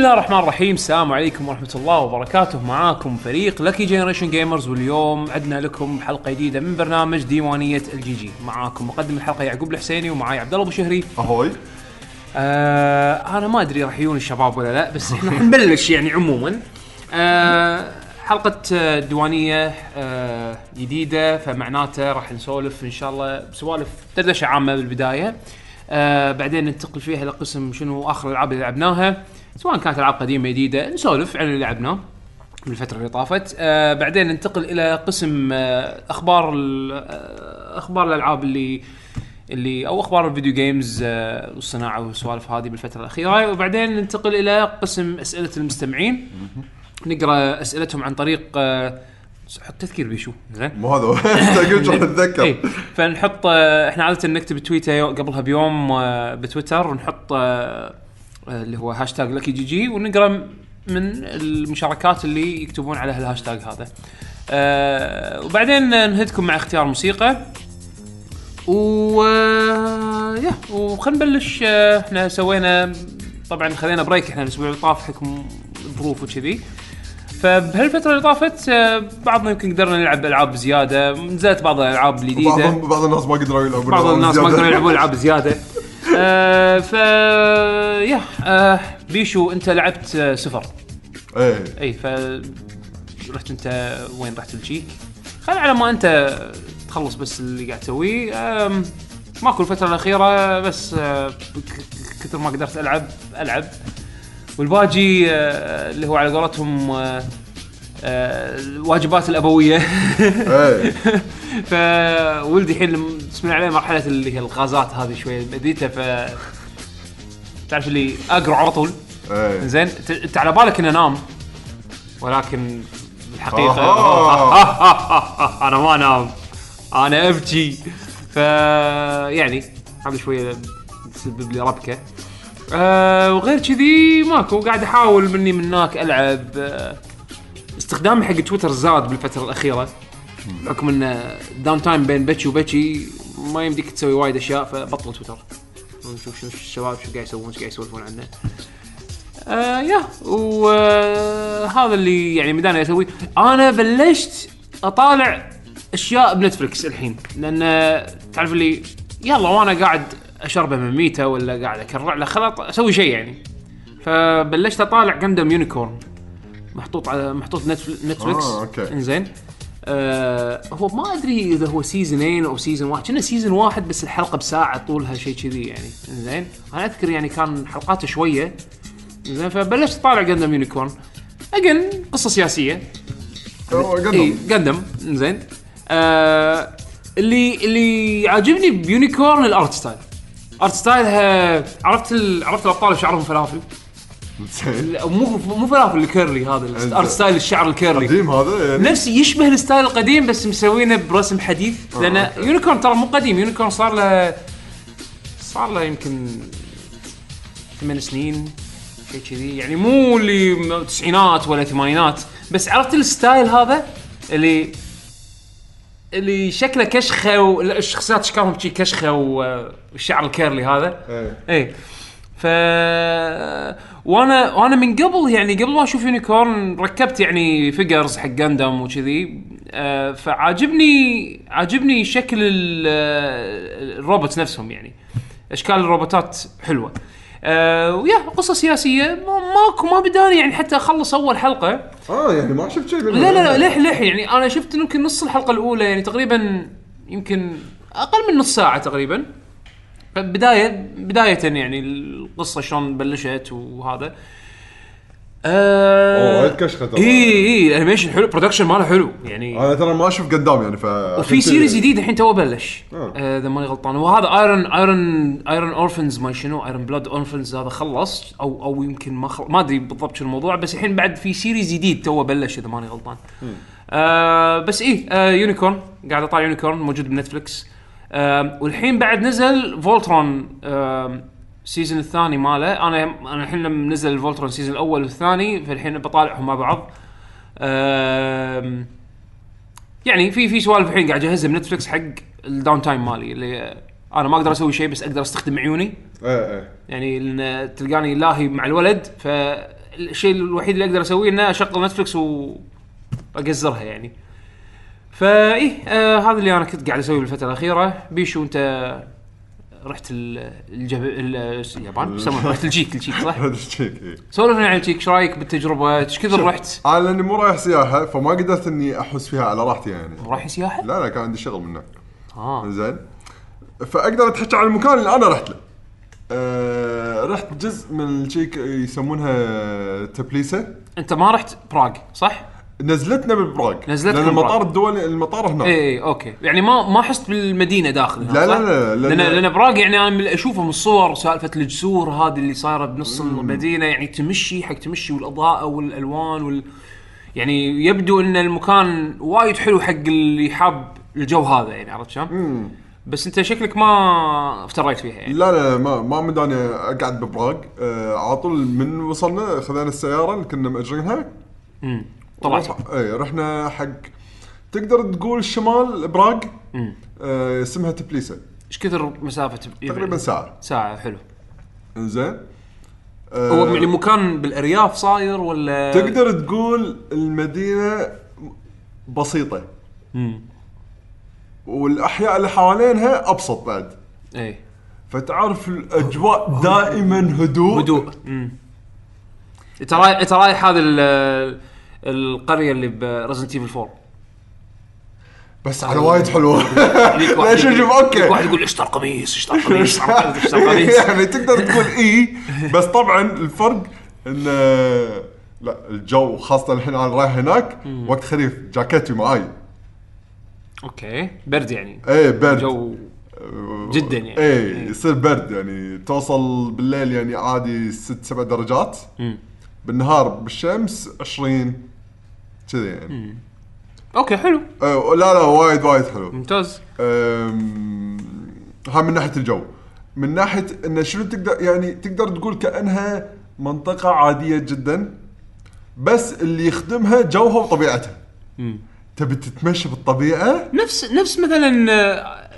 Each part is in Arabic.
بسم الله الرحمن الرحيم. السلام عليكم ورحمة الله وبركاته. معاكم فريق Lucky Generation Gamers واليوم عدنا لكم حلقة جديدة من برنامج ديوانية ال GG معاكم مقدم الحلقة يعقوب الحسيني ومعاي عبد الله أبو شهري. أهوي. آه أنا ما أدري راح يجون الشباب ولا لا بس إحنا نبلش يعني عموما. آه حلقة آه، ديوانية آه جديدة فمعناته راح نسولف إن شاء الله بسوالف دردشة عامة بالبداية. آه بعدين ننتقل فيها إلى قسم شنو آخر الألعاب اللي لعبناها. سواء كانت ألعاب قديمة جديدة نسولف عن اللي لعبناه بالفترة اللي طافت. آه بعدين ننتقل إلى قسم آه أخبار ال- آه أخبار الألعاب اللي اللي أو أخبار الفيديو جيمز آه، والصناعة والسوالف هذه بالفترة الأخيرة. وبعدين ننتقل إلى قسم أسئلة المستمعين. نقرأ أسئلتهم عن طريق آه، حط تذكير بيشو. زين؟ مو هذا قلت راح اتذكر فنحط آه، إحنا عادة نكتب تويتة يو- قبلها بيوم آه، بتويتر ونحط آه، اللي هو هاشتاج Lucky GG ونقرأ من المشاركات اللي يكتبون على الهاشتاج هذا. آه، وبعدين نهدكم مع اختيار موسيقى. و آه، yeah وخلينا نبلش آه، إحنا سوينا طبعا خذينا break إحنا الأسبوع اللي طاف حكم الظروف وكذي. فبهالفترة اللي طافت آه، بعضنا يمكن قدرنا نلعب ألعاب زيادة نزلت بعض الألعاب الجديدة. بعض بعض الناس ما قدروا يلعبون بعض الناس ما. يقدرون يلعبون ألعاب زيادة. آه ف يا آه بيشو أنت لعبت آه صفر إيه. إي ف رحت أنت وين رحت الشيك خل على ما أنت تخلص بس اللي قاعد تسويه. ماكو الفترة الأخيرة بس آه، كثر ما قدرت ألعب ألعب. والباجي آه، اللي هو على قولتهم آه، آه، الواجبات الأبوية. إيه. فولدي الحين الله عليه مرحلة اللي هي الغازات هذه شوية. بديته ف تعرف اللي أقرأ على طول؟ إيه. زين. انت على بالك اني انام ولكن بالحقيقة آها. أنا ما انام أنا أبكي. ف يعني هذا شوية تسبب لي ربكه أه وغير كذي ماكو. قاعد أحاول مني من هناك ألعب أه استخدامي حق تويتر زاد بالفترة الأخيرة. بحكم إن downtime بين بتشي وبتشي ما يمديك تسوي وايد أشياء فبطل تويتر. نشوف شنو الشباب شو قاعد يسوون شو قاعد يسولفون عنه. آه yeah وهذا اللي يعني مداني اسويه أنا بلشت أطالع أشياء ب Netflix الحين. لأن تعرف اللي يلا وأنا قاعد أشربه من ميته ولا قاعد اكرع له خلاص أسوي شيء يعني. فبلشت أطالع Gundam Unicorn محطوط على محطوط Netf- Netflix آه، okay. إنزين. آه هو ما أدري إذا هو سيزونين أو season واحد. كنا season واحد بس الحلقة بساعة طولها شيء كذي يعني. إنزين. أنا أذكر يعني كان حلقاته شوية. زين فبلشت أطالع Gundam Unicorn again قصة سياسية. قدم Gundam زين آه اللي اللي عاجبني ب Unicorn ال art style art style ها عرفت ال... عرفت الأبطال شعرهم فلافل؟ زين لا، مو مو فلافل ال curly هذا ال art style الشعر ال curly. قديم هذا يعني؟ نفس يشبه ال style القديم بس مسوينه برسم حديث لأن okay. Unicorn ترى مو قديم Unicorn صار له صار له يمكن ثمان سنين شيء كذي. يعني مو اللي م- تسعينات ولا ثمانينات. بس عرفت ال style هذا اللي اللي شكله كشخة والشخصيات أشكالهم شي كشخة والشعر ال curly هذا. إيه. اي ف وأنا وأنا من قبل يعني قبل ما أشوف Unicorn ركبت يعني figures حق Gundam وكذي. آه، فعاجبني عاجبني شكل آه، الروبوتس نفسهم يعني. أشكال الروبوتات حلوة. آه ويا قصة سياسية. ما- ماكو ما بداني يعني حتى أخلص أول حلقة. آه يعني ما شفت شيء لا لا لا لح لح يعني. أنا شفت يمكن نص الحلقة الأولى يعني تقريبا يمكن أقل من نص ساعة تقريبا. بدايه بداية يعني القصة شلون بلشت وهذا. أوه وايد آه كشخه ترى اي اي ال animation حلو production ماله حلو يعني أنا ترى ما أشوف Gundam يعني ف وفي series جديد الحين تو بلش. آه. آه، إذا ماني غلطان. وهذا Iron Iron Iron Orphans ما شنو Iron-Blooded Orphans هذا خلص أو أو يمكن ما خل... ما أدري بالضبط شو الموضوع بس الحين بعد في series جديد تو بلش إذا ماني غلطان. آه بس إيه آه Unicorn قاعد أطالع Unicorn موجود ب Netflix آه والحين بعد نزل Voltron آه ال season الثاني ماله. أنا أنا الحين لما نزل ال Voltron ال season الأول والثاني فالحين بطالعهم مع بعض. يعني في في سوالف الحين قاعد أجهزها ب Netflix حق ال downtime مالي اللي أنا ما أقدر أسوي شيء بس أقدر أستخدم عيوني. إيه إيه. يعني لأن تلقاني لاهي مع الولد ف الشيء الوحيد اللي أقدر أسويه إنه أشغل Netflix واقزرها يعني. فايه آه هذا اللي أنا كنت قاعد أسويه بالفترة الأخيرة. بيشو أنت رحت ال- الجب... ال- اليابان؟ رحت الجيك الجيك صح؟ هذا الشيك إيه. سولفنا عن الجيك إيش رأيك بالتجربة؟ إيش كثر رحت؟ أنا لأني مو رايح سياحة فما قدرت إني احس فيها على راحتي يعني رايح سياحة؟ لا لا كان عندي شغل من هناك آه زين فأقدر أتحكى عن المكان اللي أنا رحت له أه رحت جزء من الشيك يسمونها تبليسة أنت ما رحت براغ صح؟ نزلتنا بالبراغ نزلتكم لأن المطار. الدولي المطار هناك. اي اي okay. يعني ما ما حست بالمدينة داخل لا، لا،؟ لا، لا، لأن لا. لأن براغ يعني أنا من اشوفه من الصور سالفة الجسور هذه اللي صايرة بنص المدينة يعني تمشي حق تمشي والأضاءة والألوان وال يعني يبدو إن المكان وايد حلو حق اللي حاب الجو هذا يعني عرفت شلون؟ بس أنت شكلك ما افتريت فيها يعني. لا لا ما ما مداني أقعد ببراغ أه على طول من وصلنا خذينا السيارة اللي كنا مأجرينها. طلعت. اي رحنا حق تقدر تقول شمال براغ؟ أه اسمها تبليسة. إيش كثر مسافة تقريبا ساعة. ساعة حلو. زين هو أه يعني مكان بالأرياف صاير ولا؟ تقدر تقول المدينة بسيطة. امم والأحياء اللي حوالينها أبسط بعد. إي. فتعرف الأجواء دائما هدوء. هدوء. إنت رايح هذا القرية اللي ب Resident Evil 4 بس على وايد حلوة. لا شوف okay. واحد يقول اشتر قميص اشتر قميص؟ اشتر قميص. يعني تقدر تقول إي بس طبعا الفرق إن لا الجو خاصة الحين أنا رايح هناك وقت خريف جاكيتي معاي. أوكي برد يعني. إيه برد. جو جدا يعني. إيه إيه. يصير برد يعني. توصل بالليل يعني عادي 6 7 درجات. بالنهار بالشمس 20 كذا يعني. أوكي حلو. أه لا لا وايد وايد حلو. ممتاز. أم، ها من ناحية الجو. من ناحية انه شنو تقدر يعني تقدر تقول كأنها منطقة عادية جدا بس اللي يخدمها جوها وطبيعتها. تبي تتمشى بالطبيعة؟ نفس نفس مثلا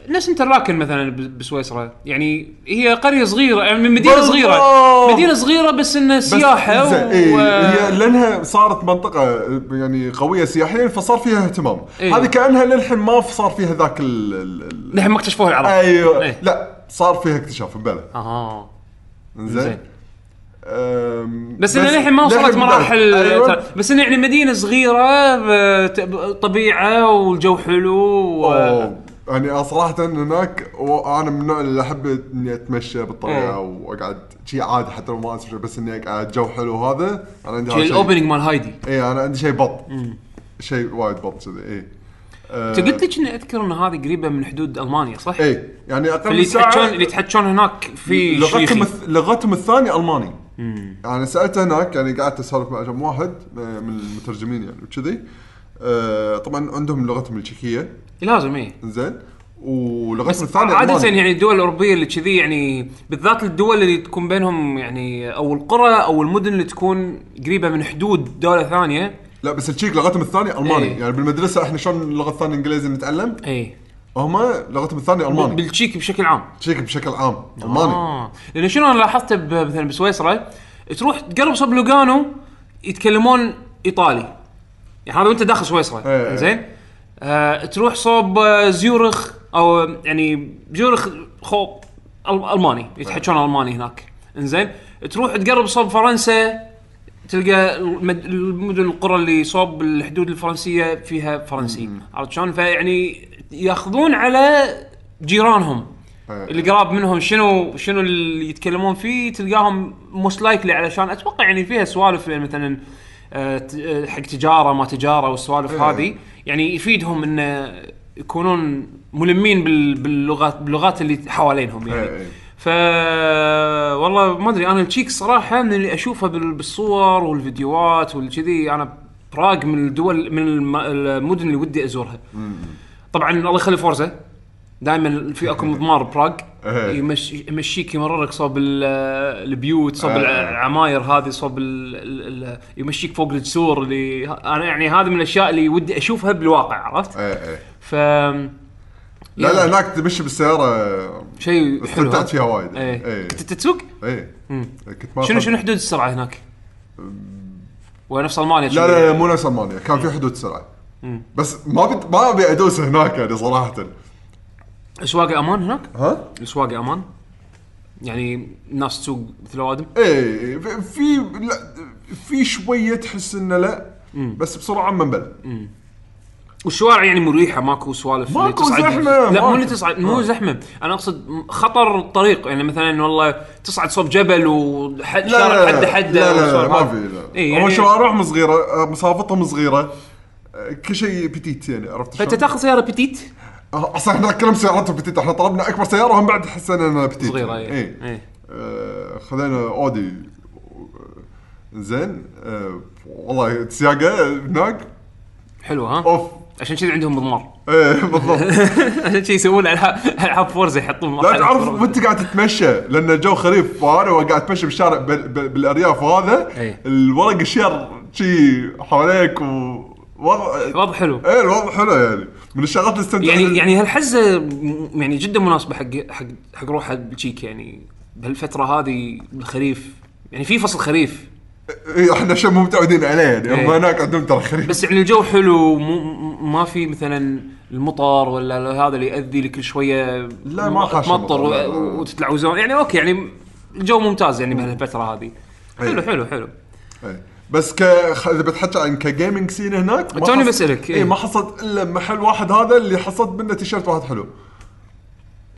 آه، نفس انترلاكن مثلا بسويسرا. يعني هي قرية صغيرة يعني من مدينة. صغيرة. مدينة صغيرة بس انه بس سياحة زين، و... إيه هي لأنها صارت منطقة يعني قوية سياحيا فصار فيها اهتمام. إيه. هذه كأنها للحين ما صار فيها ذاك ال للحين ما اكتشفوها العرب أيوه. إيه. لا صار فيها اكتشاف بلا. أها. زين بس انه للحين ما وصلت مراحل أيوة. بس انه يعني مدينة صغيرة طبيعة والجو حلو و... يعني أنا صراحة هناك أنا من النوع اللي أحب إني أتمشى بالطبيعة إيه. وأقعد شي عادي حتى لو ما شيء بس إني أقعد جو حلو هذا أنا عندي شيء ال opening مال هايدي. اي أنا عندي شيء بط. شيء وايد بط كذي اي انت قلت لي كني أذكر إن هذه قريبة من حدود ألمانيا صح؟ اي يعني أقل اللي من ساعة يتحجون اللي يتحجون هناك في لغتهم لغتهم الثانية ألماني. أنا سألت هناك يعني قعدت أسولف مع كم واحد آه، من المترجمين يعني وكذي. آه، طبعا عندهم لغتهم التشيكية. لازم إيه. زين. ولغتهم الثانية عادة ألماني. يعني الدول الأوروبية اللي كذي يعني بالذات الدول اللي تكون بينهم يعني أو القرى أو المدن اللي تكون قريبة من حدود دولة ثانية. لا بس التشيك لغتهم الثانية ألماني. إيه. يعني بالمدرسة إحنا شلون اللغة الثانية إنجليزي نتعلم؟ اي هم لغتهم الثانية ألماني. بالتشيك بشكل عام. تشيك بشكل عام ألماني. آه. لأن شنو أنا لاحظته ب- مثلا بسويسرا تروح تقرب صوب لوغانو يتكلمون إيطالي. يعني هذا وأنت داخل سويسرا. إيه، إيه. زين؟ آه تروح صوب آه، زيورخ أو يعني زيورخ خو ألماني يتحكون ألماني هناك إنزين تروح تقرب صوب فرنسا تلقى المد- المدن القرى اللي صوب الحدود الفرنسية فيها فرنسي عرفت شلون؟ فيعني ياخذون على جيرانهم إيه. اللي قراب منهم شنو شنو اللي يتكلمون فيه تلقاهم most likely علشان أتوقع يعني فيها سوالف يعني مثلا آه، آه، حق تجارة ما تجارة والسوالف إيه. هذه يعني يفيدهم انه يكونون ملمين بال- باللغات باللغات اللي حوالينهم يعني إيه، إيه. ف والله ما أدري أنا التشيك صراحة من اللي أشوفه بال- بالصور والفيديوهات والكذي أنا براغ من الدول من الم- المدن اللي ودي أزورها طبعا الله يخلي فورزا دائما في اكو مضمار براغ. يمشي يمشيك يمررك صوب ال- البيوت صوب إيه. العماير هذه صوب ال ال ال يمشيك فوق الجسور اللي أنا يعني هذه من الأشياء اللي ودي أشوفها بالواقع عرفت؟ إيه إيه. ف لا لا هناك تمشي بالسيارة شيء حلو استمتعت فيها وايد. إيه. كنت تسوق؟ إيه. كنت شنو شنو حدود السرعة هناك؟ ولا نفس ألمانيا لا لا, لا مو نفس ألمانيا كان في حدود سرعة. بس ما بت... ما أبي أدوس هناك يعني صراحة. اسواق أمان هناك؟ ها؟ الأسواق أمان؟ يعني الناس تسوق مثل الأوادم؟ إيه في في لا في شوية تحس انه لا بس بسرعة منبل والشوارع يعني مريحة ماكو سوالف اللي ماكو تصعد- زحمة، لا مو ماكو. اللي تصعد مو آه. زحمة أنا أقصد خطر الطريق يعني مثلا والله تصعد صوب جبل وحد لا شارع لا حد لا حد لا لا, لا ما في لا اي هو يعني شوارعهم صغيره آه، مسافتهم صغيره آه، كل شيء بتيت يعني عرفت فأنت شلون؟ تاخذ سيارة بتيت أصلا إحنا كلام سياراتهم بتيت إحنا طلبنا أكبر سيارة وهم بعد حسينا إنها بتيت صغيرة اي اي اي آه، خذينا أودي. زين. آه، والله السياقه هناك حلو ها؟ أوف. عشان كذي عندهم مضمار إيه بالضبط. عشان كذي يسوون العاب فورزا يحطون لا تعرف. وأنت قاعد تتمشى لأن الجو خريف وأنا قاعد اتمشى بالشارع بال- بال- بالأرياف وهذا اي. الورق الشير شي حواليك و وضع وضع حلو. إيه الوضع حلو يعني. من الشغلات اللي استمتع يعني يعني هالحزة يعني جدا مناسبة حق حق حق روحها بالشيك يعني. بهالفترة هذه بالخريف. يعني في فصل خريف. إيه إحنا شيء مو متعودين عليه يعني. هم إيه. هناك عندهم ترى خريف. بس يعني الجو حلو ما في مثلا المطر ولا هذا اللي يؤذي لك شوية. لا، ما حاش لا. و- وتتلعوزون يعني أوكي يعني الجو ممتاز يعني بهالفترة هذه. حلو إيه. حلو حلو. إيه. بس ك خ- إذا بتحكي عن ك gaming scene هناك ما توني حص- بسألك، اي إيه. ما حصلت إلا محل واحد هذا اللي حصلت منه تيشيرت واحد حلو.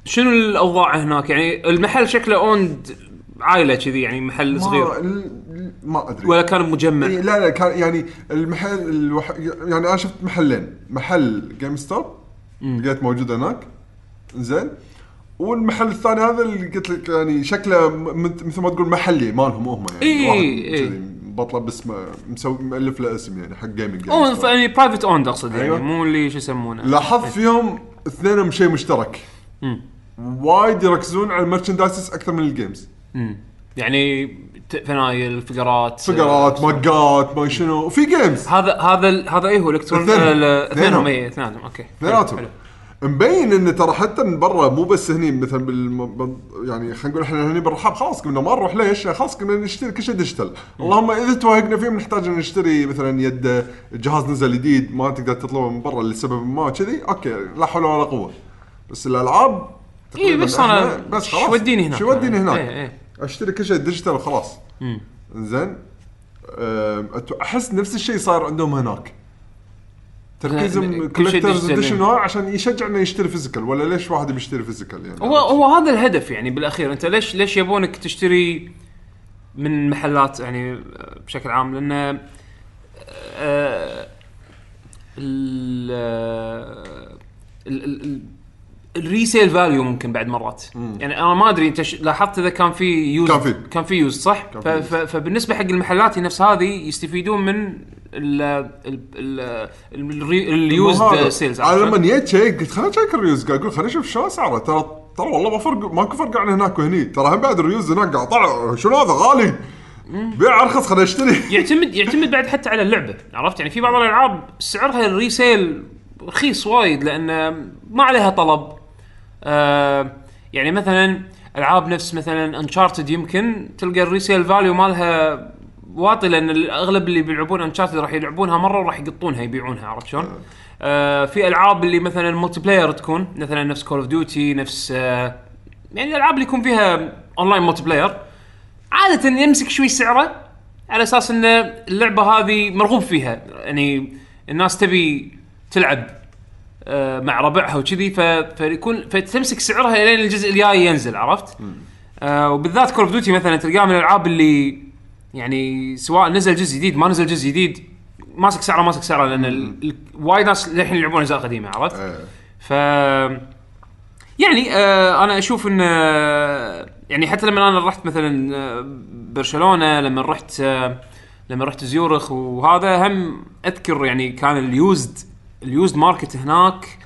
شنو الأوضاع هناك؟ يعني المحل شكله owned عائلة كذي يعني محل صغير. ما, ما أدري. ولا كان مجمع؟ إيه لا لا كان يعني المحل الوح... يعني أنا شفت محلين محل جيم ستوب لقيت موجود هناك. زين. والمحل الثاني هذا اللي قلت لك يعني شكله م- مثل ما تقول محلي مالهم هم يعني إيه، واحد إيه. كذي. بطلة باسمه مسوي مؤلف له اسم يعني حق gaming own يعني private owned أقصد يعني أيوة. مو اللي شو يسمونه. لاحظت فيهم اثنينهم شيء مشترك. مم. وايد يركزون على ال merchandises أكثر من ال games مم. يعني فنايل فقرات. فقرات ماقات ما شنو. وفي games هذا هذا هذا إيه هو الكترون اثنينهم. ال- اثنينهم. اي أوكي. اثنيناتهم. مبين انه ترى حتى من برا مو بس هني مثلا بالم... بال- يعني خلينا نقول إحنا هني بالرحاب خلاص كنا ما نروح ليش؟ خلاص كنا نشتري كل شيء digital، اللهم إذا توهقنا فيه بنحتاج إن نشتري مثلا يد جهاز نزل جديد ما تقدر تطلبه من برا لسبب ما كذي، أوكي لا حول ولا قوة. بس الألعاب اي بس أنا بس خلاص شو وديني هناك شو وديني هناك؟ إيه إيه أشتري كل شيء digital وخلاص. زين أت- أحس نفس الشيء صار عندهم هناك تركيزهم collector's edition. عشان يشجع إنه يشتري physical ولا ليش واحد بيشتري physical يعني؟ هو هو هذا الهدف يعني بالأخير. أنت ليش ليش يبونك تشتري من محلات يعني بشكل عام؟ لأن آه، ال ال- ال- ال- ال resale value ممكن بعد مرات. يعني أنا ما أدري أنت ش- لاحظت إذا كان في يوز كان في. كان في يوز صح؟ كان ف- ف- فبالنسبة حق المحلات نفس هذه يستفيدون من ال ال ال ال used هذا. sales أنا لما جيت شيك قلت خليني اشيك الريوز قاعد أقول خليني أشوف شلون أسعاره. ترى ترى والله ما فرق ماكو فرق عن هناك وهني. ترى هم بعد الريوز هناك قاعد طلع شنو هذا؟ غالي. بيع أرخص خليني اشتري يعتمد يعتمد بعد حتى على اللعبة عرفت؟ يعني في بعض الألعاب سعرها ال resale رخيص وايد لأن ما عليها طلب. آه يعني مثلا ألعاب نفس مثلا Uncharted يمكن تلقى ال resale value مالها واطي لأن الأغلب اللي بيلعبون Uncharted راح يلعبونها مرة وراح يقطونها يبيعونها عرفت شلون؟ آه في ألعاب اللي مثلا multiplayer تكون مثلا نفس Call of Duty نفس آه يعني الألعاب اللي يكون فيها online multiplayer عادة يمسك شوي سعره على أساس إن اللعبة هذه مرغوب فيها يعني الناس تبي تلعب آه، مع ربعها وكذي فيكون فتمسك سعرها لين الجزء الجاي ينزل عرفت؟ آه وبالذات Call of Duty مثلا تلقاه من الألعاب اللي يعني سواء نزل جزء جديد ما نزل جزء جديد ماسك سعرة ماسك سعرة لأن ال- ال- وايد ناس للحين يلعبون أجزاء قديمة عرفت؟ إيه. ف يعني آه أنا أشوف إن آه يعني حتى لما أنا رحت مثلا آه، برشلونة لما رحت آه لما رحت زيورخ وهذا هم أذكر يعني كان ال used ال used market هناك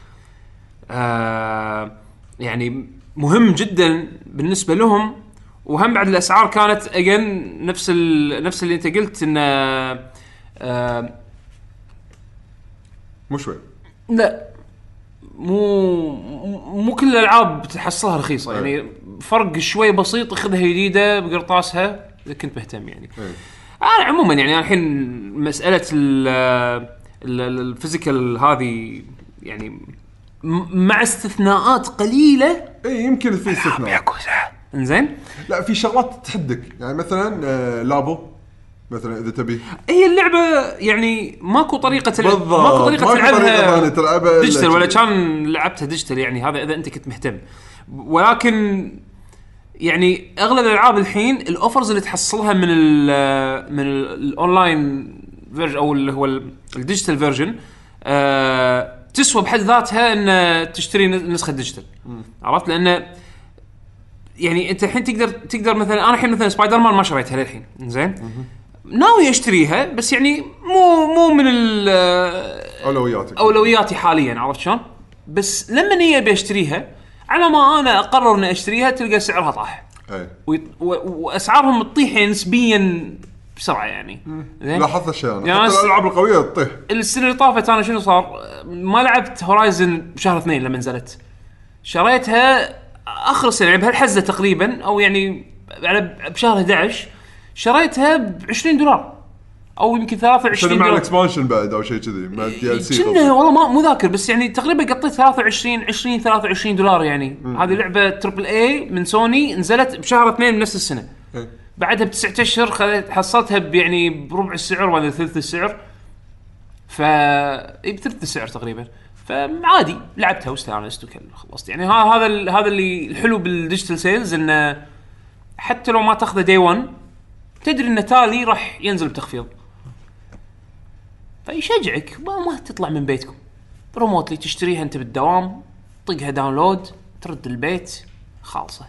آه يعني مهم جدا بالنسبة لهم وهم بعد الأسعار كانت again نفس ال... نفس اللي أنت قلت انه آه مو شوي. لا مو مو كل الألعاب تحصلها رخيصة. يعني فرق شوي بسيط خذها جديدة بقرطاسها إذا كنت مهتم يعني. إيه. أنا عموما يعني الحين مسألة ال ال- ال- ال physical هذه يعني مع استثناءات قليلة. اي يمكن في استثناء ياكوزا. إنزين؟ لا في شغلات تحدك. يعني مثلا آه، لابو مثلا إذا تبي. هي اللعبة يعني ماكو طريقة تلعب بالضبط. ماكو طريقة ماكو تلعبها طريقة ثانية تلعبها إلا digital ولا. كان لعبتها digital يعني هذا إذا أنت كنت مهتم. ولكن يعني أغلب الألعاب الحين ال offers اللي تحصلها من ال من ال- ال online version أو اللي هو ال- ال digital version آه تسوى بحد ذاتها ان تشتري نسخة digital. عرفت؟ لأن يعني انت الحين تقدر تقدر مثلا أنا الحين مثلا سبايدر مان ما شريتها للحين زين؟ ناوي أشتريها بس يعني مو مو من ال أولوياتك. أولوياتي حاليا عرفت شلون؟ بس لما إني أبي أشتريها على ما أنا أقرر إني أشتريها تلقى سعرها طاح. اي ويط- و- وأسعارهم تطيح نسبيا بسرعة يعني. زين؟ لاحظت الشيء أنا. يعني حتى الألعاب القوية تطيح. السنة اللي طافت أنا شنو صار؟ ما لعبت هورايزن بشهر اثنين لما نزلت. شريتها آخر السنة يعني بهالحزة تقريبا أو يعني على بشهر 11 شريتها ب 20 دولار أو يمكن عشان 23 مع دولار. ال expansion بعد أو شيء كذي؟ مع ال DLC كنا والله ما مو ذاكر بس يعني تقريبا قطيت 23 20 23 دولار يعني. هذه لعبة triple A من سوني نزلت بشهر اثنين من نفس السنة بعدها بتسعة أشهر حصلتها يعني بربع السعر ولا ثلث السعر. ف اي بثلث السعر تقريبا. فعادي لعبتها واستانست وكل خلصت. يعني هذا هذا اللي الحلو بال digital sales إنه حتى لو ما تأخذه day 1 تدري انه تالي راح ينزل بتخفيض. فيشجعك ما, ما تطلع من بيتكم. remotely تشتريها أنت بالدوام طقها download ترد البيت خالصة.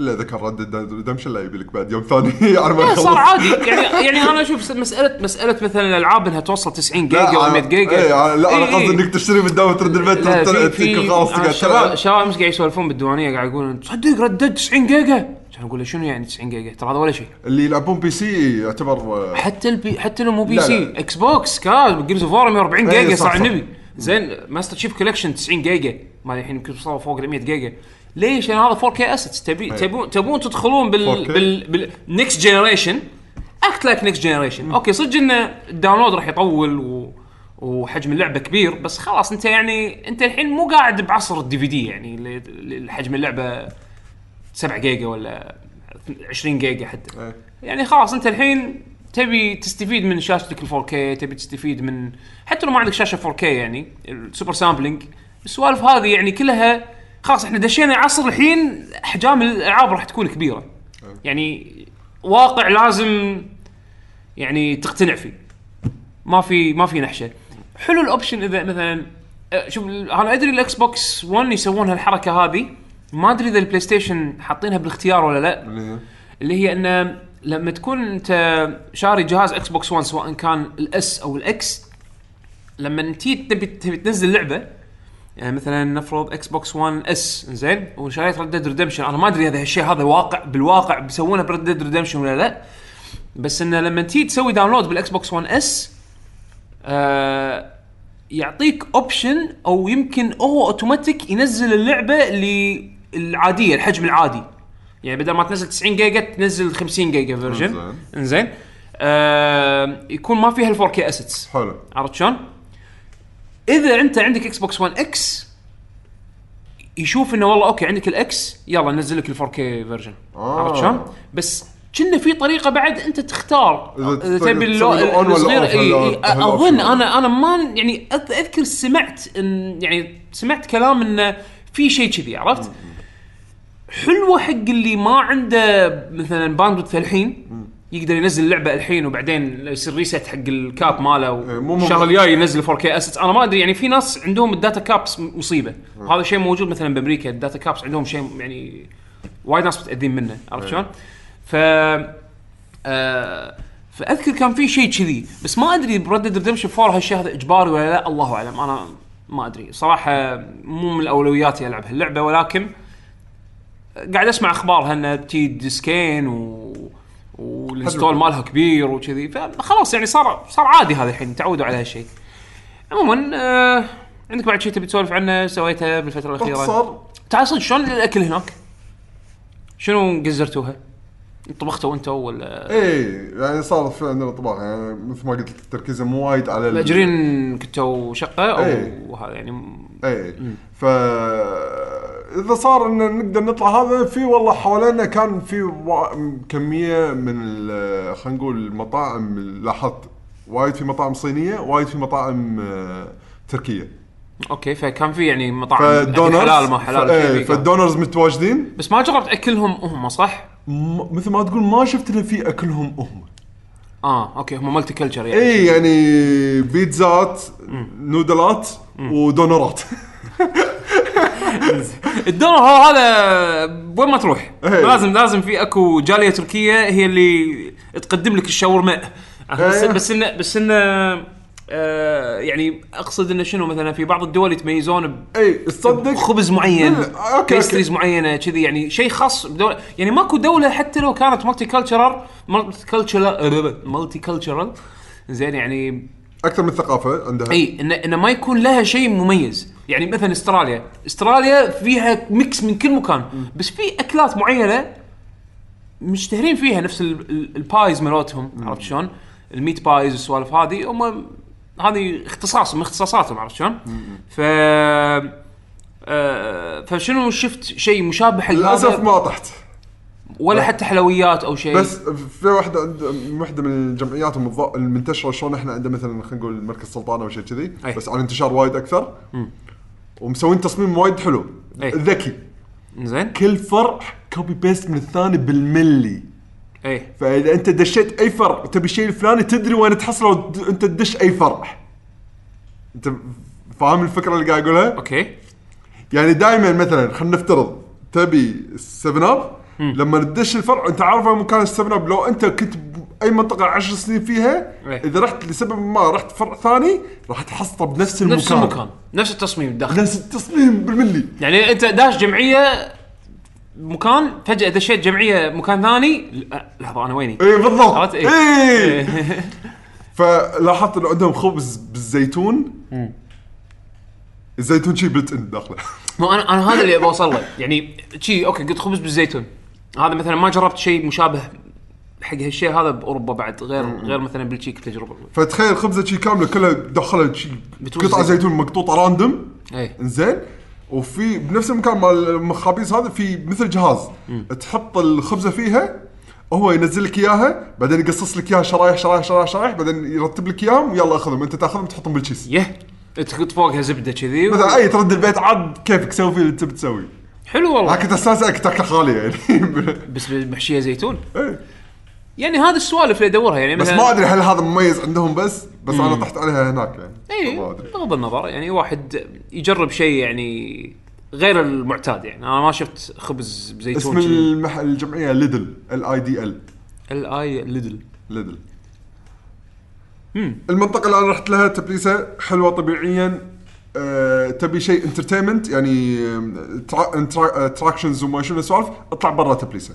إلا إذا كان Red Redemption لا يبي لك بعد يوم ثاني على ما يخلص صار عادي. يعني يعني أنا أشوف مساله مسألة مثلا الألعاب إنها توصل 90 جيجا ولا 100 أنا- جيجا. إيه، لا أنا إيه، قصدي. إنك تشتري ترد البيت لا ترد- تكون خلاص آه، تقعد تلعب. الشباب أمس قاعد يسولفون بالديوانية قاعد يقولون تصدق Red Dead 90 جيجا؟ كان أقول له شنو يعني 90 جيجا؟ ترى هذا ولا شيء. اللي يلعبون PC يعتبر آه، حتى ال P حتى لو مو P لا، C لا. Xbox كاز Gears of 140 إيه، جيجا صار. النبي زين Master Chief Collection 90 جيجا. ما الحين يمكن وصلوا فوق ال 100 جيجا. ليش؟ لأن هذا 4K assets تبي تبون تبون تدخلون بال 4K. بال بال next generation act like next generation أوكي صدق ان ال download راح يطول و وحجم اللعبة كبير بس خلاص أنت يعني أنت الحين مو قاعد بعصر ال DVD يعني حجم اللعبة 7 جيجا ولا 20 جيجا حتى. إيه. يعني خلاص أنت الحين تبي تستفيد من شاشتك ال 4K تبي تستفيد من حتى لو ما عندك شاشة 4K يعني ال super sampling السوالف هذه يعني كلها خلاص إحنا دشينا عصر الحين احجام الألعاب راح تكون كبيرة. يعني واقع لازم يعني تقتنع فيه. ما في ما في نحشة. حلو ال option إذا مثلا أه، شوف أنا أدري ال Xbox One يسوون هالحركة هذه. ما أدري إذا ال PlayStation حاطينها بالاختيار ولا لا. اللي هي؟ إنه لما تكون أنت شاري جهاز Xbox One سواء كان ال S أو ال X لما انت تبي تبي تنزل لعبة يعني مثلا نفرض Xbox One S زين؟ وشريت Red Dead Redemption أنا ما أدري هذا الشيء هذا واقع بالواقع بيسوونه ب Red Dead Redemption ولا لا. بس إنه لما تيجي تسوي download بال Xbox One S آه يعطيك option أو يمكن هو اوتوماتيك ينزل اللعبة اللي العاديه الحجم العادي. يعني بدل ما تنزل 90 جيجا تنزل 50 جيجا version. إنزين. آه يكون ما فيها ال 4K assets حلو. عرفت شلون؟ إذا أنت عندك Xbox One X يشوف إنه والله أوكي عندك ال X يلا نزل لك ال 4K version آه. عرفت شلون؟ بس كنا في طريقة بعد أنت تختار إذا تبي ولا الصغير هال أظن. أنا أنا ما يعني أذكر سمعت إن يعني سمعت كلام انه في شيء كذي عرفت؟ حلوة حق اللي ما عنده مثلا bandwidth الحين يقدر ينزل اللعبة الحين وبعدين يصير reset حق ال cap ماله إيه، والشهر الجاي ينزل 4K assets أنا ما أدري يعني في ناس عندهم ال data caps مصيبة. وهذا شيء موجود مثلا بأمريكا ال data caps عندهم شيء يعني وايد ناس متأذين منه عرفت شلون؟ ف آه فأذكر كان في شيء كذي بس ما أدري بـ Red Redemption 4 هالشيء هذا إجباري ولا لا الله أعلم. أنا ما أدري. صراحة مو من اولوياتي ألعب هاللعبة ولكن قاعد أسمع اخبارها انها تجي ديسكين و وال install مالها كبير وكذي. فخلاص يعني صار صار عادي هذا الحين تعودوا على هالشيء. عموما آه عندك بعد شيء تبي تسولف عنه؟ سويته بالفترة الأخيرة. باختصار تعال صدق شلون الأكل هناك؟ شنو قزرتوها؟ طبختوا أنتوا ولا؟ إيه يعني صار في عندنا طباخ يعني مثل ما قلت لك التركيز مو وايد على ال- مأجرين كنتوا شقه أو إيه. هذا يعني إيه. ف إذا صار إن نقدر نطلع هذا في والله حوالينا كان في وا- كمية من خلينا نقول المطاعم لاحظت وايد في مطاعم صينية وايد في مطاعم آه، تركية. okay فكان في يعني مطاعم حلال ما حلال كان. فال doners متواجدين. بس ما جربت أكلهم هم صح؟ م- مثل ما تقول ما شفت إلا في أكلهم هم. آه okay هم multiculture يعني. اي يعني بيتزات نودلات ودونرات. الدونر هو هذا وين ما تروح إيه. لازم لازم في اكو جالية تركية هي اللي تقدم لك الشاورما بس إيه. بس انه بس انه آه يعني أقصد انه شنو مثلا في بعض الدول يتميزون ب- اي تصدق خبز معين لا، okay، pastries okay. معينة كذي يعني شيء خاص بدولة يعني ماكو دولة حتى لو كانت multicultural multicultural multicultural زين يعني أكثر من ثقافة عندها. إي انه انه ما يكون لها شيء مميز. يعني مثلا إستراليا. إستراليا فيها mix من كل مكان. بس في أكلات معينة مشتهرين فيها نفس ال- ال- ال pies مالتهم عرفت شلون؟ ال meat pies والسوالف هذه هم هذه اختصاص من اختصاصاتهم عرفت شلون؟ ف آه، فشنو شفت شيء مشابه للأسف ما طحت. ولا حتى حلويات أو شيء. بس في واحدة عند واحدة من الجمعيات المض- المنتشرة شلون إحنا عندنا مثلا خلينا نقول مركز سلطانه أو شيء كذي أي. بس على انتشار وايد أكثر. ومسوين تصميم وايد حلو. أي. ذكي. زين. كل فرع copy paste من الثاني بالملي. أي. فإذا أنت دشيت أي فرع تبي الشيء الفلاني تدري وين تحصله أنت تدش أي فرع. أنت فاهم الفكرة اللي قاعد أقولها؟ okay. يعني دائما مثلا خلينا نفترض تبي 7 اب لما تدش الفرع انت عارف مكان 7 اب لو انت كنت بأي منطقة 10 سنين فيها إيه. إذا رحت لسبب ما رحت فرع ثاني راح تحصله بنفس المكان نفس المكان. نفس التصميم الداخل نفس التصميم بالملي. يعني انت داش جمعية مكان فجأة دشيت جمعية مكان ثاني لحظة أنا ويني؟ اي بالضبط. عرفت؟ إيه. اي فلاحظت إنه عندهم خبز بالزيتون. الزيتون شي built in داخله. مو أنا أنا هذا اللي بوصل له. يعني شي okay قلت خبز بالزيتون. هذا مثلا ما جربت شيء مشابه حق هالشيء هذا بأوروبا بعد غير غير مثلا بالتشيك تجربة. فتخيل خبزة شي كاملة كلها دخلها شي بتوز قطع زيتون. مقطوطة random اي إنزين. وفي بنفس المكان مال المخابيز هذا في مثل جهاز. تحط الخبزة فيها هو ينزل لك إياها بعدين يقصص لك إياها شرايح شرايح شرايح شرايح بعدين يرتب لك إياهم يلا أخذهم. أنت تأخذهم تحطهم بالكيس. يه تحط فوقها زبدة كذي و... مثلا أي ترد البيت عاد كيفك سوي فيه اللي تبي تسوي. حلو والله. كنت استانس كنت خالي يعني. بس محشيه زيتون. إيه. يعني هذه السوالف اللي أدورها يعني بس مثلاً- ما أدري هل هذا مميز عندهم بس بس أنا طحت عليها هناك يعني. اي ما أدري. بغض النظر يعني واحد يجرب شيء يعني غير المعتاد يعني. أنا ما شفت خبز بزيتون اسم المح... الجمعية ليدل L I D L. الاي ليدل. ليدل. مم. المنطقة اللي أنا رحت لها تبليسه حلوة طبيعيا. أه تبي شيء entertainment يعني attractions وما شنو السوالف؟ اطلع برا تبليسة.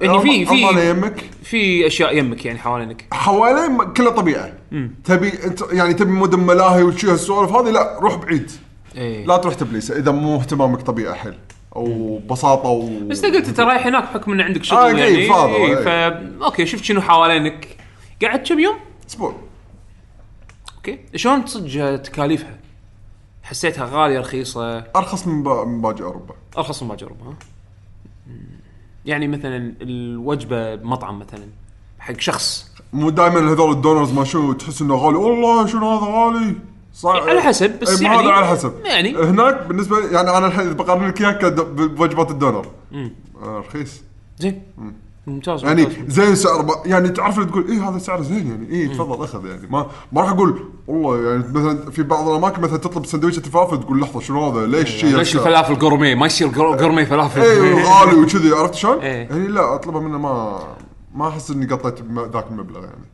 يعني في في يمك في أشياء يمك يعني حوالينك. حوالين كلها طبيعه تبي انت يعني تبي مدن ملاهي وشي هالسوالف هذه؟ لا روح بعيد. إيه. لا تروح تبليسة إذا مو اهتمامك طبيعه حيل. أو بساطة و بس قلت انت رايح هناك بحكم إن عندك شغل آه، يعني. إيه، فاضي، إيه، إيه. فا okay شفت شنو حوالينك. قعدت كم يوم؟ أسبوع. okay. شلون صدق تكاليفها؟ حسيتها غالية رخيصة. أرخص من, با... من باقي أوروبا. أرخص من باجي أوروبا ها؟ يعني مثلا الوجبة بمطعم مثلا حق شخص. مو دائما هذول ال doners ما شو تحس إنه غالي. والله شنو هذا غالي؟ صح. على حسب، بس إيه، يعني- هذا على حسب. يعني. هناك بالنسبة لي يعني أنا الحين بقارن لك اياه كد- بوجبات الدونر. آه رخيص. زين. ممتاز يعني ممتاز. زين سعر ب- يعني تعرف اللي تقول إيه هذا سعره زين يعني. إيه تفضل أخذ يعني. ما ما راح أقول والله يعني مثلا في بعض الأماكن مثلا تطلب سندويشه الفلافل تقول لحظة شنو هذا؟ ليش شيء ليش الفلافل gourmet ما يصير gour- gourmet فلافل. إيه غالي وكذي عرفت شلون؟ إيه. يعني لا أطلبها منه ما ما أحس إني قطيت ذاك المبلغ يعني.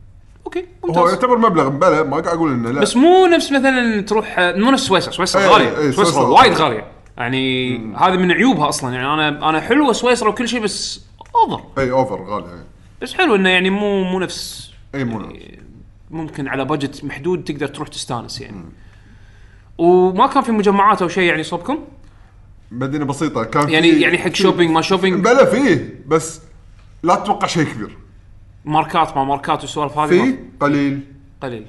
okay هو ممتاز. يعتبر مبلغ بلا ما قاعد أقول إنه لا. بس مو نفس مثلا تروح مو نفس سويسرا. سويسرا إيه، غالية. إيه، سويسرا وايد. غالية. يعني هذه من عيوبها أصلا. يعني أنا أنا حلوة سويسرا وكل شيء بس over اي over غالي يعني بس حلو إنه يعني مو مو نفس. اي مو يعني ممكن على budget محدود تقدر تروح تستانس يعني. وما كان في مجمعات أو شيء يعني صوبكم؟ مدينة بسيطة كان يعني في- يعني حق shopping ما shopping بلا فيه بس لا تتوقع شيء كبير. ماركات ما ماركات والسوالف هذه؟ في قليل. قليل.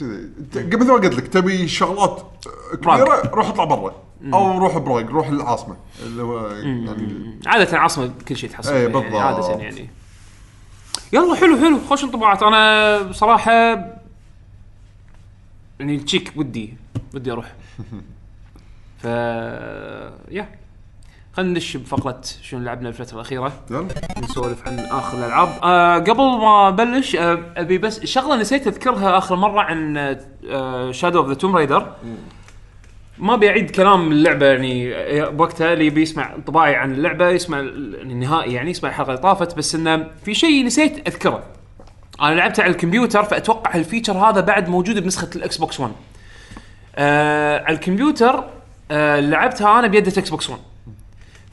كذي. مثل ما قلت لك تبي شغلات كبيرة روح اطلع برا. أو روح براغ روح العاصمة. اللي هو يعني عادة عاصمة كل شيء تحصل فيها يعني بالضبط. عادة يعني. يلا حلو حلو. خوش انطباعات. أنا بصراحة يعني تشيك ودي ودي أروح. ف يا خلينا ندش بفقرة شنو لعبنا الفترة الأخيرة. يلا. نسولف عن آخر الألعاب. آه قبل ما أبلش آه أبي بس شغلة نسيت أذكرها آخر مرة عن آه Shadow of the Tomb Raider ما بيعيد كلام اللعبة يعني بوقتها اللي بيسمع انطباعي عن اللعبة يسمع ال- النهائي يعني يسمع الحلقة اللي طافت بس إنه في شيء نسيت أذكره. أنا لعبتها على الكمبيوتر فأتوقع ال feature هذا بعد موجود بنسخة ال Xbox 1 آه على الكمبيوتر آه لعبتها أنا بيدة Xbox 1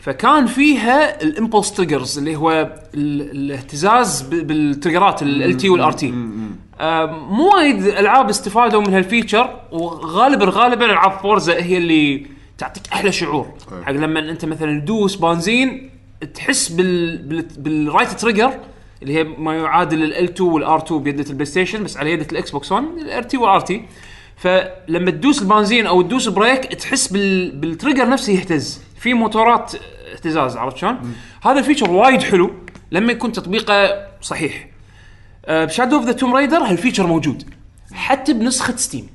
فكان فيها ال impulse triggers اللي هو ال- الاهتزاز ب- بالتريجرات LT وال RT مو وايد ألعاب استفادوا من هال feature وغالبا غالبا ألعاب Forza هي اللي تعطيك أحلى شعور. أي. حق لما أنت مثلا تدوس بنزين تحس بال بال بال right trigger اللي هي ما يعادل ال L2 وال R2 بيده ال PlayStation بس على يده ال Xbox 1 ال RT وال RT فلما تدوس البنزين أو تدوس brake تحس بال بال trigger نفسه يهتز. في موتورات اهتزاز عرفت شلون؟ هذا ال feature وايد حلو لما يكون تطبيقه صحيح ب Shadow of the Tomb Raider هال feature موجود حتى بنسخة Steam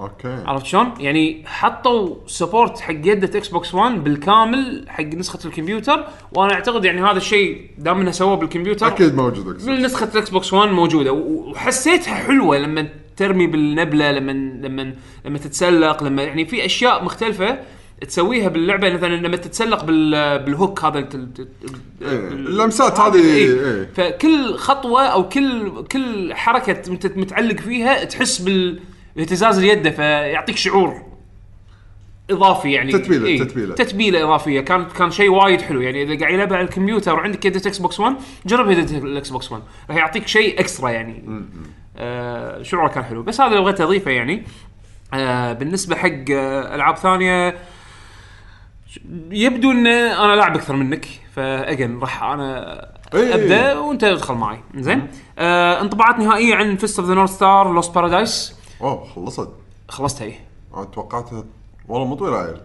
okay عرفت شلون؟ يعني حطوا support حق يده Xbox 1 بالكامل حق نسخة الكمبيوتر وأنا أعتقد يعني هذا الشيء دام إنه سووه بالكمبيوتر أكيد موجود. بالنسخه ال Xbox 1 موجودة وحسيتها حلوة لما ترمي بالنبلة لما لما لما تتسلق لما يعني في أشياء مختلفة تسويها باللعبة مثلا لما تتسلق بال بال hook هذا الت- إيه، اللمسات هذه إيه. إيه. فكل خطوة أو كل كل حركة أنت متعلق فيها تحس بالاهتزاز اليد فيعطيك شعور إضافي يعني. تتبيلة- إيه، تتبيلة. تتبيلة إضافية. كان كان شيء وايد حلو. يعني إذا قاعد يلعبها على الكمبيوتر وعندك يدة Xbox 1 جرب يدة ال Xbox 1 راح يعطيك شيء extra يعني. آه شعوره كان حلو. بس هذا اللي بغيت أضيفه يعني آه بالنسبة حق آه ألعاب ثانية يبدو إن أنا لاعب أكثر منك فاجن راح أنا إيه. أبدأ وأنت ادخل معي. زين؟ آه انطباعات نهائية عن Fist of the North Star Lost Paradise اوه خلصت. خلصتها إيه أنا توقعتها والله مو طويلة عيل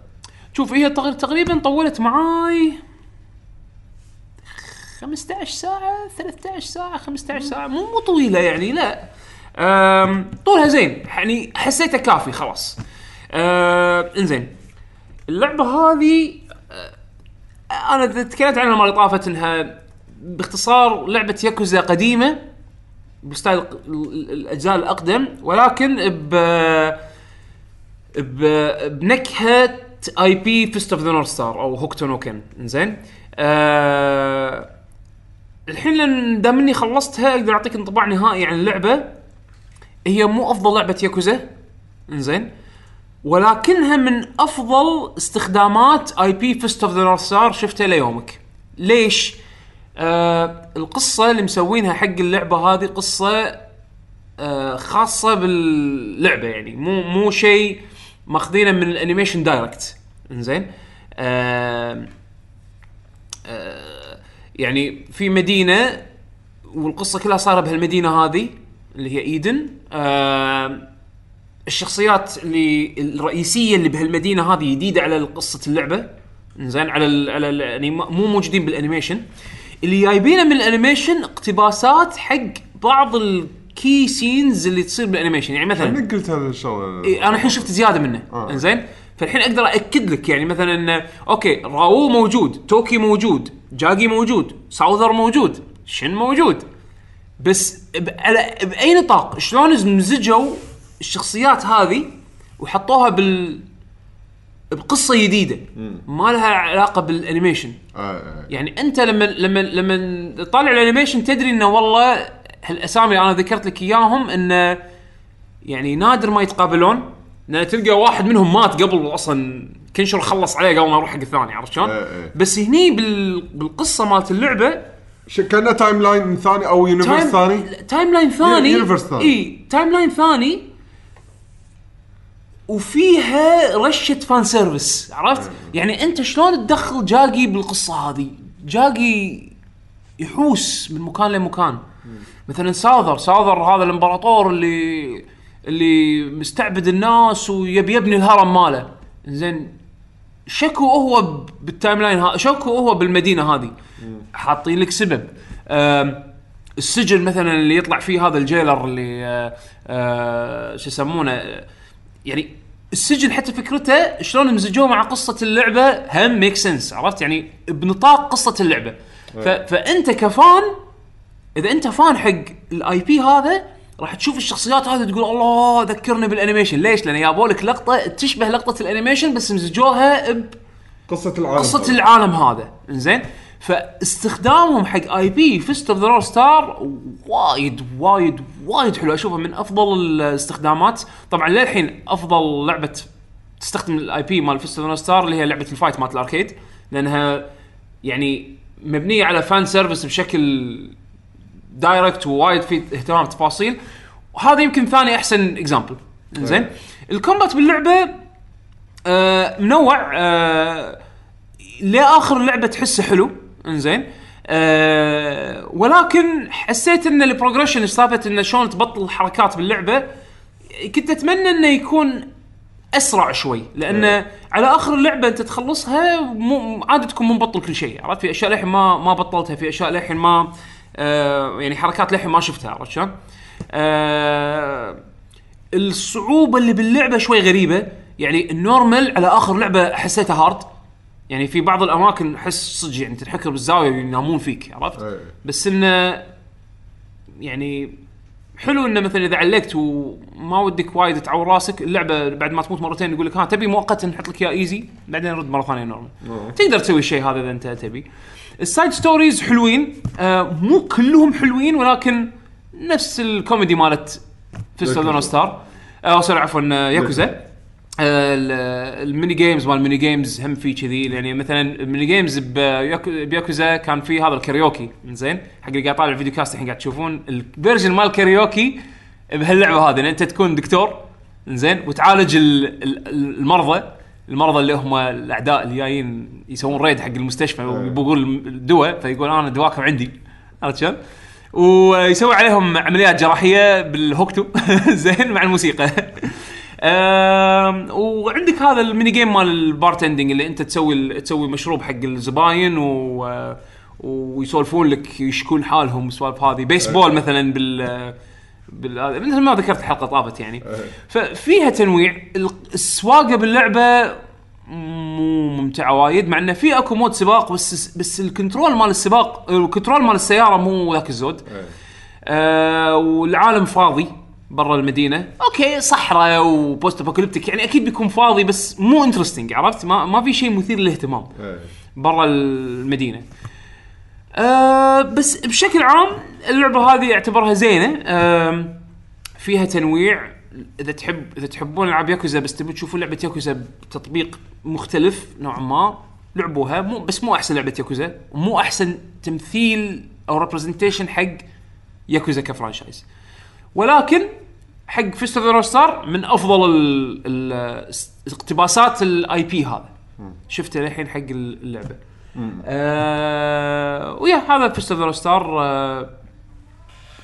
شوف هي تق- تقريبا طولت معاي 15 ساعة 13 ساعة 15 ساعة. مو مو طويلة يعني لا. طولها زين. يعني حسيته كافي خلاص. أه إنزين. اللعبة هذه أه، أنا تكلمت عنها اللي طافت إنها باختصار لعبة ياكوزا قديمة ب style ال- ال- الأجزاء الأقدم ولكن ب بنكهة IP Fist of the North Star أو Hokuto no Ken زين آه الحين لأن دام إني خلصتها أقدر أعطيك انطباع نهائي عن اللعبة. هي مو أفضل لعبة ياكوزا. إنزين؟ ولكنها من أفضل استخدامات IP Fist of the North Star شفتها ليومك. ليش؟ آه القصة اللي مسوينها حق اللعبة هذه قصة آه، خاصة باللعبة يعني. مو مو شيء ماخذينه من ال animation direct. إنزين؟ آه آه يعني في مدينة والقصة كلها صايرة بهالمدينة هذه اللي هي إيدن. آه الشخصيات اللي الرئيسية اللي بهالمدينة هذه جديدة على قصة اللعبة. زين على ال على ال يعني مو موجودين بال animation. اللي جايبينه من ال animation اقتباسات حق بعض ال key scenes اللي تصير بال animation. يعني مثلا انك قلت هذا الشغله إيه أنا الحين شفت زيادة منه. آه. إنزين؟ فالحين أقدر اكد لك يعني مثلا okay راو موجود توكي موجود جاجي موجود ساوذر موجود شن موجود. بس. على بأي نطاق شلون مزجوا الشخصيات هذه وحطوها بال بقصة جديدة. ما لها علاقة بال animation. آه، آه. يعني أنت لما لما لما تطالع ال animation تدري إنه والله هالأسامي أنا ذكرت لك إياهم انه يعني نادر ما يتقابلون. لأن تلقى واحد منهم مات قبل أصلا كنشيرو خلص عليه قبل ما يروح حق الثاني عرفت شلون؟ بس هني بال... بالقصة مالت اللعبة ش- كأنه timeline ثاني أو universe ثاني؟ timeline ثاني؟ universe ثاني. إي timeline ثاني وفيها رشة fan service عرفت؟ يعني أنت شلون تدخل جاقي بالقصة هذه؟ جاقي يحوس من مكان لمكان. مثلا ساذر ساذر هذا الإمبراطور اللي اللي مستعبد الناس ويبي يبني الهرم ماله. زين شكو هو بال timeline ها شكو هو بالمدينة هذه؟ حاطين لك سبب. السجن مثلا اللي يطلع فيه هذا ال jailer اللي آه، آه، شو يسمونه؟ يعني السجن حتى فكرته شلون مزجوه مع قصة اللعبة هم make sense عرفت؟ يعني بنطاق قصة اللعبة. ف... فأنت ك fan إذا أنت fan حق ال IP هذا راح تشوف الشخصيات هذه تقول الله ذكرني بال animation ليش؟ لأن جابوا لك لقطة تشبه لقطة ال animation بس مزجوها ب قصة العالم قصة العالم هذا. إنزين؟ فاستخدامهم حق IP Fist of the North Star وايد وايد وايد حلو. أشوفه من أفضل الاستخدامات. طبعا للحين أفضل لعبة تستخدم ال IP مال Fist of the Star اللي هي لعبة ال fight مالت ال arcade. لأنها يعني مبنية على fan service بشكل direct ووايد في اهتمام تفاصيل. وهذا يمكن ثاني أحسن example زين؟ الكومبات باللعبة آه منوع آه لآخر اللعبه تحسه حلو. إنزين. آه ولكن حسيت إن البروجريشن سالفه انه شلون تبطل الحركات باللعبة كنت أتمنى إنه يكون أسرع شوي لأن على آخر اللعبة أنت تخلصها مو عادي تكون مو مبطل كل شيء عرفت؟ في أشياء للحين ما ما بطلتها في أشياء للحين ما آه يعني حركات للحين ما شفتها عرفت شلون؟ آه الصعوبة اللي باللعبة شوي غريبة يعني ال normal على آخر لعبة حسيتها hard يعني في بعض الأماكن أحس صدق يعني تنحكر بالزاوية ينامون فيك عرفت؟ إيه. بس إنه يعني حلو إنه مثلا إذا علقت وما ودك وايد تعور راسك اللعبة بعد ما تموت مرتين يقول لك ها تبي مؤقتا نحط لك إياه easy بعدين نرد مرة ثانية normal تقدر تسوي الشيء هذا إذا أنت تبي. ال side stories حلوين آه مو كلهم حلوين ولكن نفس الكوميدي مالت Fist of Star. آه sorry عفوا آه، ياكوزا. ال mini games مال ال mini games هم في كذي. يعني مثلا ال mini games بياكو- بياكوزا كان في هذا الكاريوكي. زين حق اللي قاعد طالع ال videocast الحين قاعد تشوفون. ال version مال الكاريوكي بهاللعبة هذه. ان أنت تكون دكتور زين وتعالج ال- ال- المرضى. المرضى اللي هم الأعداء اللي جايين يسوون raid حق المستشفى ويبغون الدواء فيقول أنا دواكم عندي. عرفت شلون؟ ويسوي عليهم عمليات جراحية بالهوكتو زين مع الموسيقى. وعندك هذا ال mini game مال ال bartending اللي انت تسوي تسوي مشروب حق الزباين و ويسولفون لك يشكون حالهم والسوالف هذه. بيسبول مثلا بال بال هذا- مثل ما ذكرت حلقة طافت يعني. ففيها تنويع. ال- السواقة باللعبة مو ممتعة وايد مع إنه في أكو mode سباق بس بس ال control مال السباق ال control مال السيارة مو ذاك الزود. آه والعالم فاضي. برا المدينة. okay صحراء و post apocalyptic يعني أكيد بيكون فاضي بس مو interesting عرفت؟ ما, ما في شيء مثير للاهتمام. إيه. برا المدينة. آه بس بشكل عام اللعبة هذه اعتبرها زينة. آم، فيها تنويع. إذا تحب إذا تحبون ألعاب ياكوزا بس تبي تشوفون لعبة ياكوزا بتطبيق مختلف نوعا ما لعبوها. مو بس مو أحسن لعبة ياكوزا. ومو أحسن تمثيل أو representation حق ياكوزا ك franchise. ولكن حق Fist of Star من أفضل ال- ال- اقتباسات ال IP هذا. شفته للحين حق اللعبة. آه ويا هذا Fist of Star آه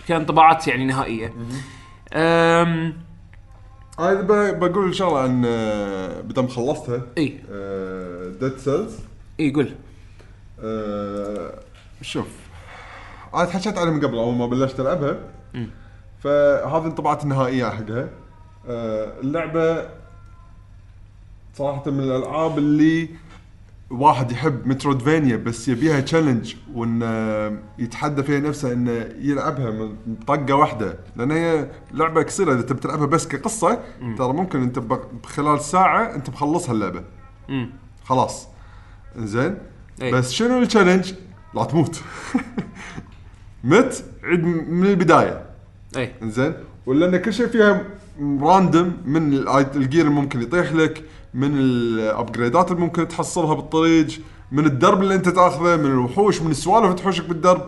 كانت انطباعات يعني نهائية. ب- بقول شغله عن آه، بدم خلصتها إي. Dead Cells إي قول. شوف أنا تحكيت عليها من قبل أول ما بلشت ألعبها. فهذه انطباعات النهائيه حقها آه، اللعبة صراحة من الألعاب اللي واحد يحب Metroidvania بس يبيها challenge وانه يتحدى فيها نفسه إنه يلعبها من طقة واحدة. لأن هي لعبة قصيرة إذا تبي تلعبها بس كقصة ترى ممكن أنت بخلال ساعة أنت مخلصها اللعبة. خلاص. زين أي. بس شنو ال challenge؟ لا تموت. مت عيد من البداية. اي زين ولا ان كل شيء فيها random من ال gear اللي ممكن يطيح لك من ال upgrade ات اللي ممكن تحصلها بالطريق من الدرب اللي أنت تأخذه من الوحوش من السوالف اللي تحوشك بالدرب.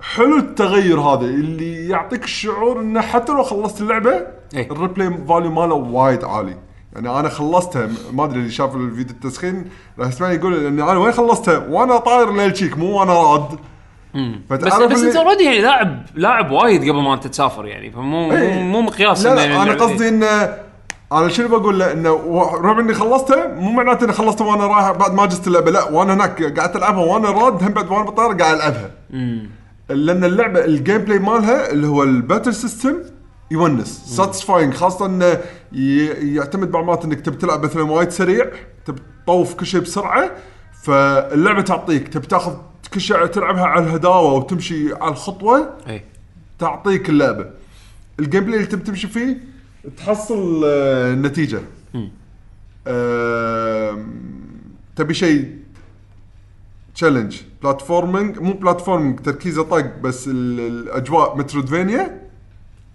حلو التغير هذا اللي يعطيك الشعور إنه حتى لو خلصت اللعبة إيه. ال replay value ماله وايد عالي. يعني أنا خلصتها ما أدري اللي شاف الفيديو التسخين راح يسمعني يقول اني أنا وين خلصتها؟ وأنا طاير للشيك مو وأنا راد. بس بس انت already يعني لاعب لاعب وايد قبل ما انت تسافر يعني فمو إيه. مو, مقياس لا لا أنا قصدي انه أنا شنو بقول له؟ إنه رغم إني خلصتها مو معناته إني خلصتها وأنا رايح بعد ما جست اللعبة لا وأنا هناك قاعد ألعبها وأنا راد هم بعد وأنا بالطياره قاعد ألعبها. لأن اللعبه ال gameplay مالها اللي هو ال battle system يونس satisfying خاصة إنه يعتمد بعض المرات إنك تبي تلعب مثلا وايد سريع تبي تطوف كل شيء بسرعة فاللعبة تعطيك تبي تاخذ كل شيء تلعبها على الهداوة وتمشي على الخطوة إي. تعطيك اللعبة. ال gameplay اللي تبي تمشي فيه تحصل آه، النتيجة. آم، تبي شيء challenge platforming مو platforming تركيزه طق بس ال- الأجواء Metroidvania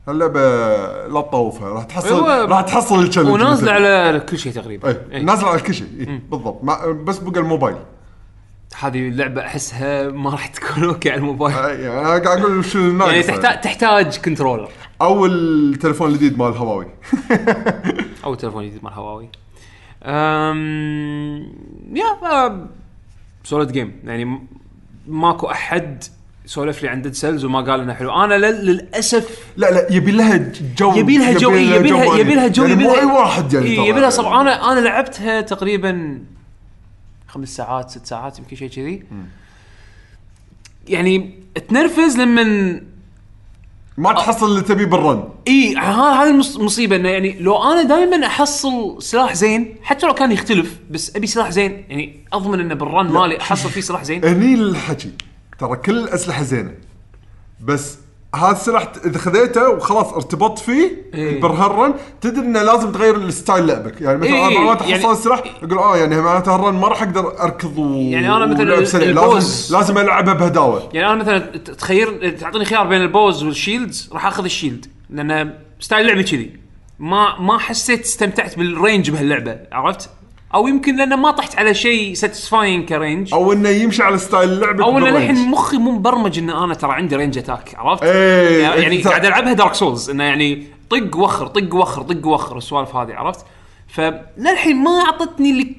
اللعبه لا تطوفها راح تحصل هو- راح تحصل ال challenge ونازله على كل شيء تقريبا. إي إي. نازله على كل شيء. بالضبط. بس بقى الموبايل. هذه اللعبة أحسها ما راح تكون okay على الموبايل. يعني أنا قاعد أقول شو الناقص يعني تحتاج تحتاج controller أو التليفون الجديد مال هواوي. أو تليفون جديد مال هواوي. أم... يا solid game يعني ماكو أحد سولف لي عن Dead Cells وما قال إنه حلو. أنا لل- للأسف لا لا يبي لها جو يبي لها جو يبي لها يبي لها جو يعني يبي لها أي واحد يعني. يبي لها صب أنا أنا لعبتها تقريبا خمس ساعات ست ساعات يمكن شيء كذي. يعني تنرفز لما ما تحصل اللي تبيه بال run. إي هذه المص- المصيبه إنه يعني لو أنا دائما أحصل سلاح زين حتى لو كان يختلف بس أبي سلاح زين يعني أضمن إنه بال run مالي أحصل فيه سلاح زين. هني الحكي. ترى كل الأسلحة زينة بس هذا السلاح إذا خذيته وخلاص ارتبطت فيه إيه. بالهال run تدري إنه لازم تغير ال style لعبك يعني مثلا إيه، أنا مرات يعني- احصل السلاح أقول آه يعني معناته هال run ما راح أقدر أركض و يعني أنا مثلاً. البوز- لازم لازم العبها بهداوة يعني أنا مثلا تخير تعطيني خيار بين ال bows وال shields راح أخذ ال shield لأن style لعبي كذي ما ما حسيت استمتعت بال range بهاللعبة عرفت؟ أو يمكن لأن ما طحت على شيء satisfying ك range أو إنه يمشي على style لعبك أو إنه. للحين مخي مو مبرمج إن أنا ترى عندي range attack عرفت؟ إيه، يعني أنت- قاعد ألعبها Dark Souls إنه يعني طق وخر طق وخر طق وخر السوالف هذه عرفت؟ فللحين ما أعطتني لك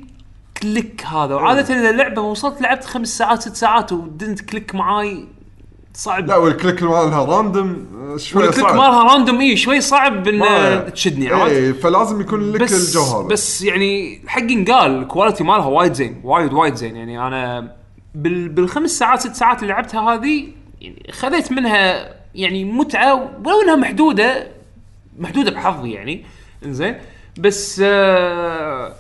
click هذا وعادة إذا اللعبه وصلت لعبت خمس ساعات ست ساعات و didn't click معاي صعب. لا وال click مالها random آه، شوي وال click صعب. مالها random اي شوي صعب إن ما- تشدني عرفت؟ إيه فلازم يكون لك بس الجو هذا بس يعني حق قال ال quality مالها وايد زين وايد وايد زين. يعني أنا بال بالخمس ساعات ست ساعات اللي لعبتها هذه يعني خذيت منها يعني متعة ولو إنها محدودة محدودة بحظي يعني. إنزين. بس آه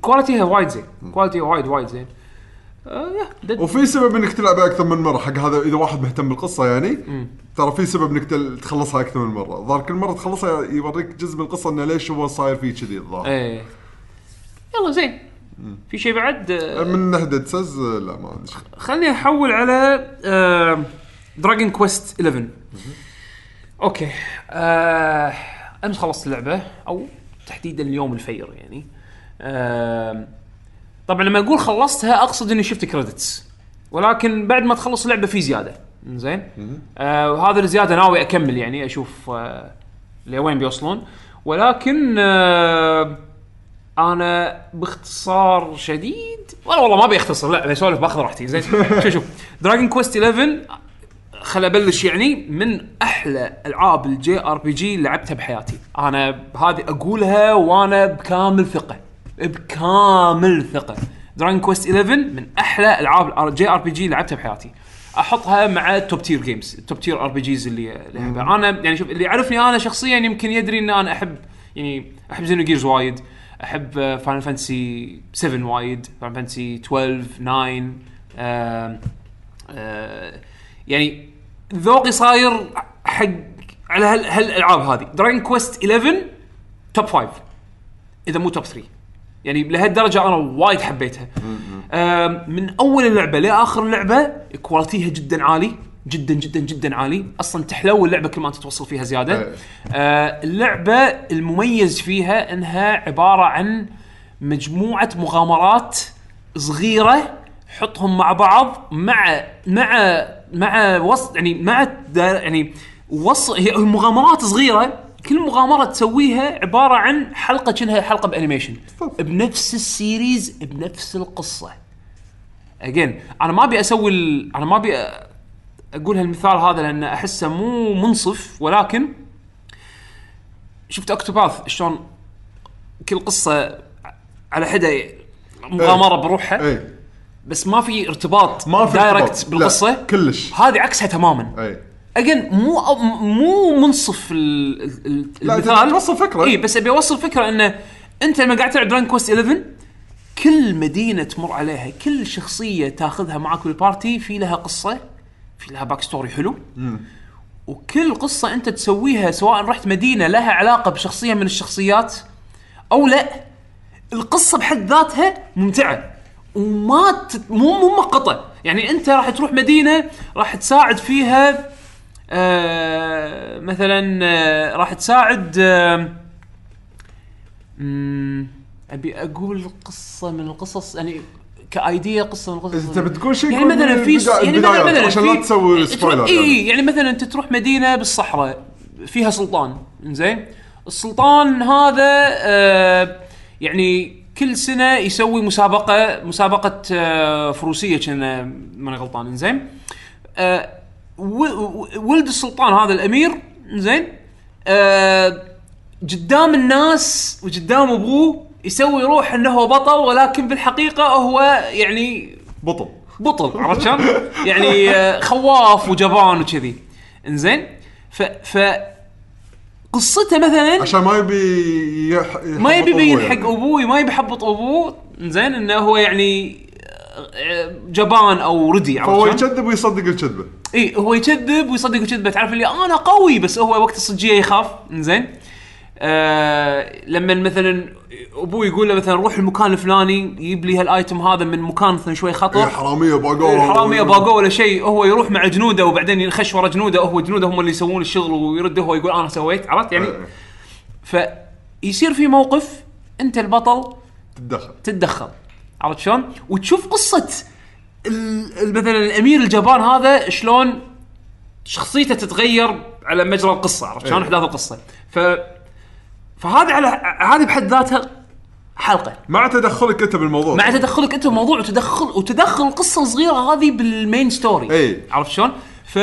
quality ها وايد زين quality ها وايد وايد زين. وفي سبب إنك تلعبها أكثر من مرة حق هذا إذا واحد مهتم بالقصة يعني ترى في سبب إنك تخلصها أكثر من مرة. الظاهر كل مرة تخلصها يوريك جزء من القصة إنه ليش هو صاير فيه كذي الظاهر. إيه. يلا زين. في شيء بعد؟ آه من ناحية Dead Cells لا ما عندي خليني أحول على آه Dragon Quest 11 okay. آه أمس خلصت اللعبة أو تحديدا اليوم الفير يعني. آه طبعا لما أقول خلصتها أقصد إني شفت credits ولكن بعد ما تخلص اللعبة في زيادة. زين؟ آه وهذا الزيادة ناوي أكمل يعني أشوف آه لوين بيوصلون. ولكن آه أنا باختصار شديد ولا والله ما ابي اختصر لا بسولف باخذ راحتي. زين؟ شوف شوف. Dragon Quest 11 خل أبلش يعني من أحلى ألعاب ال JRPG لعبتها بحياتي. أنا هذه أقولها وأنا بكامل ثقة. بكامل ثقة. Dragon Quest 11 من أحلى ألعاب ال JRPG لعبتها بحياتي. أحطها مع top tier games ال top tier RPGs اللي احبها أنا يعني شوف اللي يعرفني أنا شخصيا يمكن يدري إن أنا أحب يعني أحب Xenogears وايد أحب Final Fantasy 7 وايد Final Fantasy 12 9 آم، آه، يعني ذوقي صاير حق على هال- هالألعاب هذه. Dragon Quest 11 top 5 إذا مو top 3 يعني لهالدرجة أنا وايد حبيتها. من أول اللعبة لآخر اللعبة quality ها جدا عالي جدا جدا جدا عالي. أصلا تحلو اللعبة كل ما أنت توصل فيها زيادة. إيه. آه اللعبة المميز فيها إنها عبارة عن مجموعة مغامرات صغيرة حطهم مع بعض مع مع مع وسط يعني مع يعني وص هي مغامرات صغيرة كل مغامرة تسويها عبارة عن حلقة كأنها حلقة ب animation. بنفس ال series بنفس القصة. اجين أنا ما أبي أسوي ال... أنا ما أبي أقول هالمثال هذا لأن أحسه مو منصف ولكن شفت Octopath شلون كل قصة على حدة مغامرة بروحها اي بس ما في ارتباط إيه. ما في direct ارتباط. بالقصة. كلش. هذه عكسها تماما. اي اجين مو مو منصف ال- ال- ال- لا، المثال. توصل فكرة. اي بس أبي أوصل فكرة انه أنت لما قاعد تلعب Dragon Quest 11 كل مدينة تمر عليها كل شخصية تاخذها معك بال party في لها قصة في لها backstory حلو وكل قصة أنت تسويها سواء رحت مدينة لها علاقة بشخصية من الشخصيات أو لا القصة بحد ذاتها ممتعة. وما تت... مو مو مقطع يعني أنت راح تروح مدينة راح تساعد فيها آه مثلا آه راح تساعد آه أبي أقول قصة من القصص يعني كأيديا قصة من القصص إذا تبي تقول شيء يعني مثلا في يعني مثلا مثلا عشان لا تسوي سبويلر اي يعني. يعني. يعني مثلا أنت تروح مدينة بالصحراء فيها سلطان زين السلطان هذا آه يعني كل سنة يسوي مسابقة مسابقة آه فروسية كنا ماني غلطان زين آه ولد السلطان هذا الأمير زين آه قدام الناس وقدام أبوه يسوي روح إنه هو بطل ولكن بالحقيقة هو يعني بطل بطل عرفت شلون؟ يعني آه، خواف وجبان وكذي إنزين ف ف قصته مثلا عشان ما يبي يح... ما يبي يحبط يبين حق. أبوه ما يبي يحبط أبوه إنزين إنه هو يعني جبان أو ردي فهو؟ يكذب ويصدق الكذبه إي هو يكذب ويصدق الكذبه تعرف اللي أنا قوي بس هو وقت الصجية يخاف. إنزين. آه لما مثلا ابوه يقول له مثلا روح المكان الفلاني يجيب لي هالآيتم هذا من مكان مثلا شوي خطر. إيه، حرامية باقوة الحراميه باقوة ولا شيء. هو يروح مع جنوده وبعدين ينخش ورا جنوده. هو جنوده هم اللي يسوون الشغل ويرد هو يقول أنا سويت عرفت يعني؟ إيه. فيصير في موقف أنت البطل تتدخل. تتدخل. عرفت شلون؟ وتشوف قصة مثلا الأمير الجبان هذا شلون شخصيته تتغير على مجرى القصة عرفت شلون؟ إيه. إحداث القصة ف فهذه على هذه بحد ذاتها حلقة مع تدخلك أنت بالموضوع مع تدخلك أنت بموضوع وتدخل وتدخل القصة الصغيرة هذه بال main story اي. عرفت شلون؟ ف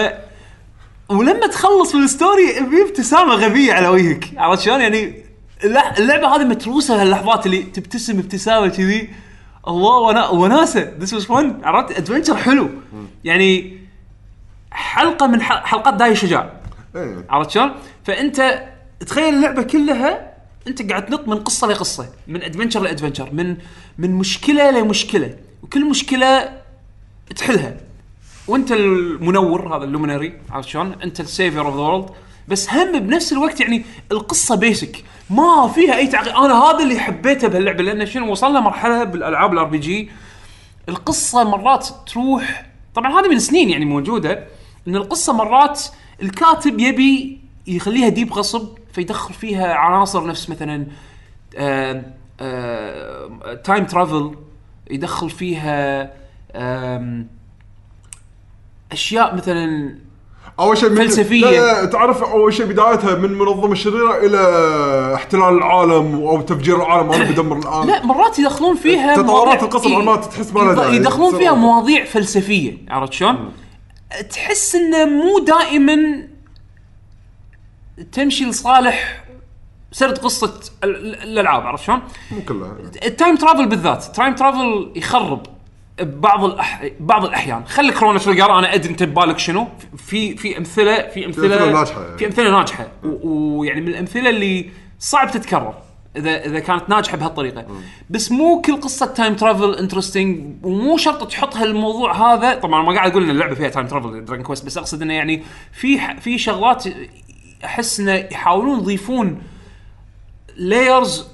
ولما تخلص من ال story في ابتسامة غبية على وجهك عرفت شلون؟ يعني الل- اللعبة هذه متروسة هاللحظات اللي تبتسم ابتسامة كذي الله وأنا وناسة this was fun عرفت؟ adventure حلو يعني حلقة من ح- حلقات داي الشجاع إيه عرفت شلون؟ فأنت تخيل اللعبة كلها أنت قاعد تنط من قصة لقصة، من ادفنشر ل adventure، من من مشكلة لمشكلة، وكل مشكلة تحلها. وأنت المنور هذا ال Luminary عرفت شلون؟ أنت ال savior of the world، بس هم بنفس الوقت يعني القصة basic، ما فيها أي تعقيد، أنا هذا اللي حبيته بهاللعبة لأن شنو وصلنا مرحلة بالألعاب ال RPG القصة مرات تروح طبعا هذه من سنين يعني موجودة إن القصة مرات الكاتب يبي يخليها deep غصب فيدخل فيها عناصر نفس مثلا time travel يدخل فيها أشياء مثلا أول شيء من فلسفية. لا لا تعرف أول شيء بدايتها من منظمة الشريره إلى احتلال العالم أو تفجير العالم أنا بدمر العالم لا مرات يدخلون فيها تطورات إيه، مرات تحس ما لها. يدخلون فيها. مواضيع فلسفية عرفت شلون؟ تحس إنه مو دائما تمشي لصالح سرد قصة ال- ال- الألعاب عرفت شلون؟ مو كلها ال time travel بالذات ال time travel يخرب بعض الأح... بعض الأحيان. خلي Chrono Trigger أنا أدري أنت ببالك شنو. في في أمثلة في أمثلة أمثلة ناجحة يعني. في أمثلة ناجحة. و- ويعني من الأمثلة اللي صعب تتكرر إذا إذا كانت ناجحة بهالطريقة. بس مو كل قصة time travel interesting ومو شرط تحط هالموضوع هذا. طبعا ما قاعد أقول إن اللعبة فيها time travel Dragon Quest بس أقصد إنه يعني في ح- في شغلات أحس إنه يحاولون يضيفون layers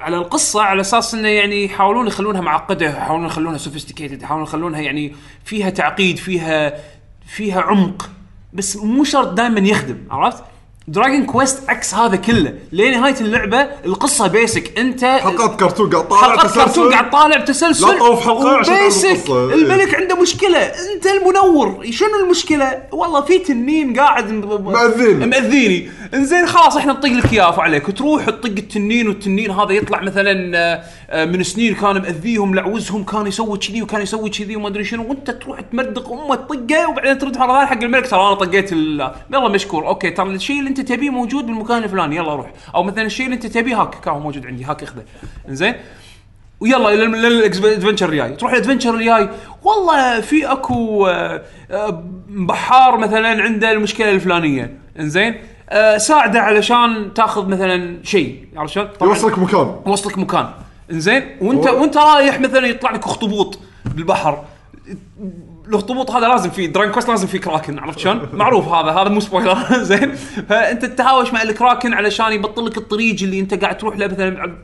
على القصة على أساس إنه يعني يحاولون يخلونها معقدة يحاولون يخلونها sophisticated يحاولون يخلونها يعني فيها تعقيد فيها فيها عمق بس مو شرط دائما يخدم عرفت؟ Dragon Quest عكس هذا كله لنهايه اللعبة القصة basic أنت حلقات كرتون قاعد طالع حلقات تسلسل. كرتون قاعد طالع بتسلسل لا تطوف حلقة عشان القصة. إيه. الملك عنده مشكلة أنت المنور شنو المشكلة والله في تنين قاعد مأذيني. مأذيني انزين خلاص إحنا نطق لك اياه عليك. وتروح تطق التنين والتنين هذا يطلع مثلا آه، آه، من سنين كان مأذيهم لعوزهم كان يسوي كذي وكان يسوي كذي وما أدري شنو. وأنت تروح تمدق أمه تطقه وبعدين ترد مره ثانية حق الملك ترى أنا طقيت يلا مشكور. أوكي ترى الشيء اللي أنت تبيه موجود بالمكان الفلاني يلا روح. أو مثلا الشيء اللي أنت تبيه هاك كان موجود عندي هاك اخذه. إنزين؟ ويلا إلى ال adventure الجاي. تروح ال adventure الجاي. والله في أكو آه، بحار مثلا عنده المشكلة الفلانية. إنزين؟ آه، ساعده علشان تاخذ مثلا شيء. عرفت شلون؟ طبعاً يوصلك مكان. يوصلك مكان. إنزين؟ وانت هو- وانت رايح مثلا يطلع لك أخطبوط بالبحر. الأخطبوط هذا لازم فيه Dragon Quest لازم فيه كراكن. عرفت شلون؟ معروف هذا هذا مو spoiler زين فأنت تتهاوش مع الكراكن علشان يبطل لك الطريق اللي أنت قاعد تروح له مثلا.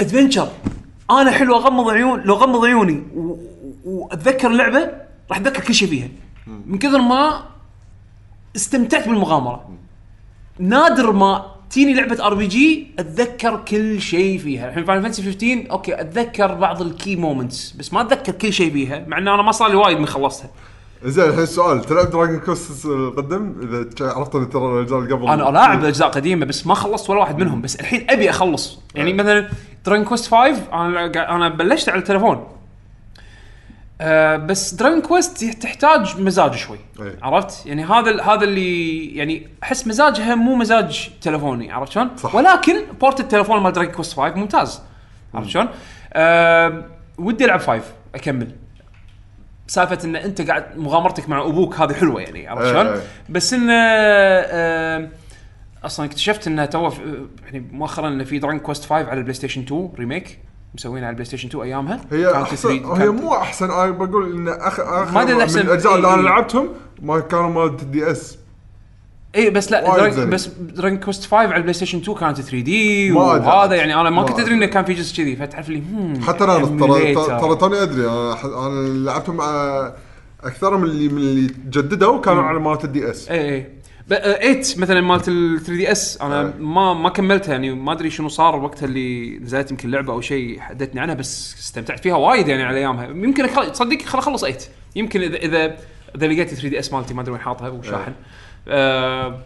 adventure أنا حلو أغمض عيون لو اغمض عيوني وأتذكر اللعبة راح أتذكر كل شيء فيها. من كثر ما استمتعت بالمغامرة. نادر ما تيني لعبة RPG أتذكر كل شيء فيها. الحين Final Fantasy 15 أوكي أتذكر بعض ال key moments بس ما أتذكر كل شيء فيها مع إن أنا ما صار لي وايد من خلصتها زين الحين السؤال تلعب Dragon Quest القدم إذا عرفت إن ترى الأجزاء اللي قبل أنا لاعب أجزاء قديمة بس ما خلصت ولا واحد منهم. بس الحين أبي أخلص. يعني مثلا Dragon Quest 5 أنا أنا بلشت على التليفون. آه بس Dragon Quest تحتاج مزاج شوي إيه. عرفت يعني هذا هذا اللي يعني أحس مزاجها مو مزاج تلفوني عرفت شلون. ولكن port التليفون مال Dragon Quest 5 ممتاز عرفت شلون آه ودي ألعب 5 أكمل سالفة إن أنت قاعد مغامرتك مع أبوك هذه حلوة يعني عرفت إيه، شلون؟ إيه. بس انه آه أصلا اكتشفت انه تو يعني مؤخرا انه في Dragon Quest 5 على ال PlayStation 2 remake مسوينها على ال PlayStation 2 أيامها هي كانت 3D مو أحسن أنا بقول إن اخ آخر ما من أحسن. الأجزاء اللي أنا. لعبتهم ما كانوا مال ال DS اي بس لا زين. بس Dragon Quest 5 على ال PlayStation 2 كانت 3D. وهذا يعني أنا ما ما كنت أدري. إنه كان في جزء كذي فتعرف لي هم حتى أنا ترى. ترى توني أدري أنا لعبتهم مع اكثرهم اللي من اللي جددوا كانوا على مالت ال DS اي اي 8 مثلا مالت ال 3DS أنا إيه. ما ما كملتها يعني ما أدري شنو صار وقتها اللي نزلت يمكن لعبة أو شيء حدثني عنها بس استمتعت فيها وايد يعني على أيامها يمكن. تصدق خل أخلص 8 يمكن اذا اذا إذا لقيت 3DS مالتي ما أدري وين حاطها وشاحن آه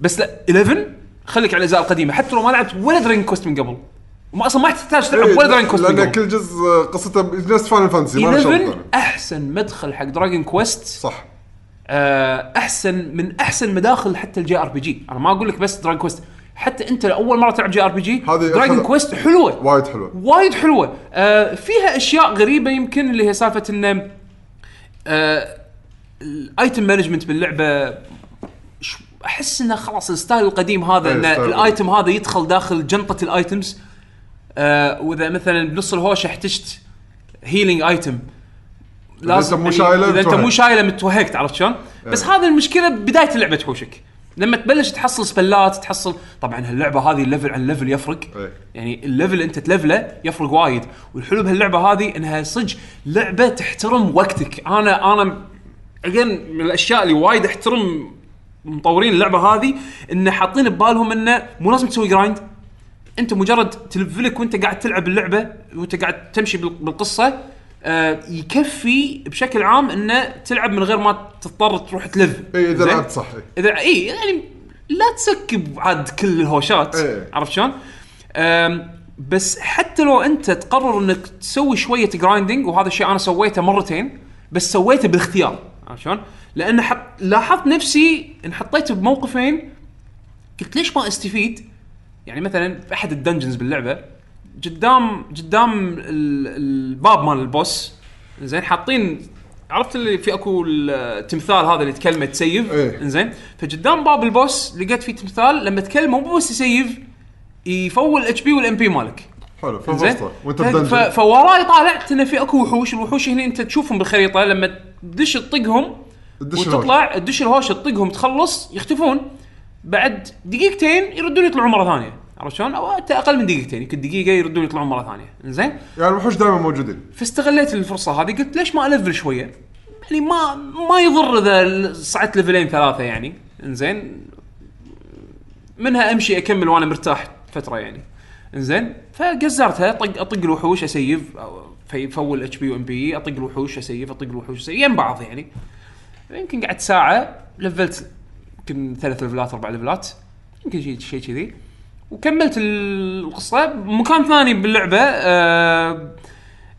بس لا 11 خليك على الأجزاء القديمة حتى لو ما لعبت ولا Dragon Quest من قبل وما أصلا ما تحتاج تلعب ولا Dragon Quest من لأن كل جزء قصته نفس Final Fantasy ما له شغل 11 ثاني. أحسن مدخل حق Dragon Quest صح آه، أحسن من أحسن مداخل حتى ال JRPG. أنا ما أقول لك بس Dragon Quest حتى أنت أول مرة تلعب JRPG Dragon Quest حلوة. وايد حلوة. وايد حلوة. آه فيها أشياء غريبة يمكن اللي هي سالفة انه آه ال item management باللعبة أحس إنه خلاص ال style القديم هذا إيه، إن ال item هذا يدخل داخل جنطة ال items آه وإذا مثلا بنص الهوشة احتجت healing item أنت مو شايله إذا أنت. مو شايله متوهقت عرفت شلون؟ بس هذه المشكلة بداية اللعبة تحوشك لما تبلش تحصل سبلات تحصل طبعا هاللعبة هذه ال level عن ال level يفرق إيه. يعني ال level اللي أنت تلفله يفرق وايد والحلو بهاللعبة هذه إنها صدق لعبة تحترم وقتك أنا أنا اجين من الأشياء اللي وايد أحترم مطورين اللعبة هذه انه حاطين ببالهم انه مو لازم تسوي grind أنت مجرد تلفلك وأنت قاعد تلعب اللعبة وأنت قاعد تمشي بال- بالقصة يكفي بشكل عام إنه تلعب من غير ما تضطر تروح تلف اي إذا؟ لعبت صح إيه. إذا اي يعني لا تسكب عاد كل الهوشات إيه. عرفت شلون؟ بس حتى لو أنت تقرر إنك تسوي شوية grinding وهذا الشيء أنا سويته مرتين بس سويته باختيار عرفت شلون؟ لأن حط لاحظت نفسي انحطيت بموقفين قلت ليش ما استفيد؟ يعني مثلا في أحد ال dungeons باللعبة قدام قدام ال- الباب مال ال boss. زين حاطين عرفت اللي في اكو التمثال هذا اللي تكلمه تسيف؟ إيه. انزين فقدام باب ال boss لقيت في تمثال لما تكلمه مو بس يسيف يفول ال HP وال MP مالك. حلو زين. وانت فوراي طالعت انه في اكو وحوش الوحوش هنا انت تشوفهم بالخريطة لما تدش تطقهم وتطلع تدش الهوشه تطقهم تخلص يختفون. بعد دقيقتين يردون يطلعون مرة ثانية. عرفت شلون؟ أو حتى أقل من دقيقتين يمكن دقيقة يردون يطلعون مرة ثانية. زين يعني الوحوش دائما موجودين. فاستغليت الفرصة هذه قلت ليش ما ألفل شوية؟ يعني ما ما يضر إذا صعدت ليفلين ثلاثة يعني. إنزين؟ منها أمشي أكمل وأنا مرتاح فترة يعني. إنزين؟ فقزرتها طق أطق الوحوش أسيف فيفول HP و MP أطق الوحوش أسيف أطق الوحوش أسيف يم بعض يعني. يمكن قعدت ساعة لفلت يمكن ثلاث ليفلات أربع ليفلات يمكن شيء شيء كذي. وكملت القصة. بمكان ثاني باللعبة آه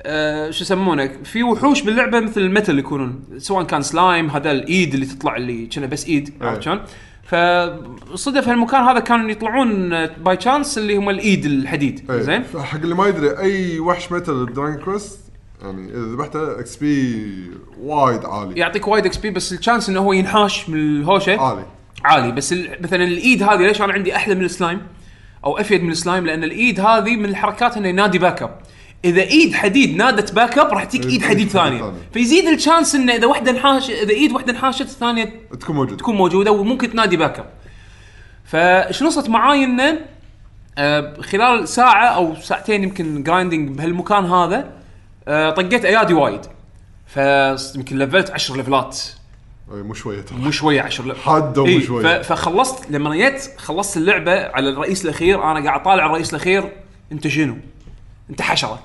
آه شو يسمونه؟ في وحوش باللعبة مثل ال metal يكونون. سواء كان سلايم هذا الإيد اللي تطلع اللي كنا بس إيد أي. عرفت شلون؟ فصدف هالمكان هذا كانوا يطلعون by chance اللي هم الإيد الحديد. إيه. زين؟ حق اللي ما يدري أي وحش metal Dragon Quest يعني إذا ذبحته XP وايد عالي. يعطيك وايد XP بس ال chance إنه هو ينحاش من الهوشة عالي. عالي. بس مثلا الإيد هذه ليش أنا عندي أحلى من السلايم أو أفيد من السلايم لأن الإيد هذه من الحركات إنه ينادي backup إذا إيد حديد نادت backup راح تجيك إيد حديد ثانية. فيزيد ال chance إنه إذا واحدة انحاش إذا إيد واحدة انحاشت الثانية تكون موجود تكون موجودة وممكن تنادي backup فشنو صارت معاي إنه آه، خلال ساعة أو ساعتين يمكن grinding بهالمكان هذا آه، طقيت أيادي وايد. فيمكن لفلت 10 ليفلات اي مو شوية ترى. مو شوية 10 ليفلات حد ومو إيه، شوية. فخلصت لما جيت خلصت اللعبة على الرئيس الأخير أنا قاعد أطالع الرئيس الأخير أنت شنو؟ أنت حشرة.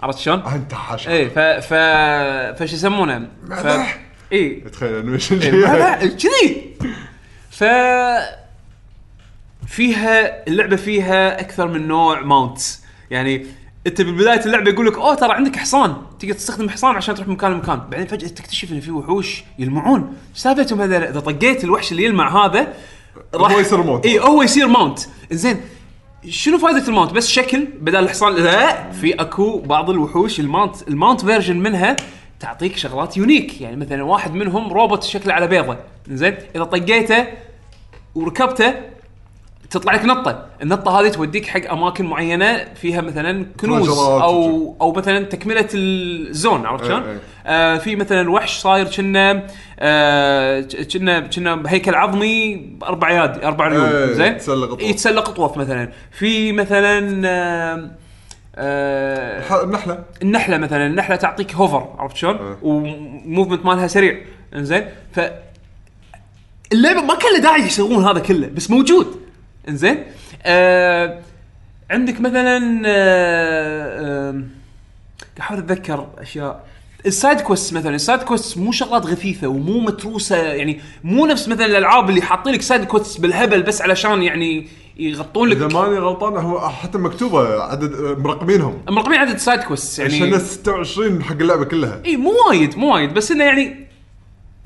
عرفت شلون؟ أنت حشر إيه ف ف فش يسمونه؟ ف... إيه. تخيل animation إيه، كذي. ف فيها اللعبة فيها أكثر من نوع mounts يعني انت ببدايه اللعبة يقول لك أوه ترى عندك حصان. تقدر تستخدم حصان عشان تروح من مكان لمكان. بعدين فجأة تكتشف إن في وحوش يلمعون. إيش سالفتهم هذول؟ إذا طقيت الوحش اللي يلمع هذا هو يصير mount. اي هو يصير mount زين شنو فائدة ال mount بس شكل بدل الحصان لا في أكو بعض الوحوش ال mount ال mount version منها تعطيك شغلات يونيك يعني مثلا واحد منهم روبوت شكله على بيضة. زين إذا طقيته وركبته تطلع لك نطة، النطة هذه توديك حق أماكن معينة فيها مثلا كنوز أو أو مثلا تكملة الزون عرفت إيه، شلون؟ إيه. آه في مثلا وحش صاير كنا آه كنا كنا هيكل عظمي بأربع يد أربع إيه، ريول زين يتسلق أطواف. يتسلق اطواف مثلا في مثلا آه آه النحلة النحلة مثلا النحلة تعطيك hover عرفت شلون؟ أه. و movement مالها سريع إنزين ف اللعبة ما كان له داعي يسوون هذا كله بس موجود إنزين؟ آه عندك مثلا آه آه قاعد أحاول أتذكر أشياء. ال side quest مثلا ال side quest مو شغلات غثيثة ومو متروسة يعني مو نفس مثلا الألعاب اللي حاطين لك side quest بالهبل بس علشان يعني يغطون إذا لك ماني غلطان هو حتى مكتوبة عدد مرقمينهم مرقمين عدد side quest يعني عشان 26 حق اللعبة كلها. إي مو وايد مو وايد بس إنه يعني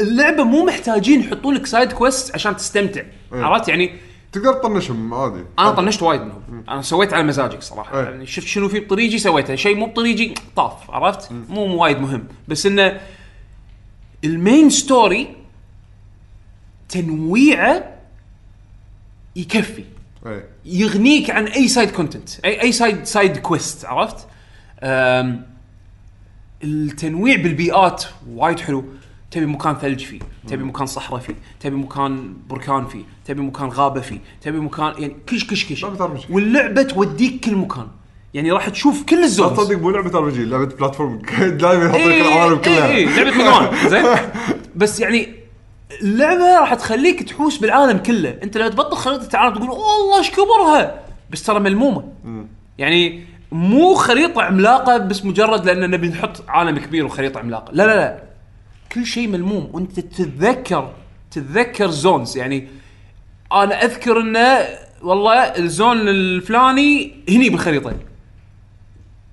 اللعبة مو محتاجين يحطون لك side quest عشان تستمتع. إيه. عرفت؟ يعني تقدر تطنشهم عادي. أنا طنشت وايد منهم. أنا سويت على مزاجك صراحة. إيه. يعني شفت شنو في بطريقي سويته. شيء مو بطريقي طاف عرفت؟ مو مو وايد مهم. بس إنه ال main story تنويعه يكفي. اي يغنيك عن أي side content اي أي side side quest عرفت؟ التنويع بالبيئات وايد حلو. تبي مكان ثلج فيه تبي مكان صحراء فيه تبي مكان بركان فيه تبي مكان غابة فيه تبي مكان يعني كش كش كش. لعبة RPG. واللعبة توديك كل مكان. يعني راح تشوف كل لا ال zones تصدق مو لعبة RPG لعبة platform. دائما يحط لك إيه، العوالم إيه، كلها. إيه، لعبة mega زين؟ بس يعني اللعبة راح تخليك تحوس بالعالم كله. انت لو تبطل خريطة العالم تقول والله إيش كبرها؟ بس ترى ملمومة. يعني مو خريطة عملاقة بس مجرد لأن نبي نحط عالم كبير وخريطة عملاقة. لا لا لا. كل شيء ملموم. وأنت تتذكر تتذكر زونز يعني أنا أذكر انه والله الزون الفلاني هني بالخريطة.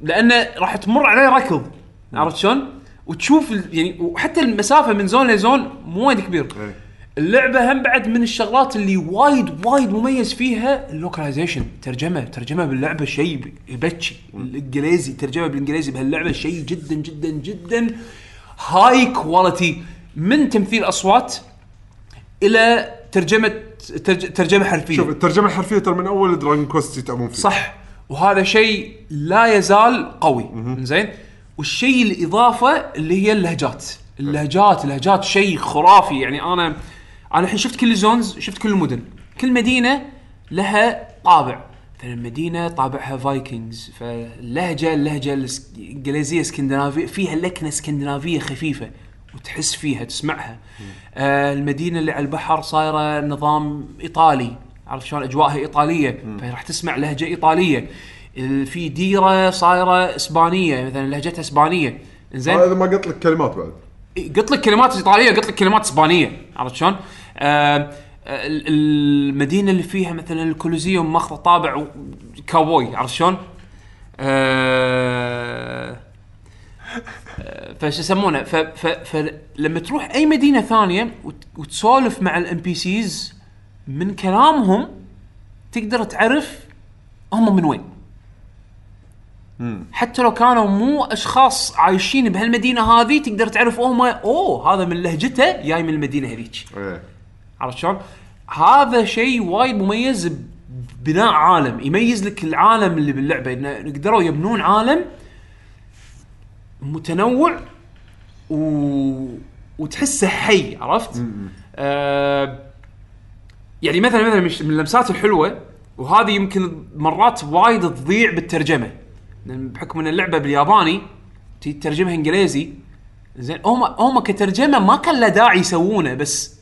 لأنه راح تمر عليه ركض. عرفت شلون؟ وتشوف يعني وحتى المسافة من zone ل zone مو وايد كبير. إيه. اللعبة هم بعد من الشغلات اللي وايد وايد مميز فيها ال localization ترجمة ترجمة باللعبة شيء يبكي الإنجليزي ترجمة بالإنجليزي بهاللعبة شيء جدا جدا جدا. high quality من تمثيل أصوات إلى ترجمه ترج- ترجمة حرفية. شوف الترجمة الحرفية ترى من أول Dragon Quest يتعبون فيه. صح. وهذا شيء لا يزال قوي. زين؟ والشيء الإضافة اللي هي اللهجات. اللهجات اللهجات شيء خرافي. يعني أنا أنا الحين شفت كل الزونز شفت كل المدن كل مدينة لها طابع. مثلا مدينه طابعها فايكنجز فاللهجة اللهجة الإنجليزية اسكندنافيه فيها لكنة إسكندنافية خفيفة وتحس فيها تسمعها. آه المدينة اللي على البحر صايرة نظام إيطالي عرفت شلون؟ أجواءها إيطالية فراح تسمع لهجة إيطالية. ال- في ديرة صايرة إسبانية مثلا لهجتها إسبانية. زين هذا ما قلت لك كلمات بعد. قلت لك كلمات إيطالية قلت لك كلمات إسبانية عرفت شلون؟ آه المدينة اللي فيها مثلا ال Colosseum ماخذة طابع كاوبوي عرفت شلون؟ آه فش يسمونه؟ فلما تروح أي مدينة ثانية وت- وتسولف مع ال NPCs من كلامهم تقدر تعرف هم من وين. حتى لو كانوا مو أشخاص عايشين بهالمدينة هذه تقدر تعرف هم أوه هذا من لهجته جاي من المدينة هذيك. إيه. عرفت شلون؟ هذا شيء وايد مميز ببناء عالم يميز لك العالم اللي باللعبة انه قدروا يبنون عالم متنوع و... وتحسه حي عرفت؟ آه يعني مثلا مثلا من اللمسات الحلوة وهذه يمكن مرات وايد تضيع بالترجمة بحكم إن اللعبة بالياباني تترجمها إنجليزي زين هم هم كترجمة ما كان له داعي يسوونه بس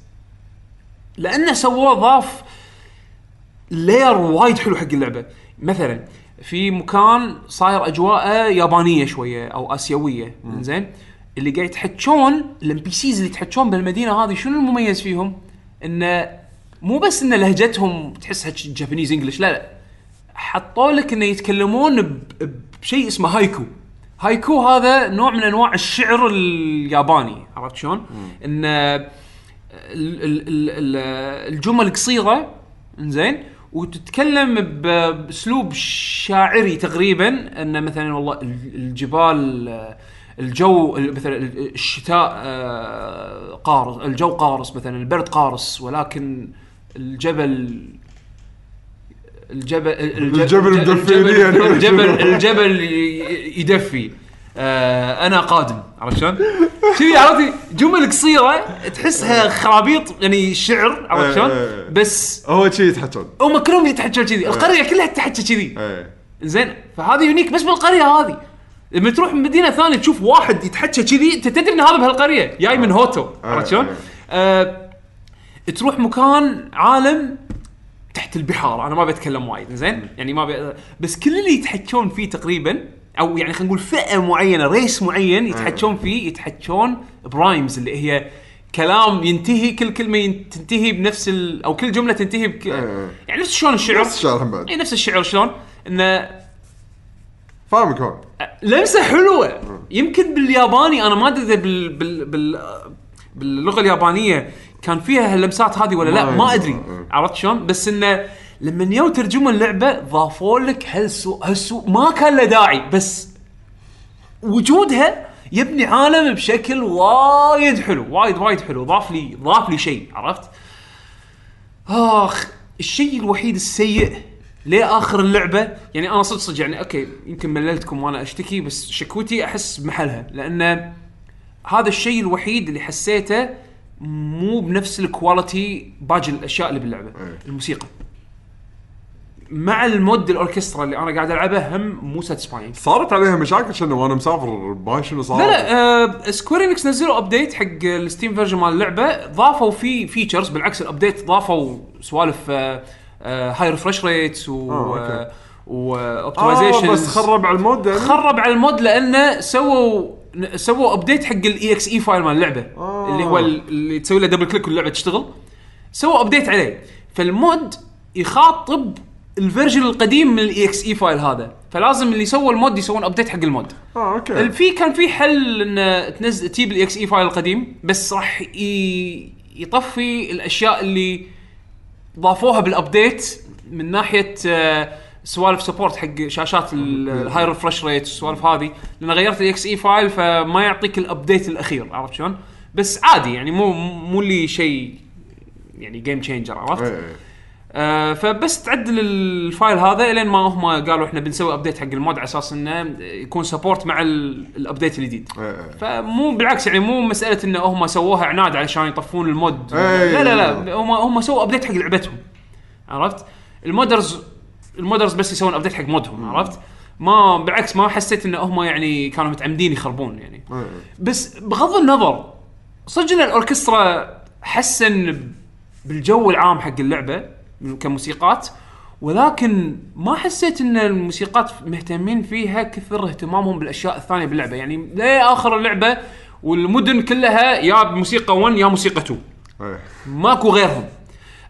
لأنه سووه ضاف لير وايد حلو حق اللعبة. مثلا في مكان صاير أجواءه يابانية شوية أو آسيوية. زين اللي قاعد يتحكون ال NPCs اللي يتحكون بالمدينة هذه شنو المميز فيهم؟ انه مو بس إن لهجتهم تحسها Japanese English لا لا. حطوا لك إنه يتكلمون بشيء اسمه هايكو. هايكو هذا نوع من أنواع الشعر الياباني عرفت شلون؟ إن ال- ال- ال- ال- الجمل قصيرة زين وتتكلم بأسلوب شاعري تقريبا ان مثلا والله ال- الجبال الجو ال- مثلا ال- الشتاء آه، قارس الجو قارس مثلا البرد قارس ولكن الجبل الجبل الجبل يعني. ولا الجبل شنو؟ الجبل ي- يدفي. آه أنا قادم. عرفت شلون؟ كذي عرفتي جمل قصيرة تحسها خرابيط يعني شعر عرفت شلون؟ إيه. بس هو شي يتحكون هم كلهم يتحكون كذي. القرية كلها تتحكى كذي. زين فهذا unique بس بالقرية هذه. لما تروح من مدينة ثانية تشوف واحد يتحكى كذي أنت تدري ان هذا بهالقرية؟ جاي من هوتو عرفت شلون؟ آه تروح مكان عالم تحت البحار. أنا ما بتكلم وايد زين؟ يعني ما بي... بس كل اللي يتحكون فيه تقريبا أو يعني خلينا نقول فئة معينة ريس معين يتحكون فيه يتحكون ب rhymes اللي هي كلام ينتهي كل كلمة ين- تنتهي بنفس ال... أو كل جملة تنتهي بك... إيه. يعني نفس شلون الشعر؟ نفس الشعر هم بعد. إي نفس الشعر شلون؟ انه فاهمك هون لمسة حلوة. يمكن بالياباني أنا ما أدري إذا بال... بال... بال... باللغة اليابانية كان فيها هاللمسات هذه ولا لا ما ما يدري. أدري. عرفت شلون؟ بس انه لما يو ترجموا اللعبة ضافوا لك هالسو هالسو ما كان له داعي بس وجودها يبني عالم بشكل وايد حلو وايد وايد حلو ضاف لي ضاف لي شيء عرفت آخ الشيء الوحيد السيء لآخر اللعبة يعني أنا صدق صدق يعني أوكي يمكن مللتكم وأنا أشتكي بس شكوتي أحس بمحلها لأن هذا الشيء الوحيد اللي حسيته مو بنفس ال quality باقي الأشياء اللي باللعبة إيه. الموسيقى مع ال mod ال orchestra اللي أنا قاعد ألعبه هم مو satisfying صارت عليها مشاكل شنو؟ وأنا مسافر ما شنو صار؟ لا لا آه سكوير انكس نزلوا update حق ال Steam version مال اللعبة. ضافوا فيه features بالعكس ال update ضافوا سوالف آه آه high refresh rates و آه،. و optimization آه بس خرب على ال mod يعني خرب على ال mod لأنه سووا سووا update حق ال exe file مال اللعبة آه. اللي هو ال- اللي تسوي له double click واللعبة تشتغل. سووا update عليه. فال mod يخاطب ال version القديم من ال exe file هذا. فلازم اللي سووا ال mod يسوون update حق ال mod. آه okay. في كان في حل إن تنزل تجيب ال exe file القديم بس راح ي- يطفي الأشياء اللي ضافوها بال update من ناحية آه، سوالف support حق شاشات ال high refresh rate والسوالف هذه. لأن غيرت ال exe file فما يعطيك ال update الأخير عرفت شلون؟ بس عادي يعني مو مو اللي شيء يعني game changer عرفت؟ آه فبس تعدل ال file هذا إلين ما هم قالوا إحنا بنسوي update حق ال mod على أساس إنه يكون support مع ال- ال update الجديد. إيه، إيه. فمو بالعكس يعني مو مسألة إن هم سووها عناد علشان يطفون ال mod. إيه، لا لا لا. هم هم سووا update حق لعبتهم. عرفت؟ ال modders ال modders بس يسوون update حق mod هم عرفت؟ ما بالعكس ما حسيت إن هم يعني كانوا متعمدين يخربون يعني. بس بغض النظر إن ال orchestra حسن بالجو العام حق اللعبة؟ كموسيقات ولكن ما حسيت إن الموسيقات مهتمين فيها كثر اهتمامهم بالأشياء الثانية باللعبة. يعني لآخر اللعبة والمدن كلها يا موسيقى 1 يا موسيقى 2 إيه. ماكو غيرهم.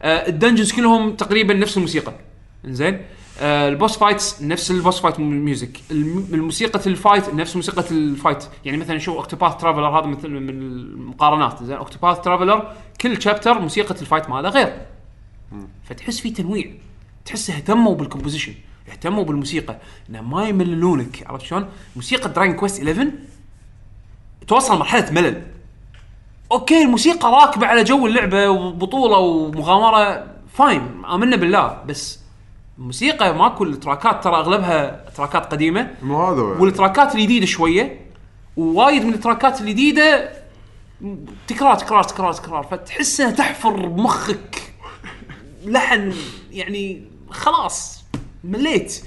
آه ال dungeons كلهم تقريبا نفس الموسيقى. إنزين. آه ال boss fights نفس ال boss fight music. الم- الموسيقى ال fight نفس موسيقى ال fight. يعني مثلا شوف Octopath Traveler هذا مثل من المقارنات. زين Octopath Traveler كل chapter موسيقى ال fight ماله غير. فتحس في تنويع. تحس اهتموا بال composition اهتموا بالموسيقى. إنه ما يمللونك عرفت شلون؟ موسيقى Dragon Quest 11 توصل مرحلة ملل. okay الموسيقى راكبة على جو اللعبة وبطولة ومغامرة fine آمنا بالله. بس الموسيقى ماكو ال tracks ات ترى أغلبها tracks ات قديمة. مو هذا هو. وال tracks ات الجديدة شوية. ووايد من ال tracks ات الجديدة تكرار تكرار تكرار تكرار. فتحسها تحفر بمخك لحن يعني خلاص مليت.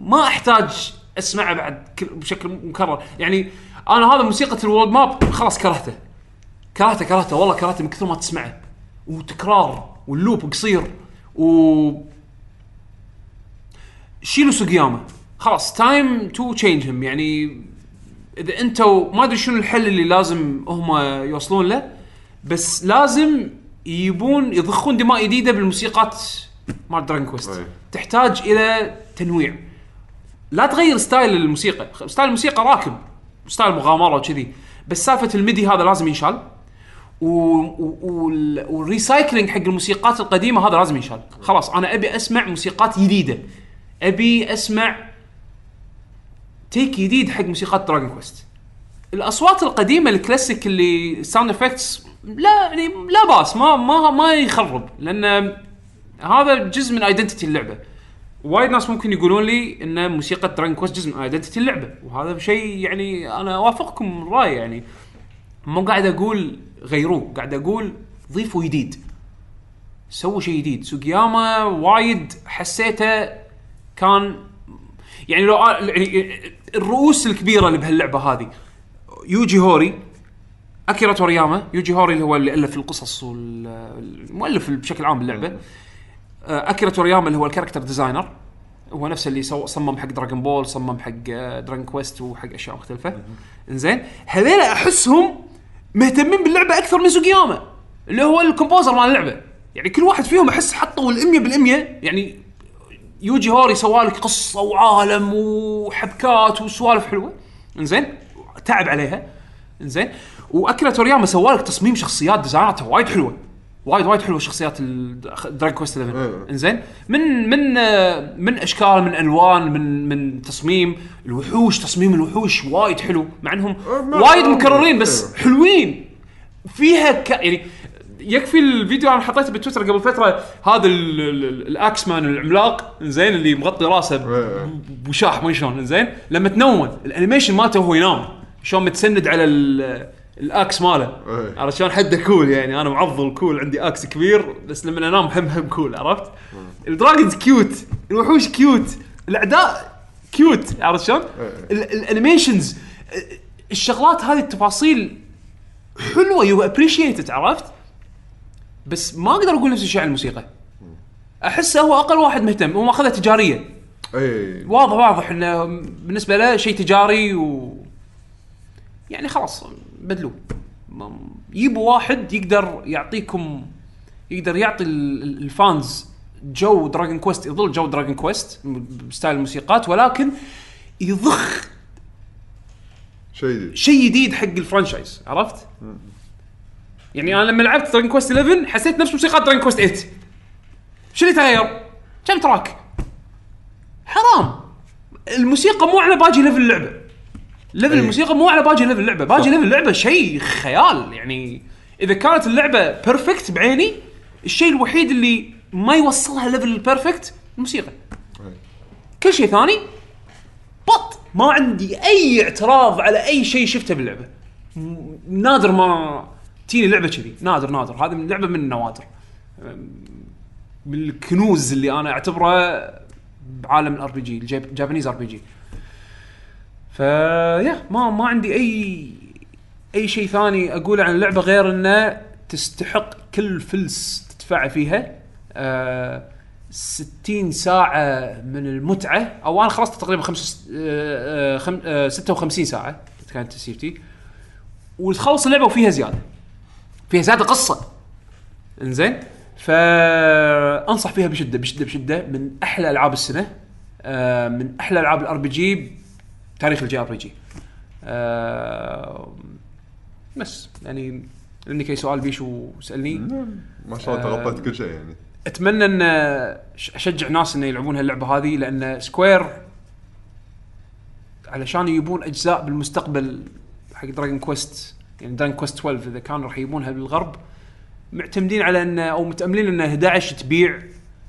ما أحتاج أسمعه بعد كل- بشكل مكرر. يعني أنا هذا موسيقى ال world map خلاص كرهته. كرهته كرهته. والله كرهته من كثر ما تسمعه. وتكرار وال loop قصير. و شيلوا سوقياما. خلاص time to change هم يعني إذا أنتوا ما أدري شنو الحل اللي لازم هم يوصلون له بس لازم يبون يضخون دماء جديدة بالموسيقات مال Dragon Quest. تحتاج إلى تنويع. لا تغير style الموسيقى. style الموسيقى راكب. style مغامرة وكذي. بس سالفة ال MIDI هذا لازم ينشال. و... و... وال- وال recycling حق الموسيقات القديمة هذا لازم ينشال. خلاص أنا أبي أسمع موسيقات جديدة. أبي أسمع take جديد حق موسيقات Dragon Quest الأصوات القديمة الكلاسيك اللي sound effects لا يعني لا بأس ما ما ما يخرب لأن هذا جزء من identity اللعبة. وايد ناس ممكن يقولون لي إن موسيقى Dragon Quest جزء من identity اللعبة وهذا شيء يعني أنا أوافقكم الراي يعني. مو قاعد أقول غيروه قاعد أقول ضيفوا جديد. سووا شيء جديد. سوقياما وايد حسيته كان يعني لو يعني الرؤوس الكبيرة اللي بهاللعبة هذه. يوجي هوري أكيرا تورياما يوجي هوري اللي هو اللي الف القصص والمؤلف بشكل عام باللعبه آه، أكيرا تورياما اللي هو ال character designer هو نفسه اللي سو صمم حق Dragon Ball صمم حق Dragon Quest وحق أشياء مختلفة. إنزين هذيلا أحسهم مهتمين باللعبة أكثر من سوقياما اللي هو ال composer مال اللعبة. يعني كل واحد فيهم أحس حطوا ال 100% يعني يوجي هوري سوالك قصة وعالم وحبكات وسوالف حلوة. إنزين تعب عليها. إنزين واكيرا تورياما سوالك تصميم شخصيات design اتها وايد حلوة. وايد وايد حلوة شخصيات Dragon Quest 11 إيه. إنزين. من من من أشكال من ألوان من من تصميم الوحوش تصميم الوحوش وايد حلو. مع إنهم ما- وايد مكررين بس إيه. حلوين. فيها ك... يعني يكفي الفيديو أنا حطيته بالتويتر قبل فترة هذا ال- ال- ال- ال axe man العملاق زين اللي مغطي راسه ب- إيه. بوشاح ما شلون زين لما تشوفون ال animation مالته وهو ينام. شلون متسند على ال axe ماله. إيه. عرفت شلون؟ حده cool يعني. أنا معضل cool عندي axe كبير بس لما أنام هم هم cool عرفت؟ ال dragons cute الوحوش cute الأعداء cute عرفت شلون؟ ال- ال animations الشغلات هذه التفاصيل حلوة you appreciate عرفت؟ بس ما أقدر أقول نفس الشيء عن الموسيقى. أحسه هو أقل واحد مهتم هو ماخذها تجارية. اي واضح واضح إنه بالنسبة له شيء تجاري و يعني خلاص بدلوه يجيبوا واحد يقدر يعطيكم يقدر يعطي ال- ال- ال fans جو Dragon Quest يظل جو Dragon Quest ب style الموسيقات ولكن يضخ شيء جديد شيء جديد حق ال franchise عرفت؟ يعني أنا لما لعبت Dragon Quest 11 حسيت نفس موسيقى Dragon Quest 8 شو اللي تغير؟ كم track؟ حرام الموسيقى مو على باقي level اللعبة level أي. الموسيقى مو على باقي level اللعبة. باقي صح. level اللعبة شيء خيال. يعني إذا كانت اللعبة perfect بعيني الشيء الوحيد اللي ما يوصلها level ال perfect الموسيقى. إي. كل شيء ثاني بط. ما عندي أي اعتراض على أي شيء شفته باللعبة. نادر ما تيني لعبة كذي. نادر نادر. هذه من لعبة من النوادر. من الكنوز اللي أنا أعتبره بعالم ال RPG ال Japanese RPG فيا ما ما عندي اي أي شيء ثاني أقوله عن اللعبة غير إنه تستحق كل فلس تدفع فيها. آه 60 ساعة من المتعة. أو أنا خلصت تقريبا خمس آه آه خم آه 56 ساعة كانت تسيفتي وتخلص اللعبة وفيها زيادة. فيها زيادة قصة. إنزين؟ فانصح فيها بشدة بشدة بشدة. من أحلى ألعاب السنة. آه، من أحلى ألعاب ال RPG تاريخ ال JRPG بس يعني عندك اي سؤال بيشو سالني ما شاء الله آه، تغطيت كل شيء يعني. أتمنى إن أشجع ناس انه يلعبون هاللعبة هذه لأن Square علشان يجيبون أجزاء بالمستقبل حق Dragon Quest يعني Dragon Quest 12 إذا كانوا راح يجيبونها بالغرب معتمدين على إن أو متأملين إن 11 تبيع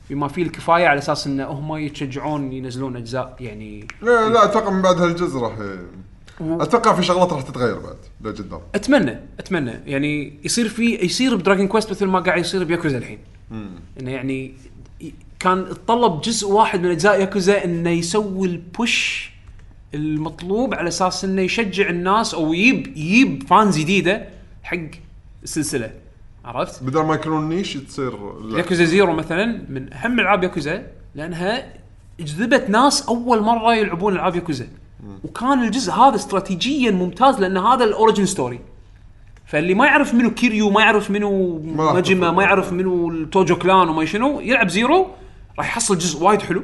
بما فيه الكفاية على أساس إن هم يتشجعون ينزلون أجزاء يعني لا لا أتوقع من بعد هالجزء راح أتوقع في شغلات راح تتغير بعد لقدام أتمنى أتمنى. يعني يصير في يصير ب Dragon Quest مثل ما قاعد يصير بياكوزا الحين. إنه يعني كان اتطلب جزء واحد من أجزاء ياكوزا إنه يسوي ال push المطلوب على أساس إنه يشجع الناس أو يجيب يجيب fans جديدة حق السلسلة. عرفت؟ بدل ما يكونون niche تصير لا. Yakuza Zero مثلا من أهم ألعاب ياكوزا لأنها جذبت ناس أول مرة يلعبون ألعاب ياكوزا وكان الجزء هذا استراتيجيا ممتاز لأن هذا ال origin story فاللي ما يعرف منو Kiryu ما يعرف منو ما راح Majima تفهم. ما يعرف منو ال Tojo Clan وما شنو يلعب Zero راح يحصل جزء وايد حلو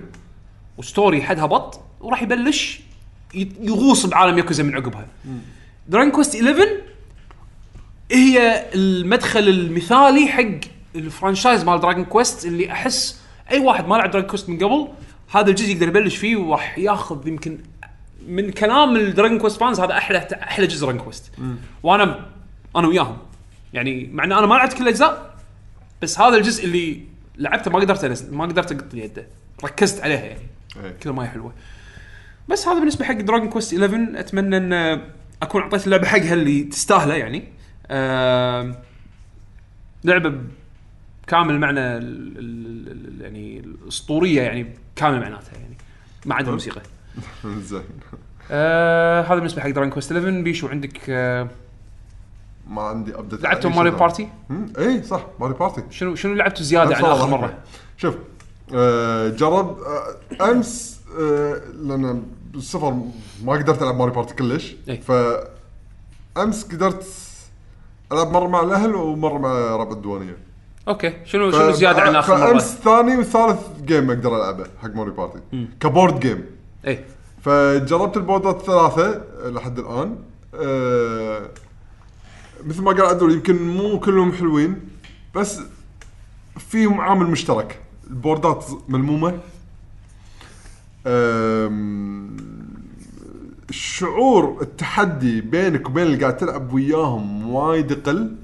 و story حدها بط وراح يبلش يغوص بعالم ياكوزا من عقبها Dragon Quest 11 هي المدخل المثالي حق ال franchise مال Dragon Quest اللي أحس أي واحد ما لعب Dragon Quest من قبل هذا الجزء يقدر يبلش فيه وراح ياخذ يمكن من كلام ال Dragon Quest fans هذا أحلى أحلى جزء Dragon Quest وأنا أنا وياهم. يعني مع إن أنا ما لعبت كل الأجزاء بس هذا الجزء اللي لعبته ما قدرت ما قدرت أقط يده. ركزت عليها يعني. إيه. كذا ما هي حلوة. بس هذا بالنسبة حق Dragon Quest 11 أتمنى إن أكون أعطيت اللعبة حقها اللي تستاهله يعني. لعبة كامل معنى ال- ال- ال- يعني الأسطورية يعني كامل معناتها يعني ما عدا الموسيقى. زين. آه هذا بالنسبة حق Dragon Quest 11 بيشو عندك آه ما عندي ابديت لعبتوا Mario Party اي صح Mario Party شنو شنو لعبتوا زيادة عن آخر مرة. شوف آه جرب آه أمس آه لأن بالسفر ما قدرت ألعب Mario Party كلش. إيه. ف امس قدرت ألعب مرة مع الأهل ومرة مع ربع الديوانية. Okay. شنو شنو زيادة عن آخر مرة؟ فامس ثاني وثالث game أقدر ألعبه حق Mario Party ك board game إيه. فجربت البوردات الثلاثة لحد الآن. أه مثل ما قال عدول يمكن مو كلهم حلوين بس فيهم عامل مشترك. البوردات ملمومة. أم، شعور التحدي بينك وبين اللي قاعد تلعب وياهم وايد يقل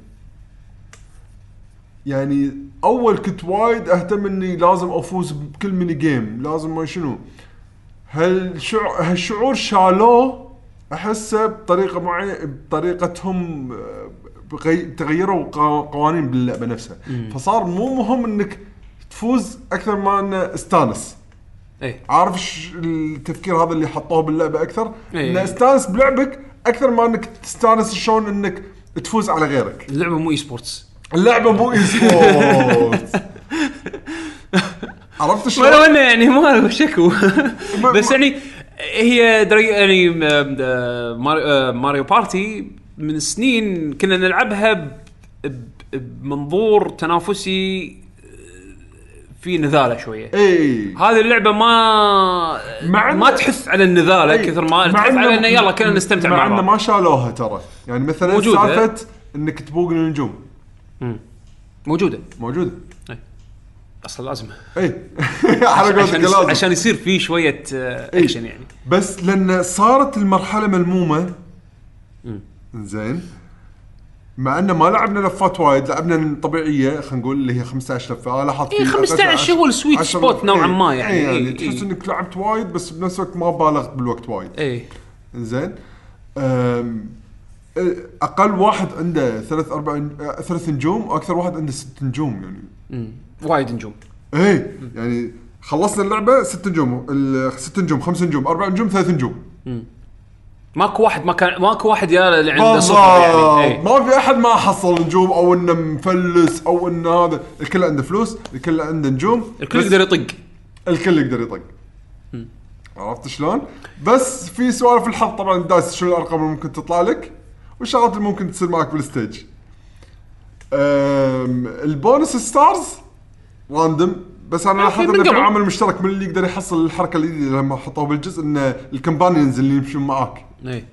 يعني أول كنت وايد أهتم إني لازم أفوز بكل mini game لازم ما شنو. هالشعور هالشعور شالوه؟ أحسه بطريقة معينة بطريقتهم آه،. تغيروا قوانين باللعبة نفسها. فصار مو مهم إنك تفوز أكثر ما إنه استانس. إيه عارف. التفكير هذا اللي حطوه باللعبة أكثر إيه. إنه استانس بلعبك أكثر ما إنك تستانس شلون إنك تفوز على غيرك اللعبة مو esports اللعبة مو اي سبورت عرفت شلون؟ ولو إنه يعني ما له شكو بس يعني هي دري يعني Mario Party من سنين كنا نلعبها بمنظور تنافسي في نذالة شوية. إي. هذه اللعبة ما مع ما تحث على النذالة إي. كثر ما تحث على إنه يلا كلنا نستمتع مع مع بعض. ما شالوها ترى. يعني مثلا. سالفة إنك تبوق النجوم. موجودة. موجودة. أصلا لازم. إي. على عشان لازم. عشان يصير في شوية آه،. اكشن يعني. بس لأن صارت المرحلة ملمومة. زين مع إنه ما لعبنا لفات وايد لعبنا طبيعية خلينا نقول اللي هي 15 لفه أنا حاط إي، 15 هو ال sweet spot نوعاً ما يعني. إي يعني إي، تحس إي. إنك لعبت وايد بس بنفس الوقت ما بالغت بالوقت وايد. إيه. زين. أقل واحد عنده ثلاث أربع ثلاث نجوم وأكثر واحد عنده ست نجوم يعني. وايد نجوم. إيه يعني خلصنا اللعبة ست نجوم ست نجوم خمس نجوم أربع نجوم ثلاث نجوم. ماكو واحد ما كان ماكو واحد يا اللي عنده صفر يعني إيه. ما في أحد ما حصل نجوم أو إنه مفلس أو إنه هذا. الكل عنده فلوس الكل عنده نجوم الكل بس يقدر يطق. الكل يقدر يطق. عرفت شلون؟ بس في سوالف الحظ. طبعا dice شنو الأرقام اللي ممكن تطلع لك؟ والشغلات اللي ممكن تصير معك بال stage. أم، ال bonus stars random. بس أنا آه، لاحظت من إنه في قبل. عامل مشترك من اللي يقدر يحصل الحركة الجديده لما حطوه بالجزء إن ال companions اللي يمشون معاك. اي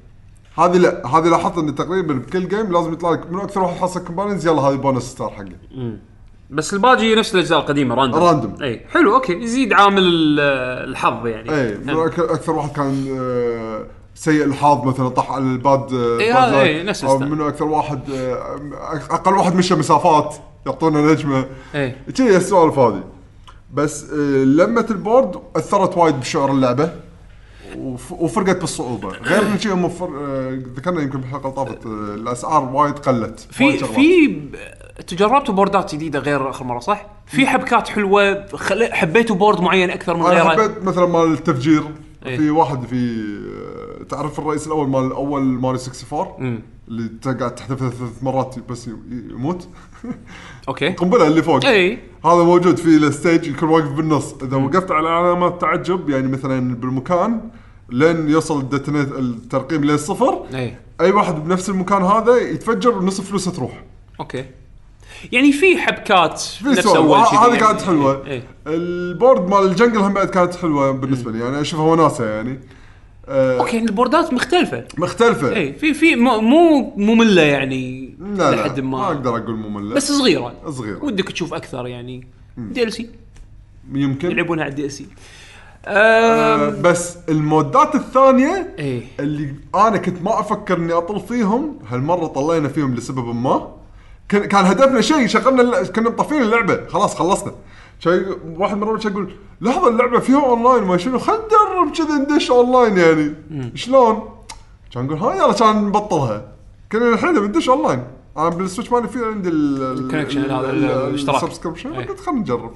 هذه لا هذه لاحظت انه تقريبا بكل game لازم يطلع لك من أكثر واحد حصل companions يلا هذه bonus star حقه بس الباجي نفس الأجزاء القديمة random random. اي حلو okay. يزيد عامل ال- الحظ يعني. اي أكثر واحد كان آه، سيء الحظ مثلا طح على ال bad آه، bad هذا. إي، نفس أو. منو أكثر واحد آه، أقل واحد مشى مسافات يعطونا نجمة. اي كذي السوالف هذه. بس لمة ال board أثرت وايد بشعور اللعبة. وفرقت بالصعوبة. غير من شيء هم فر- آه، ذكرنا يمكن بالحلقة اللي طافت آه، الأسعار وايد قلت. في. في ب- أنتوا جربتوا بوردات جديدة غير آخر مرة صح؟ في حبكات حلوة خل... حبيتوا board معين أكثر من أنا غيره؟ حبيت مثلا مال التفجير. إيه. في واحد في آه، تعرف الرئيس الأول مال أول ماريو 64 مم. اللي تقعد تحذفه ثلاث مرات بس يموت. okay. القنبله اللي فوق. اي هذا موجود في ال stage الكل واقف بالنص. إذا وقفت على علامات تعجب يعني مثلا بالمكان لين يوصل ال detonate الترقيم للصفر إي. أي واحد بنفس المكان هذا يتفجر ونص فلوسه تروح. okay. يعني في حبكات في نفس سؤال أول شيء هذه يعني. كانت حلوة. إي. ال board مال ال jungle هم بعد كانت حلوة بالنسبة لي. يعني أشوفها وناسة يعني. آه، okay البوردات مختلفة. مختلفة. إي في في مو مو مملة يعني لا لا لحد ما. ما أقدر أقول مملة. بس صغيرة. صغيرة. ودك تشوف أكثر يعني. DLC يمكن. يلعبونها على ال DLC آه بس المودات الثانية إيه. اللي أنا كنت ما أفكر إني أطل فيهم هالمرة طلينا فيهم لسبب ما. كان كان هدفنا شيء شغلنا كنا مطفين اللعبة. خلاص خلصنا. شيء واحد مرة شي يقول لحظه اللعبة فيها أونلاين ما شنو خل نجرب كذا ندش أونلاين يعني. شلون؟ كان نقول ها يلا كان نبطلها. كنا الحين بندش أونلاين. أنا بال Switch مالي في عندي ال connection هذا، ال- الاشتراك. ال subscription إيه. قلت خلينا نجرب.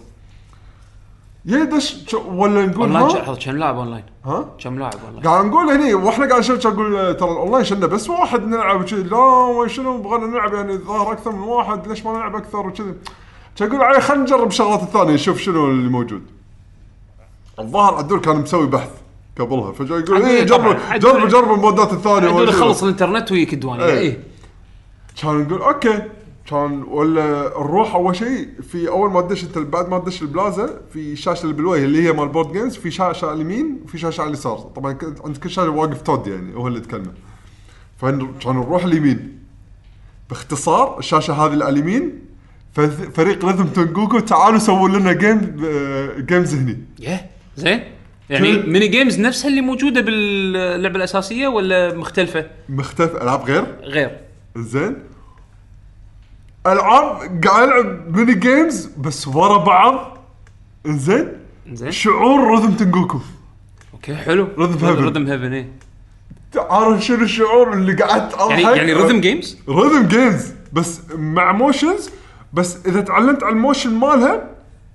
يدش شو- ولا نقول اونلاين ها؟ كم لاعب اونلاين؟ ها؟ كم لاعب اونلاين؟ قاعد نقول هني وإحنا قاعد نشوف أقول آه، ترى الاونلاين شلنا بس واحد نلعب وكذي لا شنو بغينا نلعب يعني الظاهر أكثر من واحد. ليش ما نلعب أكثر وكذي كان أقول عليه؟ خلينا نجرب الشغلات الثانية نشوف شنو اللي موجود. الظاهر عدول كان مسوي بحث قبلها. فجاي يقول عدول إيه طبعاً، جرب عدول- جرب جرب المودات الثانية يقول وكذا. خلص الانترنت weak الديوانيه إيه. اي كان نقول okay. كان ولا نروح أول شيء في أول ما تدش انت بعد ما تدش البلازا في شاشة اللي بالوجه اللي هي مال board games في شاشة على اليمين وفي شاشة على اليسار. طبعا عند كل شاشة واقف Toad يعني هو اللي يتكلم. فكان نروح اليمين. باختصار الشاشة هذه اللي على اليمين فريق Rhythm Tengoku تعالوا سووا لنا game آه، games هني. يه زين. يعني mini games نفسها اللي موجودة باللعبة الأساسية ولا مختلفة؟ مختلف ألعاب غير؟ غير. زين. العاب قاعد ألعب mini games بس ورا بعض. زين زين شعور Rhythm Tengoku okay حلو. Rhythm Heaven. Rhythm Heaven إيه. عارف شنو الشعور اللي قعدت أضحك؟ يعني يعني rhythm games rhythm games بس مع motions بس إذا تعلمت على ال motion مالها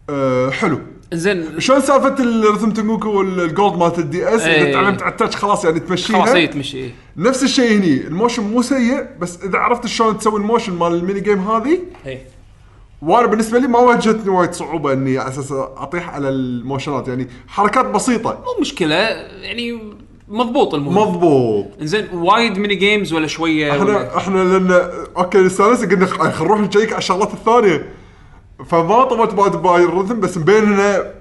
آه حلو. زين. شلون سالفة ال Rhythm Tengoku وال Gold مالت ال DS إذا إيه. تعلمت على ال touch خلاص يعني تمشيها. خلاص هي تمشي إيه. نفس الشيء هني. الموشن مو سيء بس إذا عرفت شلون تسوي ال motion مال ال mini game هذه إيه. وأنا بالنسبة لي ما واجهتني وايد صعوبة إني على أساس أطيح على الموشنات. يعني حركات بسيطة. مو مشكلة يعني مضبوط المهم. مضبوط. زين وايد mini games ولا شوية ولا إحنا إحنا لأن okay نستانس قلنا خ- خل نروح نشيك على الشغلات الثانية. فما طولت بعد باي ال rhythm بس مبيننا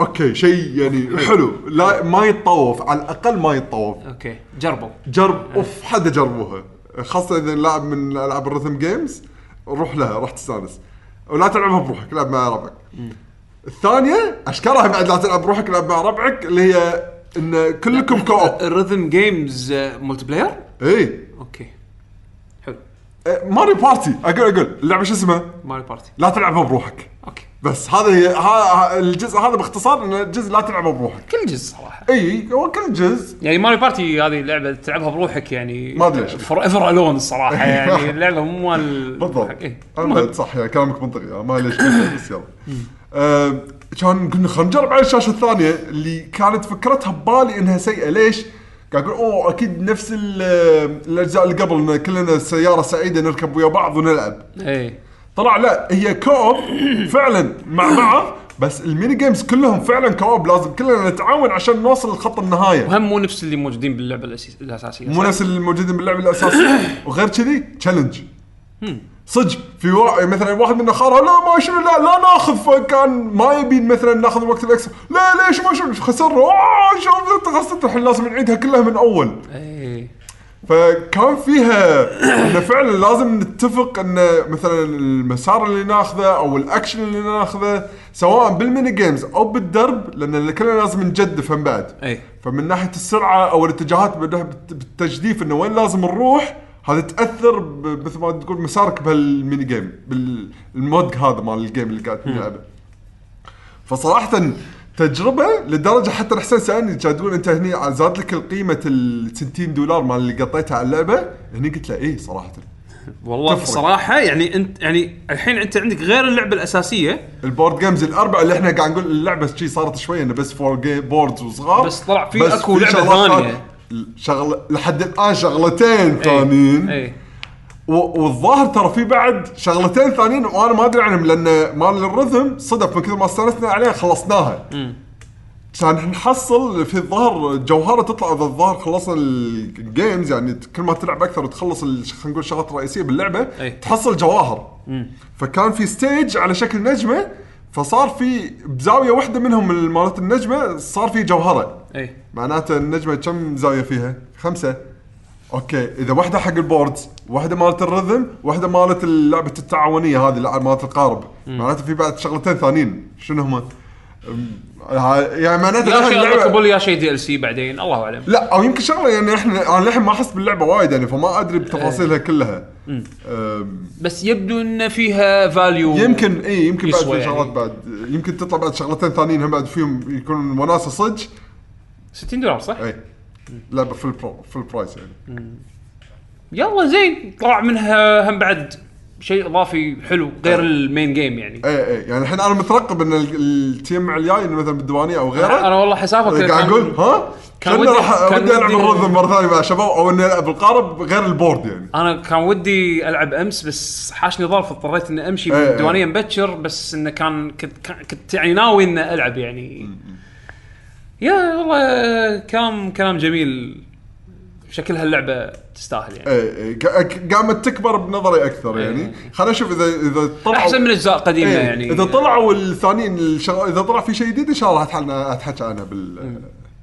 okay شيء يعني حلو. لا ما يتطوف على الأقل ما يتطوف. okay. جربوا. جرب. أوف حد جربوها. خاصة إذا لاعب من ألعاب ال rhythm games روح لها راح تستانس. ولا تلعبها بروحك لعب مع ربعك. الثانية اشكالها بعد لا تلعب بروحك لعب مع ربعك اللي هي إن كلكم co-op ال rhythm games multiplayer اي okay. إيه، Mario Party. أقول أقول اللعبة شو اسمها؟ Mario Party. لا تلعبها بروحك. okay. بس هذا هي ها الجزء هذا باختصار إنه جزء لا تلعبه بروحك. كل جزء صراحة. إي هو كل جزء. يعني Mario Party هذه لعبه تلعبها بروحك يعني ما ليش. forever alone الصراحه يعني. اللعبة مو مال بالضبط. إيه. صح يعني كلامك منطقي. ما ليش بس يلا. آه، كان قلنا خلينا نجرب على الشاشة الثانية اللي كانت فكرتها ببالي إنها سيئة. ليش؟ قاعد أقول أوه أكيد نفس ال- الأجزاء اللي قبل إن كلنا سيارة سعيدة نركب ويا بعض ونلعب. إيه طلع لا هي co-op فعلا مع بعض بس ال mini games كلهم فعلا co-op لازم كلنا نتعاون عشان نوصل لخط النهاية. وهم مو نفس اللي موجودين باللعبة الأساسية مو صح؟ نفس اللي موجودين باللعبة الاساسيه وغير كذي challenge صدق في وا... مثلا واحد منا خارها لا ما شنو لا لا ناخذ فكان ما يبي مثلا ناخذ الوقت الاكثر لا ليش ما شنو خسرنا. اوه شوف انت خسرت الحين لازم نعيدها كلها من أول. اي فكان فيها إنه فعلا لازم نتفق إن مثلا المسار اللي ناخذه أو الأكشن اللي ناخذه سواء بال mini games أو بالدرب لأن كلنا لازم نجدف هم بعد. اي فمن ناحية السرعة أو الاتجاهات من بالتجديف إنه وين لازم نروح هذا تأثر مثل ما تقول مسارك بهال mini game بال mode هذا مال ال game اللي قاعد تلعبه. فصراحه تجربة لدرجة حتى حسين سالني كان تقول أنت هني زاد لك القيمة ال 60 دولار مال اللي قطيتها على اللعبة هني قلت له إيه صراحة. والله تفرق. صراحة يعني انت يعني الحين أنت عندك غير اللعبة الأساسية. ال board games الأربعة اللي إحنا قاعد نقول اللعبة شي صارت شوي إنه بس four game boards وصغار بس طلع في بس أكو لعبة شغله لحد الآن شغلتين ثانيين اي والظاهر ترى في بعد شغلتين ثانيين وأنا ما أدري عنهم لأن مال ال rhythm صدف من كثر ما استأنسنا عليها خلصناها. كان نحصل في الظاهر جوهرة تطلع إذا الظاهر خلصنا ال games يعني كل ما تلعب أكثر وتخلص خلينا نقول الشغلات الرئيسية باللعبة أي. تحصل جواهر. فكان في stage على شكل نجمة فصار في بزاويه واحدة منهم من مالت النجمة صار في جوهرة. إي معناته النجمة كم زاوية فيها؟ خمسة. okay إذا واحدة حق ال boards، واحدة مالت ال rhythm، واحدة مالت لعبه التعاونية هذه مالت القارب، معناته في بعد شغلتين ثانيين، شنو هم؟ يعني معناته يا شيء قبل يا شيء DLC بعدين الله أعلم لا أو يمكن شغلة يعني إحنا أنا للحين ما أحس باللعبة وايد يعني فما أدري بتفاصيلها كلها. بس يبدو إن فيها value يمكن إي يمكن بعد يسوى في شغلات يعني. بعد. يمكن تطلع بعد شغلتين ثانيين هم بعد فيهم يكون وناسة صدق. 60 دولار صح؟ إي. لعبه full pro full price يعني. يلا زين طلع منها هم بعد شيء إضافي حلو غير ال main game يعني. أي أي. يعني الحين أنا مترقب إن ال- التجمع الجاي إنه مثلا بالديوانية أو غيره. أنا والله حسافك قاعد أقول ها؟ كان ودي- راح كان ودي ألعب ال rhythm مرة ثانية مع شباب أو إني ألعب القارب غير ال board يعني. أنا كان ودي ألعب أمس بس حاشني ظرف اضطريت إني أمشي من إيه، إيه. الديوانيه مبكر بس إنه كان كنت كنت يعني ناوي إني ألعب يعني. يا والله كلام كلام جميل. شكلها اللعبه تستاهل يعني. اي ق- قامت تكبر بنظري أكثر يعني. خلينا نشوف اذا إذا طلعوا أحسن من اجزاء قديمه إيه، يعني. إذا طلعوا الثانيين الشغ... إذا طلع في شيء جديد إن شاء الله اتحلنا أتحكى عنها بال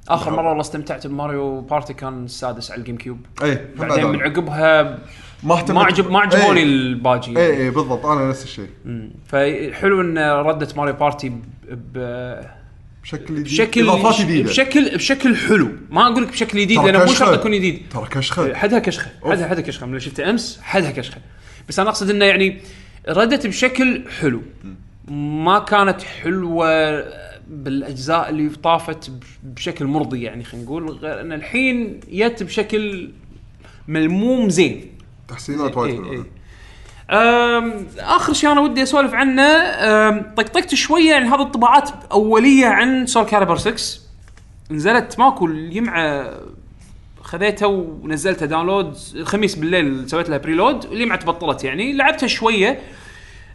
آخر مرة والله استمتعت بماريو بارتي كان السادس على الجيم كيوب. اي بعدين من عقبها ما اهتمت. ما عجب ما عجبوني إيه. الباجي. اي اي بالضبط أنا نفس الشيء. فحلو إن ردت ماريو بارتي ب- ب- بشكل جديد. بشكل إضافات جديدة. بشكل بشكل حلو. ما أقول لك بشكل جديد لأنه مو. شرط يكون جديد. ترى كشخة. حدها كشخة. حدها حدها كشخة. من اللي شفته أمس حدها كشخة. بس أنا أقصد إنه يعني ردت بشكل حلو. ما كانت حلوة بالأجزاء اللي طافت بشكل مرضي يعني خلينا نقول. غير أن الحين جت بشكل ملموم زين. تحسينات وايد إيه، حلوة إيه. آخر شيء أنا ودي أسولف عنه طقطقت شوية يعني هذه الطباعات أولية عن سول كاليبر 6 نزلت ماكو الجمعة خذيتها ونزلتها download الخميس بالليل سويت لها preload اليمعة تبطلت يعني. لعبتها شوية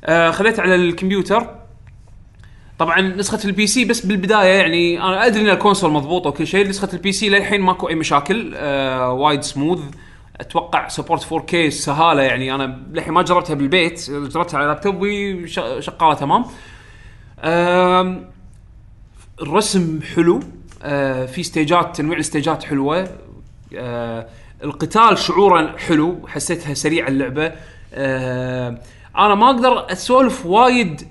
أه، خذيتها على الكمبيوتر. طبعا نسخة ال PC بس بالبداية يعني أنا أدري إن ال console مضبوط وكل شيء نسخة ال PC للحين ماكو أي مشاكل آه وايد سموث أتوقع support 4K سهالة يعني. أنا للحين ما جربتها بالبيت جربتها على لابتوبي شغالة تمام. الرسم حلو آه في stage ات تنويع ال stage ات حلوة. آه القتال شعورا حلو حسيتها سريعة اللعبة. آه أنا ما أقدر أسولف وايد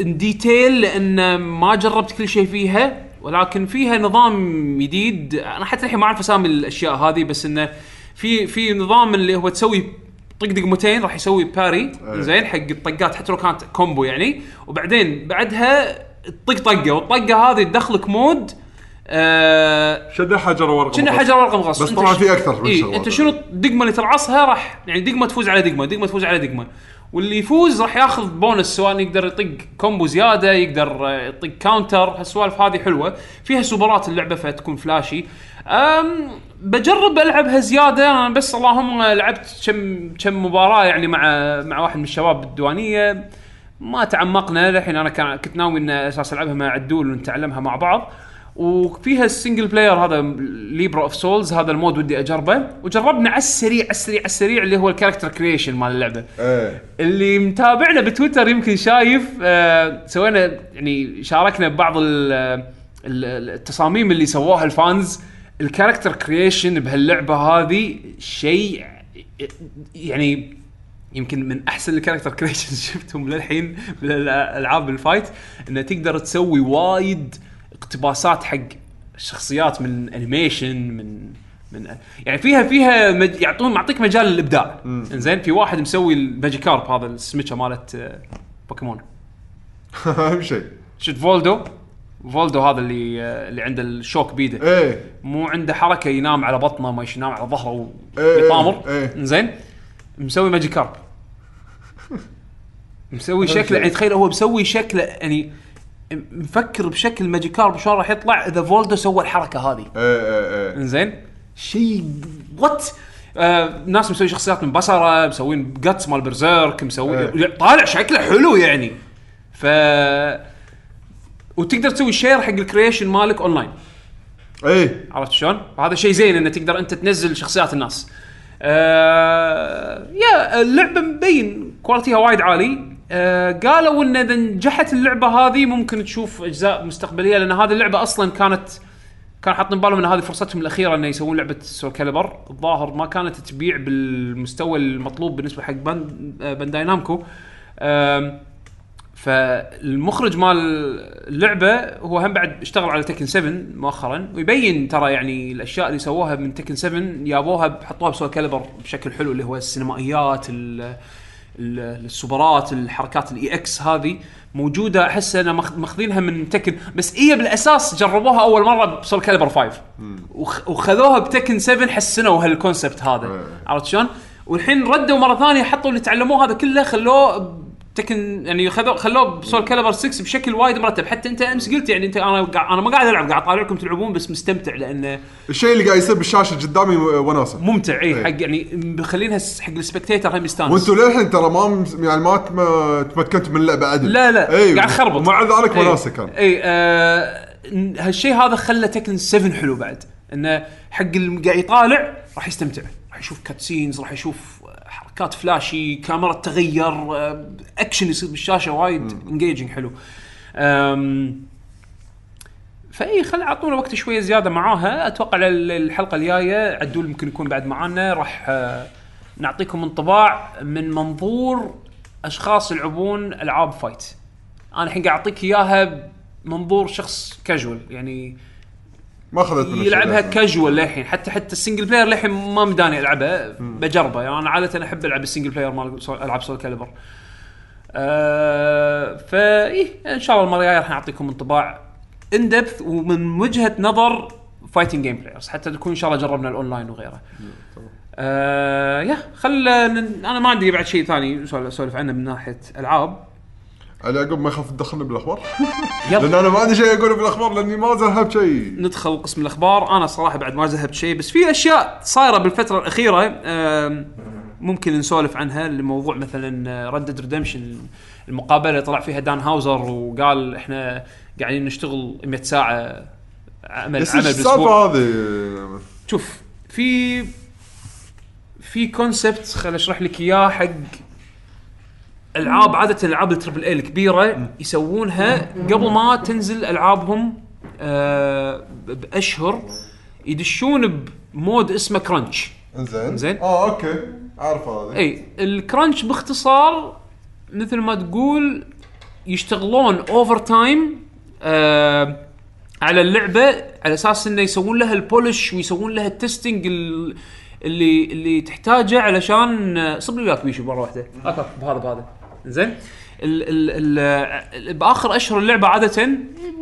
in detail لأن ما جربت كل شيء فيها ولكن فيها نظام جديد أنا حتى الحين ما أعرف أسامي الأشياء هذه بس إنه في في نظام اللي هو تسوي طق دقمتين راح يسوي parry زين حق الطقات حتى لو كانت combo يعني. وبعدين بعدها طق طقة والطقة هذه تدخلك mode آه شد حجر ورقة كنا مقص. حجر ورقة مقص بس طبعا في أكثر من إيه أنت شنو الدقمه اللي ترعصها راح يعني دقمة تفوز على دقمة دقمة تفوز على دقمة. واللي يفوز راح ياخذ بونس سواء يقدر يطق combo زيادة يقدر آه، يطق counter هالسوالف هذه حلوة. فيها سوبرات اللعبة فتكون flashy أم بجرب ألعبها زيادة. أنا بس اللهم لعبت كم كم مباراة يعني مع مع واحد من الشباب بالديوانيه ما تعمقنا. الحين أنا كان كنت ناوي ان أساس ألعبها مع عدول ونتعلمها مع بعض. وفيها ال single player هذا Libra of Souls هذا ال mode ودي أجربه. وجربنا على السريع على السريع على السريع اللي هو ال character creation مال اللعبة. إيه. اللي متابعنا بتويتر يمكن شايف آه سوينا يعني شاركنا ببعض ال- ال- التصاميم اللي سووها ال fans. ال character creation بهاللعبة هذه شيء يعني يمكن من أحسن ال character creation شفتهم للحين بالالعاب ال fight إنه تقدر تسوي وايد اقتباسات حق الشخصيات من animation من من يعني فيها فيها مج... يعطون معطيك مجال للإبداع. إنزين في واحد مسوي الماجيكارب هذا السمكة مالت آه، بوكيمون أهم شيء. شفت فولدو؟ فولدو هذا اللي اللي عنده الشوك بيده. إيه. مو عنده حركة ينام على بطنه ما ينام على ظهره إيه، ويطامر إيه. زين مسوي ماجيكارب مسوي هذا شكله. يعني تخيل هو مسوي شكله يعني مفكر بشكل ماجيكارب شلون راح يطلع إذا فولدو سوى الحركة هذه. إيه إيه إيه. إنزين. شيء وات آه ناس مسوي شخصيات من بصرة مسوين جاتس مال برزيرك مسوي إيه. طالع شكله حلو يعني. ف وتقدر تسوي share حق ال creation مالك اونلاين إيه عرفت شلون؟ وهذا شيء زين إنه تقدر أنت تنزل شخصيات الناس. آه يا اللعبة مبين quality ها وايد عالي. آه قالوا إن إذا نجحت اللعبة هذه ممكن تشوف أجزاء مستقبلية لأن هذه اللعبة أصلا كانت كان حاطين بالهم إن هذه فرصتهم الأخيرة انه يسوون لعبة سول كاليبر الظاهر ما كانت تبيع بالمستوى المطلوب بالنسبة حق بان آه، بانداي نامكو آم، فالمخرج مال اللعبة هو هم بعد اشتغل على تكن 7 مؤخرا ويبين ترى يعني الأشياء اللي سووها من تكن 7 جابوها حطوها بسول كاليبر بشكل حلو اللي هو السينمائيات ال- ال- السوبرات الحركات ال EX هذه موجودة أحس أنا ماخ- ماخذينها من تكن بس هي بالأساس جربوها أول مرة بسول كاليبر 5 وخ- وخذوها بتكن 7 حسنوا هال concept هذا إيه. عرفت شلون؟ والحين ردوا مرة ثانية حطوا اللي تعلموه هذا كله خلوه تكن يعني خذوه خلوه بسول كاليبر 6 بشكل وايد مرتب. حتى انت امس قلت يعني انت أنا أنا ما قاعد العب قاعد اطالعكم تلعبون بس مستمتع لأنه الشيء اللي قاعد يصير بالشاشة قدامي وناسه ممتع اي إيه. حق يعني مخلينها حق ال spectator هم يستانس. وأنتم للحين ترى ما يعني ما تم- تمكنت من اللعبة عدل. لا لا إيه قاعد خربط. ومع ذلك. وناسه كان. اي آه هالشيء هذا خلى تكن 7 حلو بعد. إنه حق اللي قاعد يطالع راح يستمتع راح يشوف cutscenes راح يشوف حركات flashy كاميرا تغير آه، اكشن يصير بالشاشة وايد engaging حلو. فإي خل أعطونا وقت شوية زيادة معاها. أتوقع الحلقة الجاية عدول ممكن يكون بعد معانا. راح آه، نعطيكم انطباع من منظور أشخاص يلعبون ألعاب fight أنا الحين قاعد أعطيك إياها بمنظور شخص كاجوال يعني ما أخذت يلعبها. كاجوال للحين. حتى حتى ال single player للحين ما مداني العبها بجربة. يعني أنا عادة أحب ألعب ال single player مال العاب سول كاليبر آه فايه إن شاء الله المرة الجاية راح نعطيكم انطباع in depth ومن وجهة نظر fighting game players حتى نكون إن شاء الله جربنا الاونلاين وغيره. آه يا خل أنا ما عندي بعد شيء ثاني أسولف عنه من ناحية ألعاب. علي يعقوب ما يخاف تدخلني بالأخبار؟ لأن أنا ما عندي شيء اقوله بالأخبار لأني ما ذهبت شيء. ندخل قسم الأخبار. أنا صراحة بعد ما ذهبت شيء بس في أشياء صايرة بالفترة الأخيرة ممكن نسولف عنها لموضوع مثلا ردد ريدمشن المقابلة اللي طلع فيها دان هاوزر وقال إحنا قاعدين نشتغل 100 ساعة عمل عمل بالأسبوع. هذه؟ شوف في في concept خل أشرح لك اياه حق العاب عادة الألعاب ال triple A الكبيرة يسوونها قبل ما تنزل ألعابهم آه بأشهر يدشون ب mode اسمه crunch إنزين. زين. آه okay. عارف هذه إي ال crunch باختصار مثل ما تقول يشتغلون overtime آه على اللعبة على أساس إنه يسوون لها ال polish ويسوون لها ال testing ال- اللي اللي تحتاجه علشان آه، صب لي وياك بيشو مرة واحدة. بهذا بهذا. زين؟ ال ال ال بآخر أشهر اللعبة عادة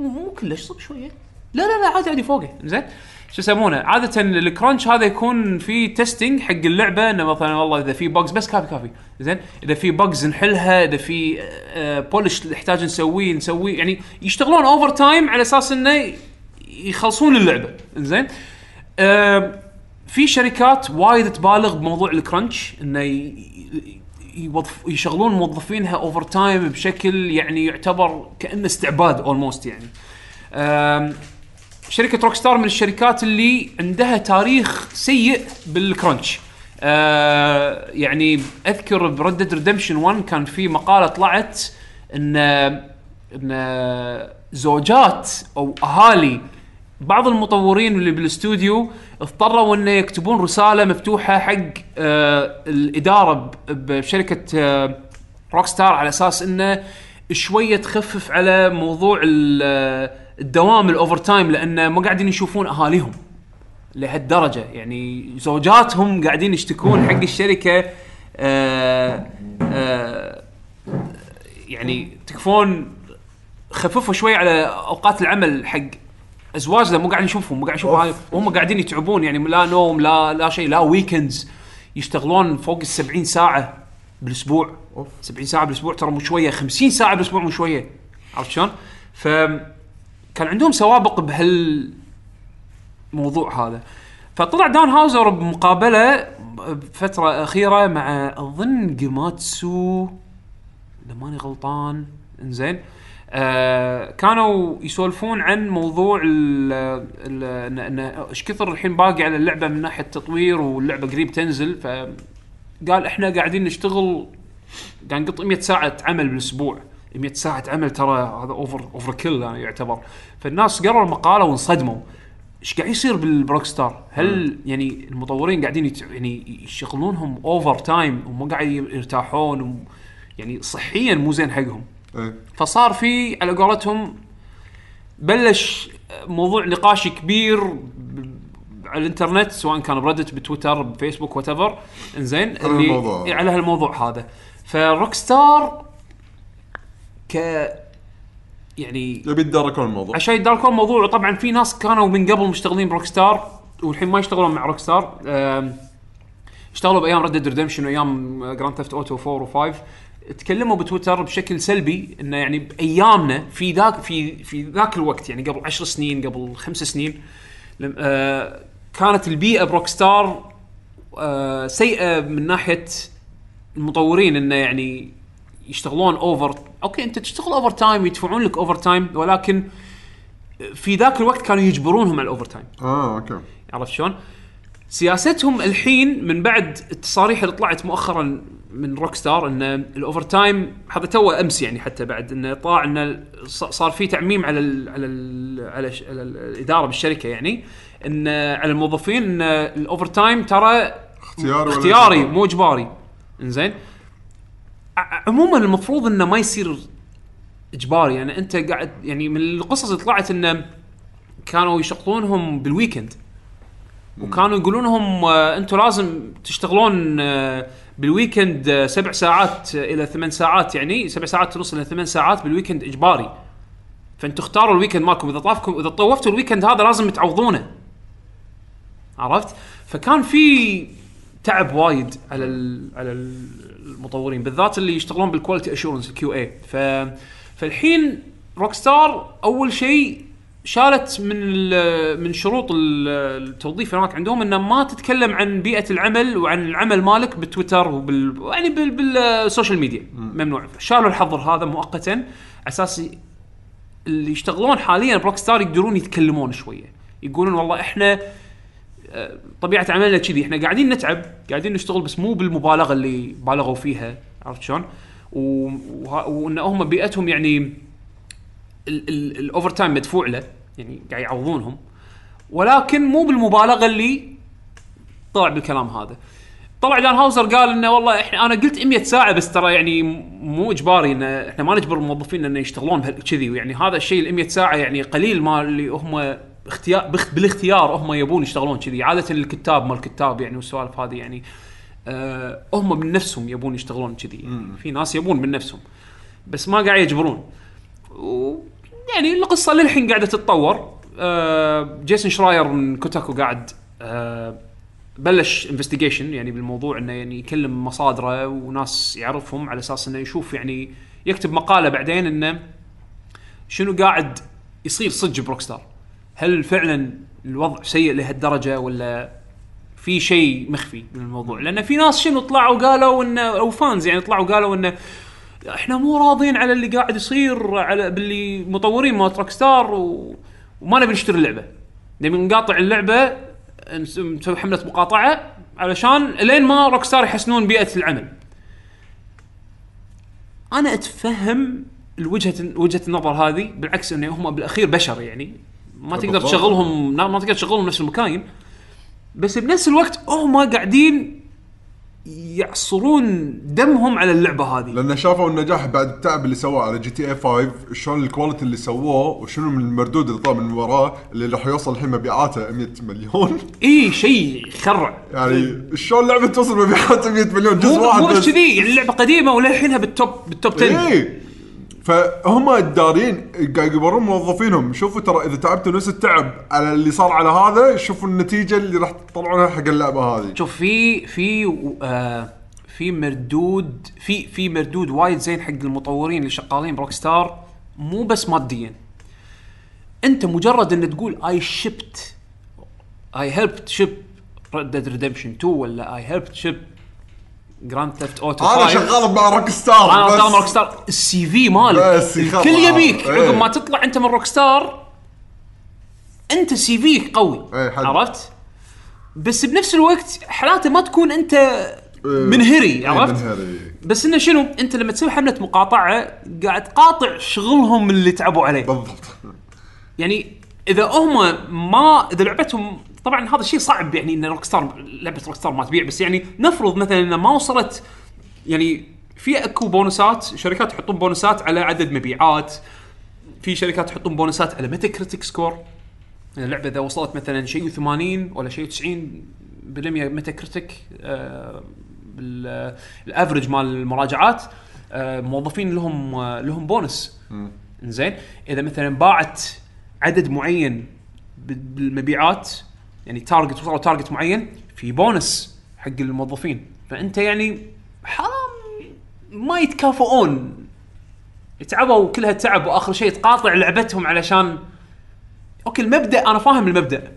مو كلش صب شوية. لا لا لا عادي عادي فوقه. زين؟ شو يسمونه؟ عادة ال crunch هذا يكون في testing حق اللعبة إنه مثلا والله إذا في bugs بس كافي كافي. زين؟ إذا في bugs نحلها إذا في polish نحتاج نسويه نسويه يعني يشتغلون overtime على أساس إنه يخلصون اللعبة. زين؟ آه في شركات وايد تبالغ بموضوع ال crunch إنه يوظف يشغلون موظفينها overtime بشكل يعني يعتبر كأنه استعباد almost يعني. شركة روك ستار من الشركات اللي عندها تاريخ سيء بال crunch آه يعني أذكر بردد ريدمشن 1 كان في مقالة طلعت ان إن زوجات أو أهالي بعض المطورين اللي بالاستوديو اضطروا انه يكتبون رسالة مفتوحة حق آه الإدارة بشركة آه روك ستار على أساس إنه شوية تخفف على موضوع آه، الدوام ال overtime لأنه ما قاعدين يشوفون أهاليهم لهالدرجة. يعني زوجاتهم قاعدين يشتكون حق الشركة آه آه يعني تكفون خففوا شوي على أوقات العمل حق ازواجنا مو قاعدين نشوفهم مو قاعدين نشوف. هاي- وهم قاعدين يتعبون يعني لا نوم لا لا شيء لا ويكندز يشتغلون فوق ال 70 ساعة بالأسبوع أوف. 70 ساعة بالأسبوع ترى مو شوية 50 ساعة بالأسبوع مو شوية عرفت شلون؟ ف كان عندهم سوابق بهال الموضوع هذا فطلع دان هاوزر بمقابلة بفترة أخيرة مع أظن Gematsu إذا ماني غلطان إنزين آه كانوا يسولفون عن موضوع ان إيش كثر الحين باقي على اللعبة من ناحية تطوير واللعبة قريب تنزل. فقال إحنا قاعدين نشتغل قاعد نقط 100 ساعة عمل بالأسبوع. 100 ساعة عمل ترى هذا over overkill يعني يعتبر. فالناس قروا المقالة وانصدموا. إيش قاعد يصير بال Rockstar؟ هل يعني المطورين قاعدين. يعني يشغلونهم overtime وما قاعد يرتاحون؟ و... يعني صحيا مو زين حقهم. فصار في على قولتهم بلش موضوع نقاش كبير على الإنترنت سواء كان ب Reddit بتويتر بفيسبوك whatever انزين على الموضوع. إيه، على هالموضوع هذا. ف Rockstar ك يعني يبي يتداركون الموضوع. عشان يداركون الموضوع. وطبعا في ناس كانوا من قبل مشتغلين ب Rockstar والحين ما يشتغلون مع Rockstar اشتغلوا بأيام Red Redemption وأيام Grand Theft Auto 4 و5 تكلموا بتويتر بشكل سلبي إنه يعني بأيامنا في ذاك في في ذاك الوقت يعني قبل 10 سنين قبل خمس سنين لم- آه، كانت البيئة ب Rockstar آه، سيئة من ناحية المطورين إنه يعني يشتغلون over okay أنت تشتغل overtime يدفعون لك overtime ولكن في ذاك الوقت كانوا يجبرونهم على ال overtime آه okay عرفت شلون؟ سياستهم الحين من بعد التصاريح اللي طلعت مؤخرا من Rockstar ان ال overtime هذا تو أمس يعني حتى بعد إنه طلع إنه صار في تعميم على ال على ال على, على الإدارة بالشركة يعني إن على الموظفين إن ال overtime ترى اختياري اختياري؟ مو إجباري. إنزين؟ عموما المفروض إنه ما يصير إجباري. يعني أنت قاعد يعني من القصص اللي طلعت إنه كانوا يشغلونهم بال weekend وكانوا يقولون لهم آه، أنتم لازم تشتغلون آه، بال weekend آه، سبع ساعات آه، إلى ثمان ساعات يعني سبع ساعات ونص إلى ثمان ساعات بال weekend إجباري. فانتم اختاروا ال weekend مالكم. إذا طافكم إذا طوفتوا ال weekend هذا لازم تعوضونه. عرفت؟ فكان في تعب وايد على على المطورين بالذات اللي يشتغلون بال quality assurance ال QA ف فالحين Rockstar أول شيء شالت من من شروط ال- التوظيف هناك عندهم إنه ما تتكلم عن بيئة العمل وعن العمل مالك بالتويتر وبال يعني بال- بال social media. ممنوع. شالوا الحظر هذا مؤقتا على أساس اللي يشتغلون حاليا ب Rockstar يقدرون يتكلمون شوية. يقولون والله إحنا آه، طبيعة عملنا كذي. إحنا قاعدين نتعب قاعدين نشتغل بس مو بالمبالغة اللي بالغوا فيها. عرفت شلون؟ و- وإن هم بيئتهم يعني ال overtime مدفوع له. يعني قاعد يعوضونهم. ولكن مو بالمبالغة اللي طلع بالكلام هذا. طلع دان هاوزر قال إنه والله إحنا أنا قلت 100 ساعة بس ترى يعني مو إجباري ان إحنا ما نجبر الموظفين انه يشتغلون كذي. ويعني هذا الشيء ال 100 ساعة يعني قليل ما اللي هم اختيار بالاختيار هم يبون يشتغلون كذي. عادة الكتاب مال الكتاب يعني والسوالف هذه يعني آه هم من نفسهم يبون يشتغلون كذي. يعني في ناس يبون من نفسهم بس ما قاعد يجبرون. و يعني القصة للحين قاعدة تتطور. آه جيسون شراير من Kotaku قاعد آه بلش investigation يعني بالموضوع إنه يعني يكلم مصادره وناس يعرفهم على أساس إنه يشوف يعني يكتب مقالة بعدين إنه شنو قاعد يصير صدق ب Rockstar هل فعلا الوضع سيء لهالدرجة ولا في شيء مخفي من الموضوع؟ لأن في ناس شنو طلعوا قالوا إنه أو fans يعني طلعوا قالوا إنه إحنا مو راضين على اللي قاعد يصير على باللي مطورين مال Rockstar و... وما نبي نشتري اللعبة. نبي نقاطع اللعبة نس- نسوي حملة مقاطعة علشان لين ما Rockstar يحسنون بيئة العمل. أنا أتفهم الوجهة وجهة النظر هذه بالعكس إنه هم بالأخير بشر يعني. ما تقدر. تشغلهم ما تقدر تشغلهم نفس المكاين. بس بنفس الوقت هم قاعدين يعصرون دمهم على اللعبة هذه. لأن شافوا النجاح بعد التعب اللي سووه على GTA 5 شلون ال quality اللي سووه وشنو من المردود اللي طلع من وراه اللي راح يوصل الحين مبيعاته 100 مليون. إي شيء يخرع يعني شلون لعبة توصل مبيعاتها 100 مليون؟ جزء واحد مو بس. كذي؟ اللعبة قديمة وللحينها بال top بال top 10 إي. فهم الدارين قاعد يورون موظفينهم. شوفوا ترى إذا تعبتوا نفس التعب على اللي صار على هذا شوفوا النتيجة اللي راح تطلعونها حق اللعبة هذه. شوف في في آه في مردود في في مردود وايد زين حق المطورين اللي شغالين ب Rockstar مو بس ماديا. أنت مجرد إن تقول I shipped I helped ship Red Dead Redemption 2 ولا I helped ship Grand Theft Auto أنا شغال مع Rockstar أنا شغال مع Rockstar ال CV مالك بس. الكل يبيك إيه. عقب ما تطلع أنت من Rockstar أنت CV ك قوي إيه، حد. عرفت؟ بس بنفس الوقت حلاته ما تكون أنت منهري إيه، عرفت؟ منهري بس إنه شنو؟ أنت لما تسوي حملة مقاطعة قاعد تقاطع شغلهم اللي تعبوا عليه بالضبط يعني إذا هم ما إذا لعبتهم طبعا هذا الشيء صعب يعني إن Rockstar لعبة Rockstar ما تبيع بس يعني نفرض مثلا انه ما وصلت يعني في أكو bonus ات شركات يحطون bonus ات على عدد مبيعات في شركات يحطون bonus ات على Metacritic score اللعبة إذا وصلت مثلا شيء 80 ولا شيء 90 بالمية Metacritic آه بال average مال المراجعات آه موظفين لهم آه لهم بونس. زين إذا مثلا باعت عدد معين بالمبيعات يعني target وصلوا target معين في بونس حق الموظفين. فأنت يعني حرام ما يتكافئون تعبوا كل هالتعب وآخر شيء تقاطع لعبتهم علشان okay المبدأ أنا فاهم المبدأ.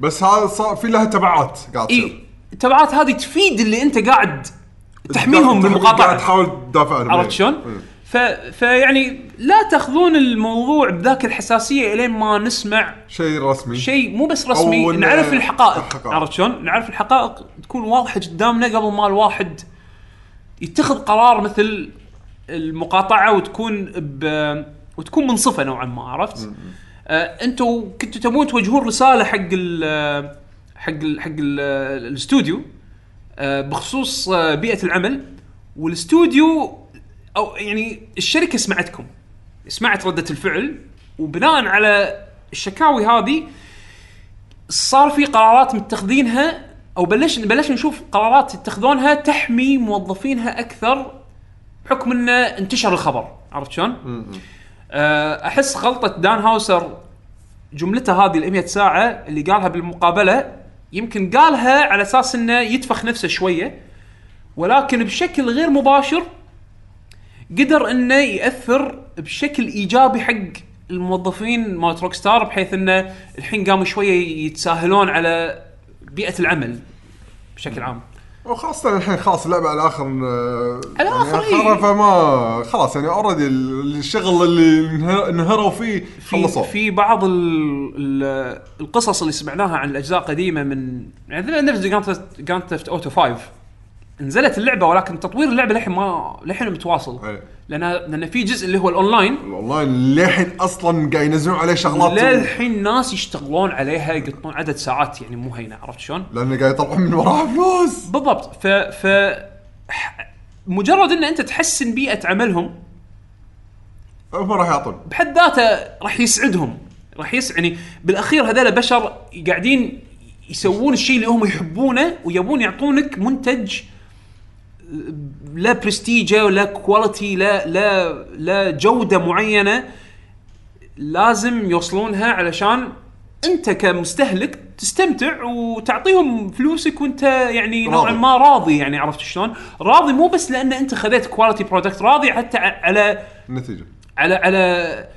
بس هذا صار في لها تبعات قاعد تصير. اي التبعات هذه تفيد اللي أنت قاعد تحميهم قاعد بالمقاطعه تحاول تدافع عنهم عرفت إيه. شلون؟ ف... فيعني لا تأخذون الموضوع بذاك الحساسية إلين ما نسمع شيء رسمي شيء مو بس رسمي نعرف الحقائق الحقائق. عرفت شلون؟ نعرف الحقائق تكون واضحة قدامنا قبل ما الواحد يتخذ قرار مثل المقاطعة وتكون ب... وتكون منصفة نوعا ما عرفت؟ آه أنتم كنتوا تبون توجهون رسالة حق ال حق ال حق ال الاستوديو آه بخصوص آه بيئة العمل والاستوديو أو يعني الشركة سمعتكم سمعت ردة الفعل وبناء على الشكاوي هذه صار في قرارات متخذينها أو بلش بلشنا نشوف قرارات يتخذونها تحمي موظفينها أكثر بحكم إنه انتشر الخبر عرفت شلون؟ آه، أحس غلطة دان هاوسر جملته هذه ال 100 ساعة اللي قالها بالمقابلة يمكن قالها على أساس إنه ينفخ نفسه شوية ولكن بشكل غير مباشر قدر إنه يأثر بشكل إيجابي حق الموظفين مالت روك ستار بحيث إنه الحين قاموا شوية يتساهلون على بيئة العمل بشكل عام. وخاصة الحين خلاص اللعبة على الآخر آه، على يعني الآخر، آخرها إيه. فما خلاص يعني اوريدي الشغل اللي انه- انهروا فيه في خلصوا في بعض ال ال القصص اللي سمعناها عن الأجزاء قديمه من يعني نفس جراند اوتو 5 نزلت اللعبة ولكن تطوير اللعبة للحين ما للحين متواصل. إيه. لأن لأن في جزء اللي هو ال online. ال online للحين أصلا قاعد ينزلون عليه شغلات. للحين ناس يشتغلون عليها يقطون عدد ساعات يعني مو هينة عرفت شلون؟ لأنه قاعد يطلعون من وراها فلوس. بالضبط. ف ف مجرد إن أنت تحسن بيئة عملهم هم راح يعطون. بحد ذاته راح يسعدهم. راح يس يعني بالأخير هذول بشر قاعدين يسوون الشيء اللي هم يحبونه ويبون يعطونك منتج لا برستيجه ولا quality لا لا لا جودة معينة لازم يوصلونها علشان أنت كمستهلك تستمتع وتعطيهم فلوسك وأنت يعني نوعا. ما راضي يعني عرفت شلون؟ راضي مو بس لأن أنت خذيت quality product راضي حتى على النتيجة على على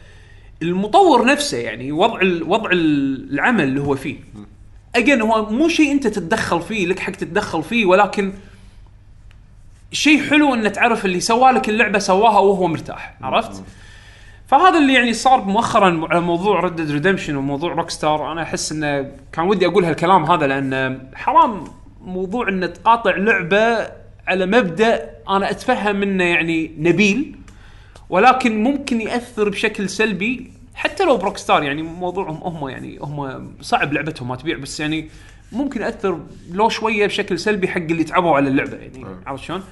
المطور نفسه يعني وضع وضع ال- العمل اللي هو فيه اجين هو مو شيء أنت تتدخل فيه لك حق تتدخل فيه ولكن شيء حلو إن تعرف اللي سوى لك اللعبه سواها وهو مرتاح عرفت؟ فهذا اللي يعني صار مؤخرا على موضوع Red Redemption وموضوع روك ستار أنا أحس إنه كان ودي أقول هالكلام هذا لأن حرام موضوع انه تقاطع لعبة على مبدأ أنا أتفهم منه يعني نبيل ولكن ممكن يأثر بشكل سلبي حتى لو بروك ستار يعني موضوعهم هم يعني هم صعب لعبتهم ما تبيع بس يعني ممكن ياثر لو شوية بشكل سلبي حق اللي تعبوا على اللعبة يعني عرفت شلون؟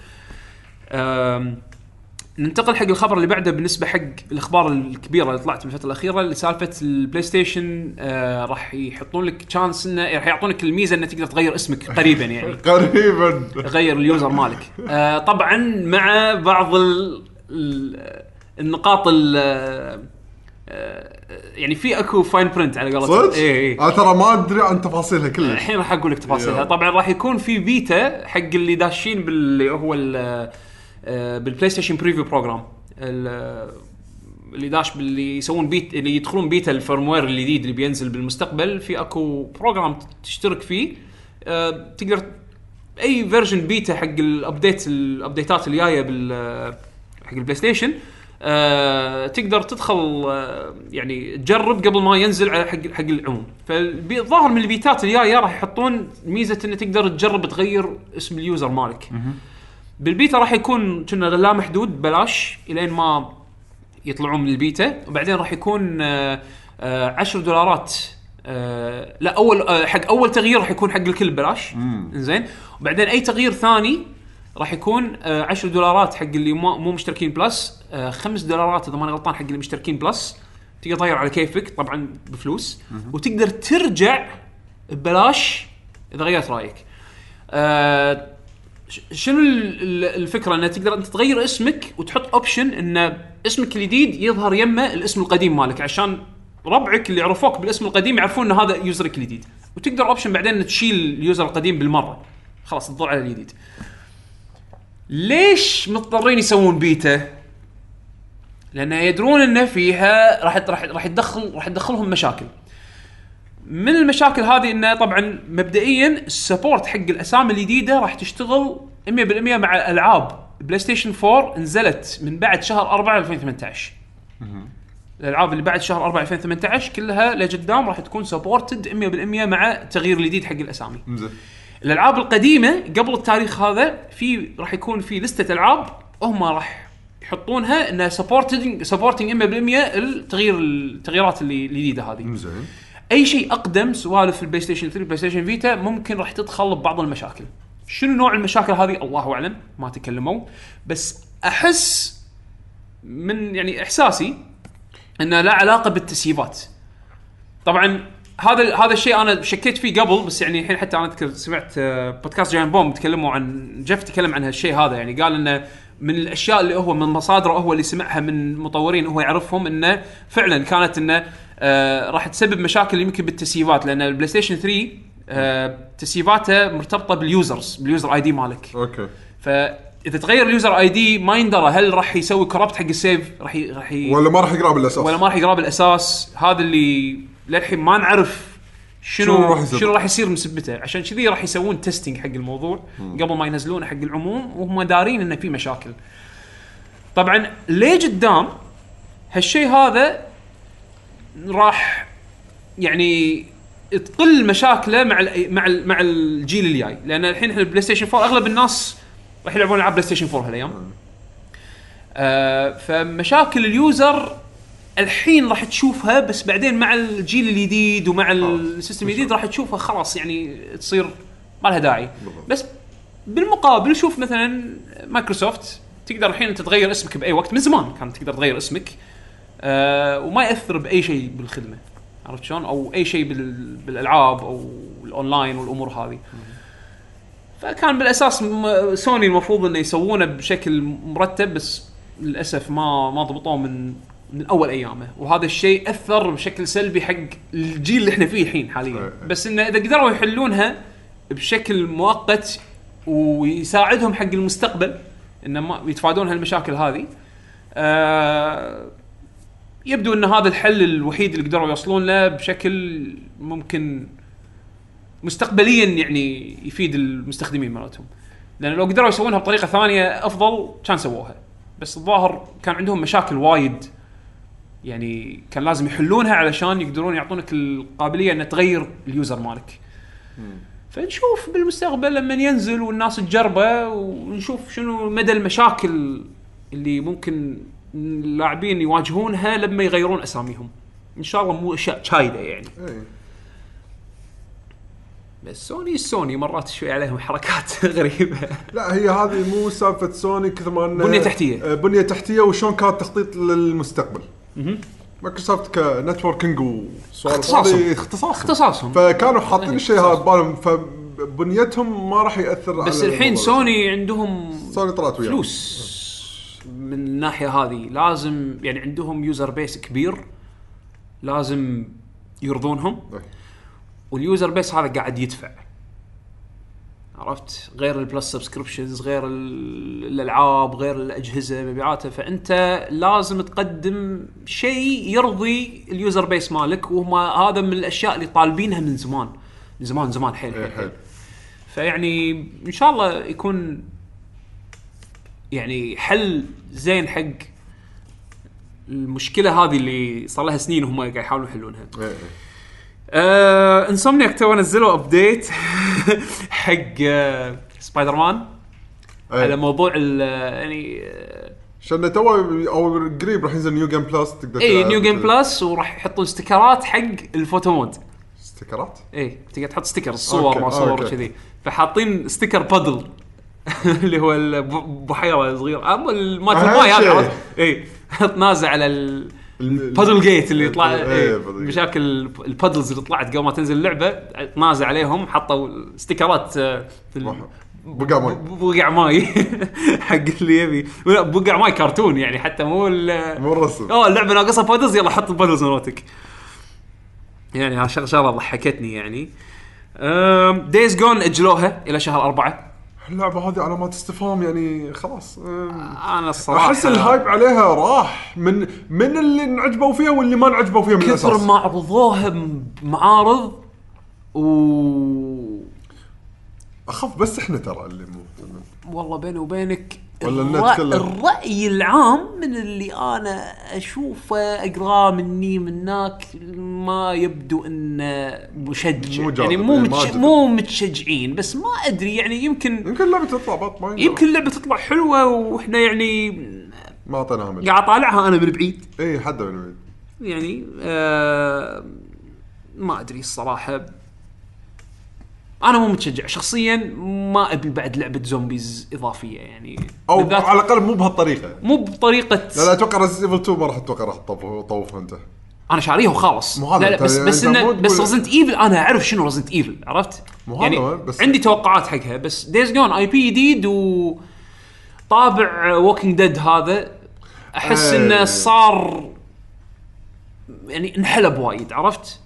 ننتقل حق الخبر اللي بعده بالنسبة حق الأخبار الكبيرة اللي طلعت بالفترة الأخيرة اللي سالفه البلاي ستيشن آه راح يحطون لك chance انه راح يعطونك الميزة انك تقدر تغير اسمك قريبا يعني. قريبا. غير ال user مالك. آه طبعا مع بعض ال ال النقاط ال آه، يعني في اكو fine print على قولتهم. صدق؟ اي اي أنا ترى ما أدري عن تفاصيلها كلش. الحين راح أقول لك تفاصيلها. طبعا راح يكون في بيتا حق اللي داشين باللي هو ال- آه، بالبلاي ستيشن preview program ال- اللي داش باللي يسوون بيت اللي يدخلون beta ال firmware الجديد اللي بينزل بالمستقبل. في اكو program تشترك فيه. آه، تقدر أي version beta حق ال update ال updateات اللي جاية بال حق البلاي ستيشن آه تقدر تدخل آه يعني تجرب قبل ما ينزل على حق حق العموم. فالظاهر من ال betaات اللي جاية راح يحطون ميزة إنه تقدر تجرب تغير اسم ال user مالك. بالبيتا راح يكون كنا لا محدود بلاش إلين ما يطلعون من البيتا. وبعدين راح يكون آه، آه، 10 دولارات لا أول حق أول تغيير راح يكون حق الكل ببلاش زين وبعدين أي تغيير ثاني راح يكون آه، 10 دولارات حق اللي مو مشتركين Plus 5 دولارات إذا ماني غلطان حق اللي مشتركين Plus. تقدر تغير على كيفك طبعا بفلوس. وتقدر ترجع ببلاش إذا غيرت رأيك. آه، شنو ال- ال- الفكرة؟ إنه تقدر أنت تغير اسمك وتحط option إن اسمك الجديد يظهر يمه الاسم القديم مالك عشان ربعك اللي عرفوك بالاسم القديم يعرفون إن هذا userك الجديد. وتقدر option بعدين تشيل ال user القديم بالمرة. خلاص تدور على الجديد. ليش مضطرين يسوون بيتا؟ لأن يدرون إن فيها راح راح راح يدخل راح تدخلهم مشاكل. من المشاكل هذه انه طبعا مبدئيا ال support حق الأسامي الجديدة راح تشتغل 100% مع ألعاب. بلاي ستيشن 4 نزلت من بعد شهر 4 2018 الألعاب اللي بعد شهر 4 2018 كلها لقدام راح تكون supported 100% مع التغيير الجديد حق الأسامي. زين. الألعاب القديمة قبل التاريخ هذا في راح يكون في listة ألعاب هم راح يحطونها إنها supporting supporting 100% التغيير التغييرات اللي الجديدة هذه. زين أي شيء أقدم سوالف البلاي ستيشن 3 بلاي ستيشن فيتا ممكن راح تدخل ببعض المشاكل. شنو نوع المشاكل هذه؟ الله أعلم ما تكلموا. بس أحس من يعني إحساسي انه له علاقة بال saveات طبعا هذا هذا الشيء أنا شكيت فيه قبل بس يعني الحين حتى أنا أذكر سمعت آه، podcast Giant Bomb تكلموا عن جيف تكلم عن هالشيء هذا يعني قال إنه من الأشياء اللي هو من مصادره هو اللي سمعها من مطورين هو يعرفهم إنه فعلا كانت إنه آه راح تسبب مشاكل يمكن بالتسييفات لأن البلاي ستيشن 3 آه تسييفاته مرتبطة بال users بال user ID مالك. okay. فإذا تغير ال user ID ما يندرى هل راح يسوي corrupt حق ال save راح ي... راح ي... ولا ما راح يقرأ بالأساس. ولا ما راح يقرأ بالأساس. هذا اللي للحين ما نعرف شنو شنو راح يصير؟ شنو راح يصير مسبته عشان كذي راح يسوون testing حق الموضوع قبل ما ينزلونه حق العموم وهم دارين إنه في مشاكل. طبعا ليه قدام هالشيء هذا راح يعني تقل مشاكله مع ال مع ال مع الجيل الجاي. لأن الحين إحنا البلاي ستيشن 4 أغلب الناس راح يلعبون ألعاب بلاي ستيشن 4 هالايام آه فمشاكل ال user الحين راح تشوفها بس بعدين مع الجيل الجديد ومع ال system الجديد راح تشوفها خلاص يعني تصير ما لها داعي. بس بالمقابل شوف مثلا مايكروسوفت تقدر الحين أنت تغير اسمك بأي وقت من زمان كانت تقدر تغير اسمك آه وما يأثر بأي شيء بالخدمة. عرفت شلون؟ أو أي شيء بال- بالألعاب أو الأونلاين والأمور هذه. فكان بالأساس سوني المفروض إنه يسوونه بشكل مرتب بس للأسف ما ما ضبطوه من من أول أيامه. وهذا الشيء أثر بشكل سلبي حق الجيل اللي إحنا فيه الحين حاليا. بس انه إذا قدروا يحلونها بشكل مؤقت ويساعدهم حق المستقبل انه ما يتفادون هالمشاكل هذه آه يبدو إن هذا الحل الوحيد اللي قدروا يوصلون له بشكل ممكن مستقبليا يعني يفيد المستخدمين مالتهم لأن لو قدروا يسوونها بطريقة ثانية أفضل كان سووها. بس الظاهر كان عندهم مشاكل وايد يعني كان لازم يحلونها علشان يقدرون يعطونك القابلية ان تغير اليوزر مالك. فنشوف بالمستقبل لما ينزل والناس تجربه ونشوف شنو مدى المشاكل اللي ممكن اللاعبين يواجهونها لما يغيرون أساميهم. إن شاء الله مو أشياء شايدة يعني. إيه. بس سوني سوني مرات شوي عليهم حركات غريبة. لا هي هذه مو سالفة سوني كثر ما إنه بنية تحتية. آه، بنية تحتية وشلون كان تخطيط للمستقبل. مايكروسوفت كنتوركينج وسوالف. اختصاصهم. اختصاصهم. اختصاصهم. فكانوا حاطين الشيء هذا ببالهم فبنيتهم ما راح يأثر بس على الحين الموضوع. سوني عندهم سوني طلعت وياه فلوس من الناحية هذه. لازم يعني عندهم يوزر بيس كبير. لازم يرضونهم. إيه. واليوزر بيس هذا قاعد يدفع. عرفت؟ غير البلس سبسكريبشنز غير ال- الألعاب غير الأجهزة مبيعاتها. فأنت لازم تقدم شيء يرضي اليوزر بيس مالك وهم هذا من الأشياء اللي طالبينها من زمان. من زمان زمان حيل إيه، حيل, حيل. فيعني إن شاء الله يكون يعني حل زين حق المشكلة هذه اللي صار لها سنين وهم قاعد يحاولون يحلونها. إيه. آه Insomniac تو نزلوا update حق آه سبايدر مان إيه. على موضوع ال يعني آه، عشان تو أو قريب راح ينزل new game plus تقدر اي new game بلس وراح يحطون استيكرات حق الفوتو مود ستيكرات اي تقدر تحط ستيكر الصور ما صور. كذي فحاطين ستيكر بادل اللي هو البحيره الصغيره اما مالت الماي هذا؟ اي تنازع على ال- البادل جيت اللي يطلع إيه، إيه بادل مشاكل البادلز اللي طلعت قبل ما تنزل اللعبة تنازع عليهم حطوا ستيكرات آه، بقع ماي. بقع ماي حق اللي يبي. بقع ماي كرتون يعني حتى مو ال- مو الرسم. أوه اللعبة ناقصها puddles يلا حط ال puddles مالتك يعني شغله ضحكتني يعني. Days Gone اجلوها إلى شهر أربعة. اللعبة هذه علامات استفهام يعني خلاص أنا الصراحة أحس ال hype عليها راح من من اللي انعجبوا فيها واللي ما انعجبوا فيها من كثر ما عرضوها بمعارض و اخاف بس إحنا ترى اللي مو والله بيني وبينك ولا النت الرأ... كله؟ الرأي العام من اللي أنا أشوفه اقراه مني منك ما يبدو إنه مشجع. مو يعني مو ما متش... مو متشجعين بس ما أدري يعني يمكن يمكن اللعبه تطلع بط ما. يمكن اللعبه تطلع حلوة وإحنا يعني ما اعطيناها قاعد أطالعها أنا من بعيد. اي حدا من بعيد. يعني آه ما أدري الصراحة. أنا مو متشجع شخصيا ما أبي بعد لعبة zombies إضافية يعني أو بالذات على الأقل مو بهالطريقة مو بطريقة لا لا أتوقع Resident Evil 2 ما راح أتوقع راح تطوف أنت أنا شاريها وخلاص مو هذا، لا لا أنت- بس بس أنت إنه مو بس Resident Evil أنا أعرف شنو Resident Evil عرفت؟ مو هذا يعني بس- عندي توقعات حقها بس Days Gone IP جديد و طابع Walking Dead هذا أحس إيه. إنه صار يعني انحلب وايد عرفت؟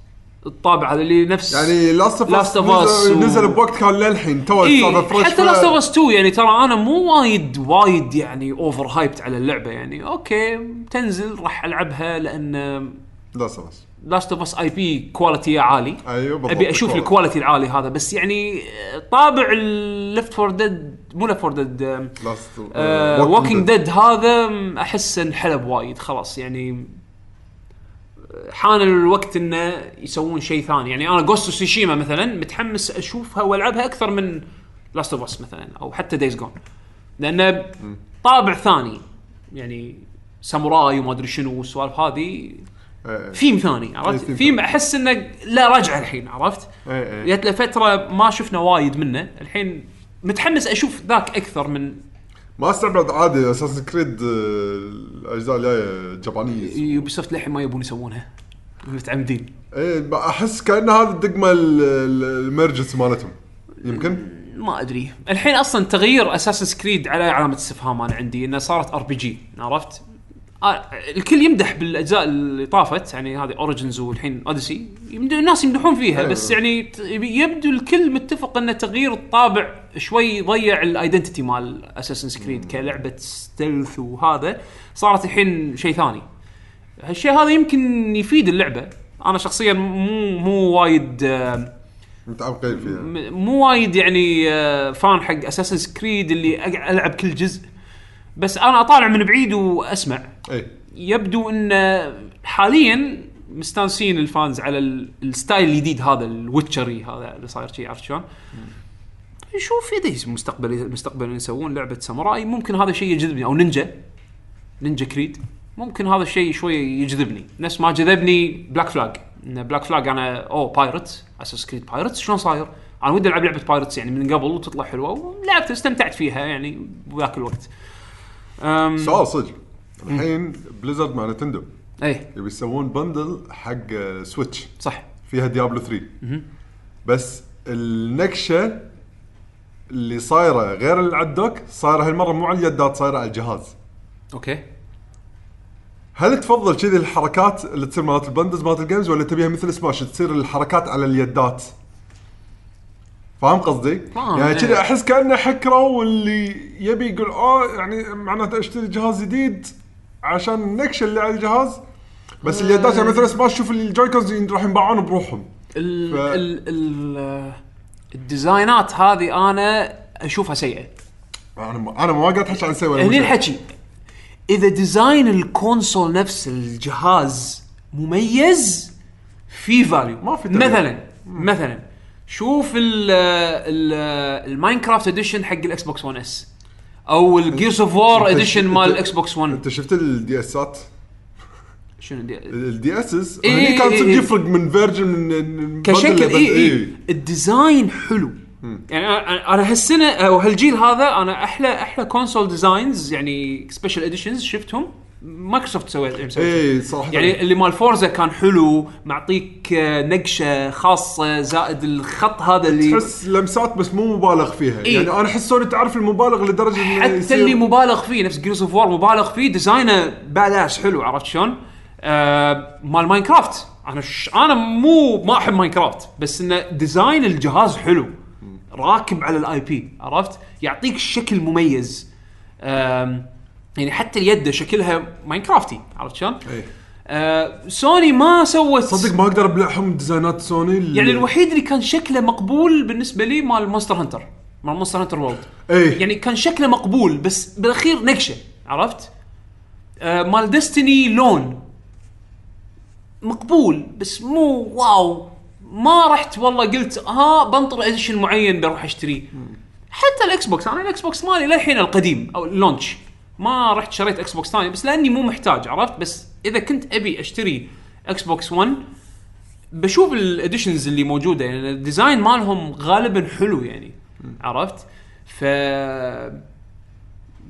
الطابع هذا اللي نفس يعني لاست اوف Last of Us نزل, بوقت كان للحين. تو فريش حتى لاست اوف اس 2 يعني ترى أنا مو وايد وايد يعني اوفر هايبت على اللعبة يعني. أوكي تنزل راح ألعبها لأن لاست اوف اس لاست اوف اس اي بي كواليتي عالي. أيوه بالضبط أبي أشوف الكواليتي. العالي هذا. بس يعني آه، طابع الليفت فور ديد مو ليفت فور ديد لاست ووكينج ديد هذا م، أحس إنحلب وايد خلاص يعني. حان الوقت إنه يسوون شيء ثاني. يعني أنا Ghost Tsushima مثلا متحمس أشوفها وألعبها أكثر من Last of Us مثلا أو حتى Days Gone لأنه طابع ثاني. يعني ساموراي وما أدري شنو والسوالف هذه. ثيم ثاني إيه، عرفت؟ theme theme أحس إنه لا راجع الحين عرفت؟ إيه، جت له فتره ما شفنا وايد منه. الحين متحمس أشوف ذاك أكثر من ما استبعد عادي Assassin's Creed الأجزاء الجاية Japanese. Ubisoft للحين ما يبون يسوونها. متعمدين. إيه أحس كأن هذا الدقمة ال- ال- ال emergency مالتهم. يمكن؟ ما أدري. الحين أصلا تغيير Assassin's Creed على علامة استفهام أنا عندي انها صارت RPG عرفت؟ آه الكل يمدح بالأجزاء اللي طافت يعني هذه Origins والحين Odyssey الناس يمدحون فيها أيوة. بس يعني يبدو الكل متفق إن تغيير الطابع شوي ضيع ال identity مال Assassin's Creed كلعبة stealth وهذا. صارت الحين شيء ثاني. هالشيء هذا يمكن يفيد اللعبة. أنا شخصيا مو مو وايد آه متعمقين فيها. مو وايد يعني آه، fan حق Assassin's Creed اللي ألعب كل جزء. بس أنا أطالع من بعيد وأسمع. إي. يبدو إن حاليا مستانسين ال fans على ال- ال style الجديد هذا ال Witcher-y هذا اللي صاير شي عرفت شلون؟ نشوف اذا مستقبل مستقبلا يسوون لعبة ساموراي. ممكن هذا الشيء يجذبني. أو نينجا. نينجا creed. ممكن هذا الشيء شوي يجذبني. نفس ما جذبني Black Flag إن Black Flag أنا أوه pirate Assassin's Creed pirates شلون صاير؟ أنا ودي ألعب لعبة pirates يعني من قبل وتطلع حلوة. ولعبت استمتعت فيها يعني بذاك الوقت. أم سؤال صدق. الحين بليزرد مع نتندو. إيه. يبي يسوون bundle حق سويتش صح. فيها ديابلو 3 بس النكشة اللي صايره غير اللي على الدوك صايره هالمرة مو على اليدات صايره على الجهاز okay هل تفضل كذي الحركات اللي تصير مالت ال bundles مالت ال games ولا تبيها مثل سماش تصير الحركات على اليدات؟ فاهم قصدي؟ فاهم، يعني إيه. كذا أحس كأنه حكروا واللي يبي يقول آه يعني معناته أشتري جهاز جديد عشان النكشة اللي على الجهاز بس اليدات يعني مثلا سماش شوف ال Joy-Cons راح ينباعون بروحهم ال ف- ال ال ال designات هذه أنا أشوفها سيئة. أنا ما أنا ما قاعد احكي عن ولا هني. الحكي. إذا design ال console نفس الجهاز مميز في value ما في تغيير. مثلا مثلا شوف ال ال ال Minecraft edition حق ال Xbox 1 S أو ال Gears of War edition مال ال Xbox بوكس 1 أنت شفت الدي اسات شنو دي؟ الدي اسز إيه، هني كان إيه، صدق إيه. يفرق من version من كشكل أي أي إيه. ال design حلو. يعني أنا هالسنة أو هالجيل هذا أنا أحلى أحلى console designs يعني special editions شفتهم. مايكروسوفت مسوي إي صراحة يعني اللي مال Forza كان حلو معطيك آه، نقشة خاصة زائد الخط هذا اللي تحس لمسات بس مو مبالغ فيها. إيه. يعني أنا أحس سوني تعرف المبالغ لدرجة حتى اللي مبالغ فيه نفس Gears of War مبالغ فيه designه badass حلو عرفت شلون؟ آه مال Minecraft أنا ش... أنا مو ما أحب Minecraft بس انه design الجهاز حلو راكب على ال IP عرفت؟ يعطيك شكل مميز آم، يعني حتى اليد شكلها Minecraftي عرفت شلون؟ إيه. آه سوني ما سوت صدق ما أقدر أبلعهم designات Sony اللي- يعني الوحيد اللي كان شكله مقبول بالنسبة لي مال Monster Hunter مال Monster Hunter World إيه يعني كان شكله مقبول بس بالأخير نقشه عرفت؟ آه مال Destiny لون مقبول بس مو wow. ما رحت والله قلت ها بنطر edition معين بروح أشتريه. حتى ال Xbox أنا ال Xbox مالي للحين القديم أو ال launch. ما رحت شريت Xbox ثاني بس لأني مو محتاج عرفت؟ بس إذا كنت أبي أشتري Xbox 1 بشوف ال editions اللي موجودة يعني ال design مالهم غالبا حلو يعني عرفت؟ ف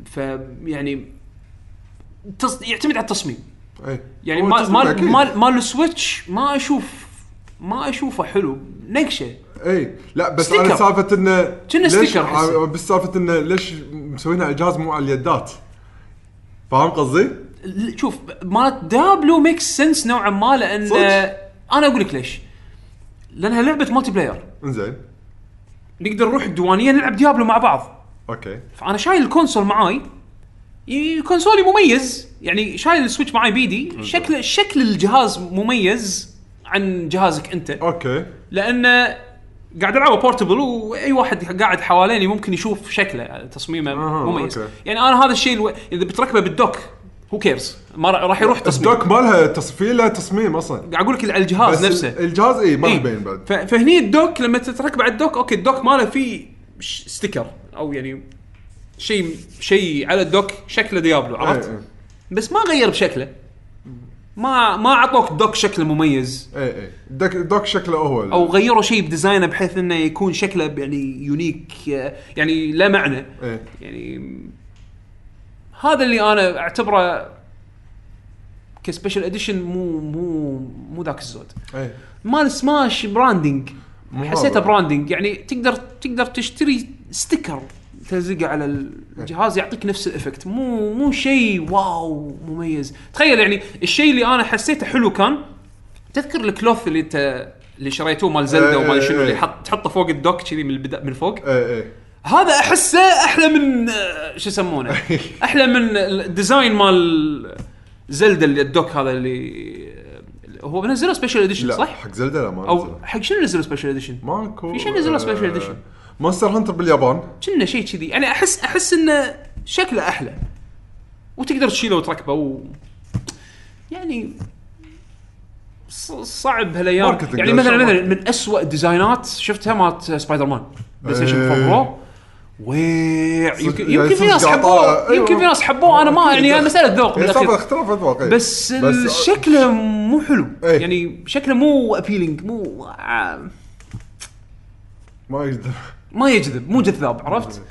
ف يعني تص... يعتمد على التصميم. إيه. يعني مال مال. مال, مال ال Switch ما أشوف ما أشوفه حلو. نقشة. إي لا بس sticker. أنا سالفة إنه كنا sticker. آه، بس سالفة إنه ليش مسوينها على الجهاز مو على اليدات؟ فاهم قصدي؟ شوف مالت Diablo makes sense نوعا ما لأن صدق؟ أنا أقول لك ليش. لأنها لعبة multiplayer إنزين. نقدر نروح الديوانية نلعب Diablo مع بعض. okay. فأنا شايل ال console معاي. consoleي مميز. يعني شايل ال Switch معاي بيدي. شكل شكل الجهاز مميز عن جهازك أنت. okay. لأن قاعد ألعبه portable وأي واحد قاعد حواليني ممكن يشوف شكله تصميمه أها، مميز. okay. يعني أنا هذا الشيء ألو... إذا بتركبه بال dock هو كيرز ما را- راح يروح تصميم. ال dock مالها تصفية لها تصميم أصلا. قاعد أقول لك على الجهاز بس نفسه. الجهاز اي ما إيه. يبين بعد. ف- فهني ال dock لما تتركب على ال dock okay ال dock ماله فيه sticker أو يعني شيء شيء على ال dock شكله Diablo عرفت؟ إيه. بس ما غير بشكله. ما ما أعطوك dock شكله مميز. إيه إيه. ال dock ال dock شكله هو. أو غيروا شيء ب designه بحيث إنه يكون شكله يعني unique يعني لا معنى. إيه. يعني هذا اللي أنا أعتبره ك special edition مو مو مو ذاك الزود. إيه. مال Smash branding حسيته. branding يعني تقدر تقدر تشتري sticker تلزقه على الجهاز يعطيك نفس ال effect مو مو شيء wow مميز تخيل يعني الشيء اللي أنا حسيته حلو كان تذكر ال cloth اللي انت اللي شريتوه مال Zelda إيه، وما شنو إيه. اللي حط تحطه فوق ال dock كذي من البدا من فوق إيه إيه هذا أحسه أحلى من شو يسمونه أحلى من ال design مال Zelda اللي ال dock هذا اللي هو نزلوا special edition صح؟ حق Zelda لا ما أو. حق شنو نزلوا special edition؟ ماكو في شيء نزلوا آه، edition. Monster Hunter باليابان كنا شيء كذي يعني احس أحس إنه شكله أحلى وتقدر تشيله وتركبه و... يعني صعب هالأيام يعني مثلا. مثلا من أسوأ ال designات شفتها مالت Spider-Man PlayStation إيه. 4 Pro ويع يمكن يعني يمكن في ناس. حبوه أيوة. يمكن في ناس حبوه أنا ما يعني مسألة ذوق بالاخير سالفه اختلاف اذواق إيه. بس شكله مو حلو إيه. يعني شكله مو appealing مو آه، ما يقدر ما يجذب مو جذاب عرفت؟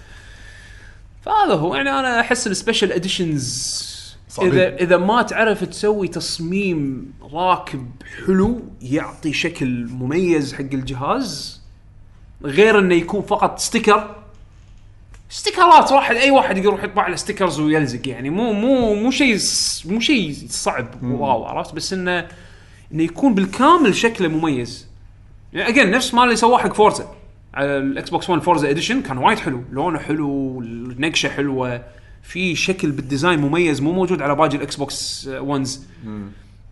فهذا هو يعني أنا أحس ال special editions. اذا إذا ما تعرف تسوي تصميم راكب حلو يعطي شكل مميز حق الجهاز غير إنه يكون فقط sticker stickerات واحد أي واحد يروح يطبع له stickers ويلزق يعني مو مو مو شيء مو شيء صعب wow عرفت؟ بس انه إنه يكون بالكامل شكله مميز. يعني again نفس ما اللي سواه حق Forza على ال Xbox 1 Forza edition كان وايد حلو لونه حلو النقشة حلوة في شكل بال design مميز مو موجود على باقي ال Xbox 1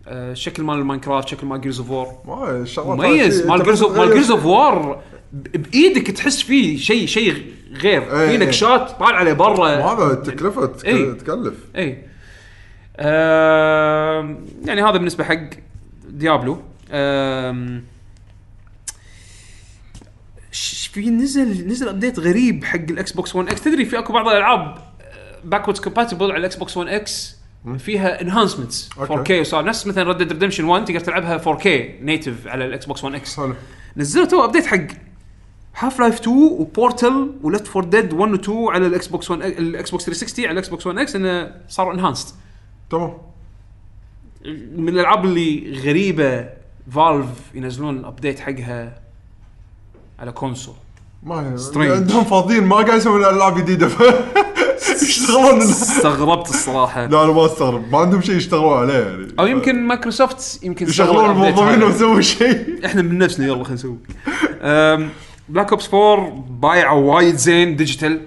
آه شكل مال ال Minecraft شكل مال Gears of War مميز. مال Gears مال Gears. of War بإيدك تحس فيه شيء شيء غير. إيه، في إيه. نقشات طالعة لبرا. وهذا التكلفه تك- إيه. تكلف. اي آم، يعني هذا بالنسبة حق Diablo آم، ش- في نزل نزل update غريب حق ال Xbox 1 X تدري في أكو بعض الألعاب backwards compatible على ال Xbox 1 X فيها enhancements okay. 4K وصار نفس مثلا Red Dead Redemption 1 تقدر تلعبها 4K native على ال Xbox 1 X حلو. نزلوا تو update حق Half-Life 2 و Portal و Left 4 Dead 1 و 2 على ال Xbox 1 ال Xbox 360 على ال Xbox 1 X إنه صاروا enhanced تمام. من الألعاب اللي غريبة Valve ينزلون update حقها على console ما. عندهم فاضيين ما قاعد يسوون ألعاب جديدة. يشتغلون. استغربت الصراحة. لا أنا ما استغرب. ما عندهم شيء يشتغلون عليه يعني. أو يمكن مايكروسوفت يمكن يشغلون الموظفين. ويسوون شيء. إحنا من نفسنا يلا خلينا نسوي. Black Ops 4 بايعوا وايد زين digital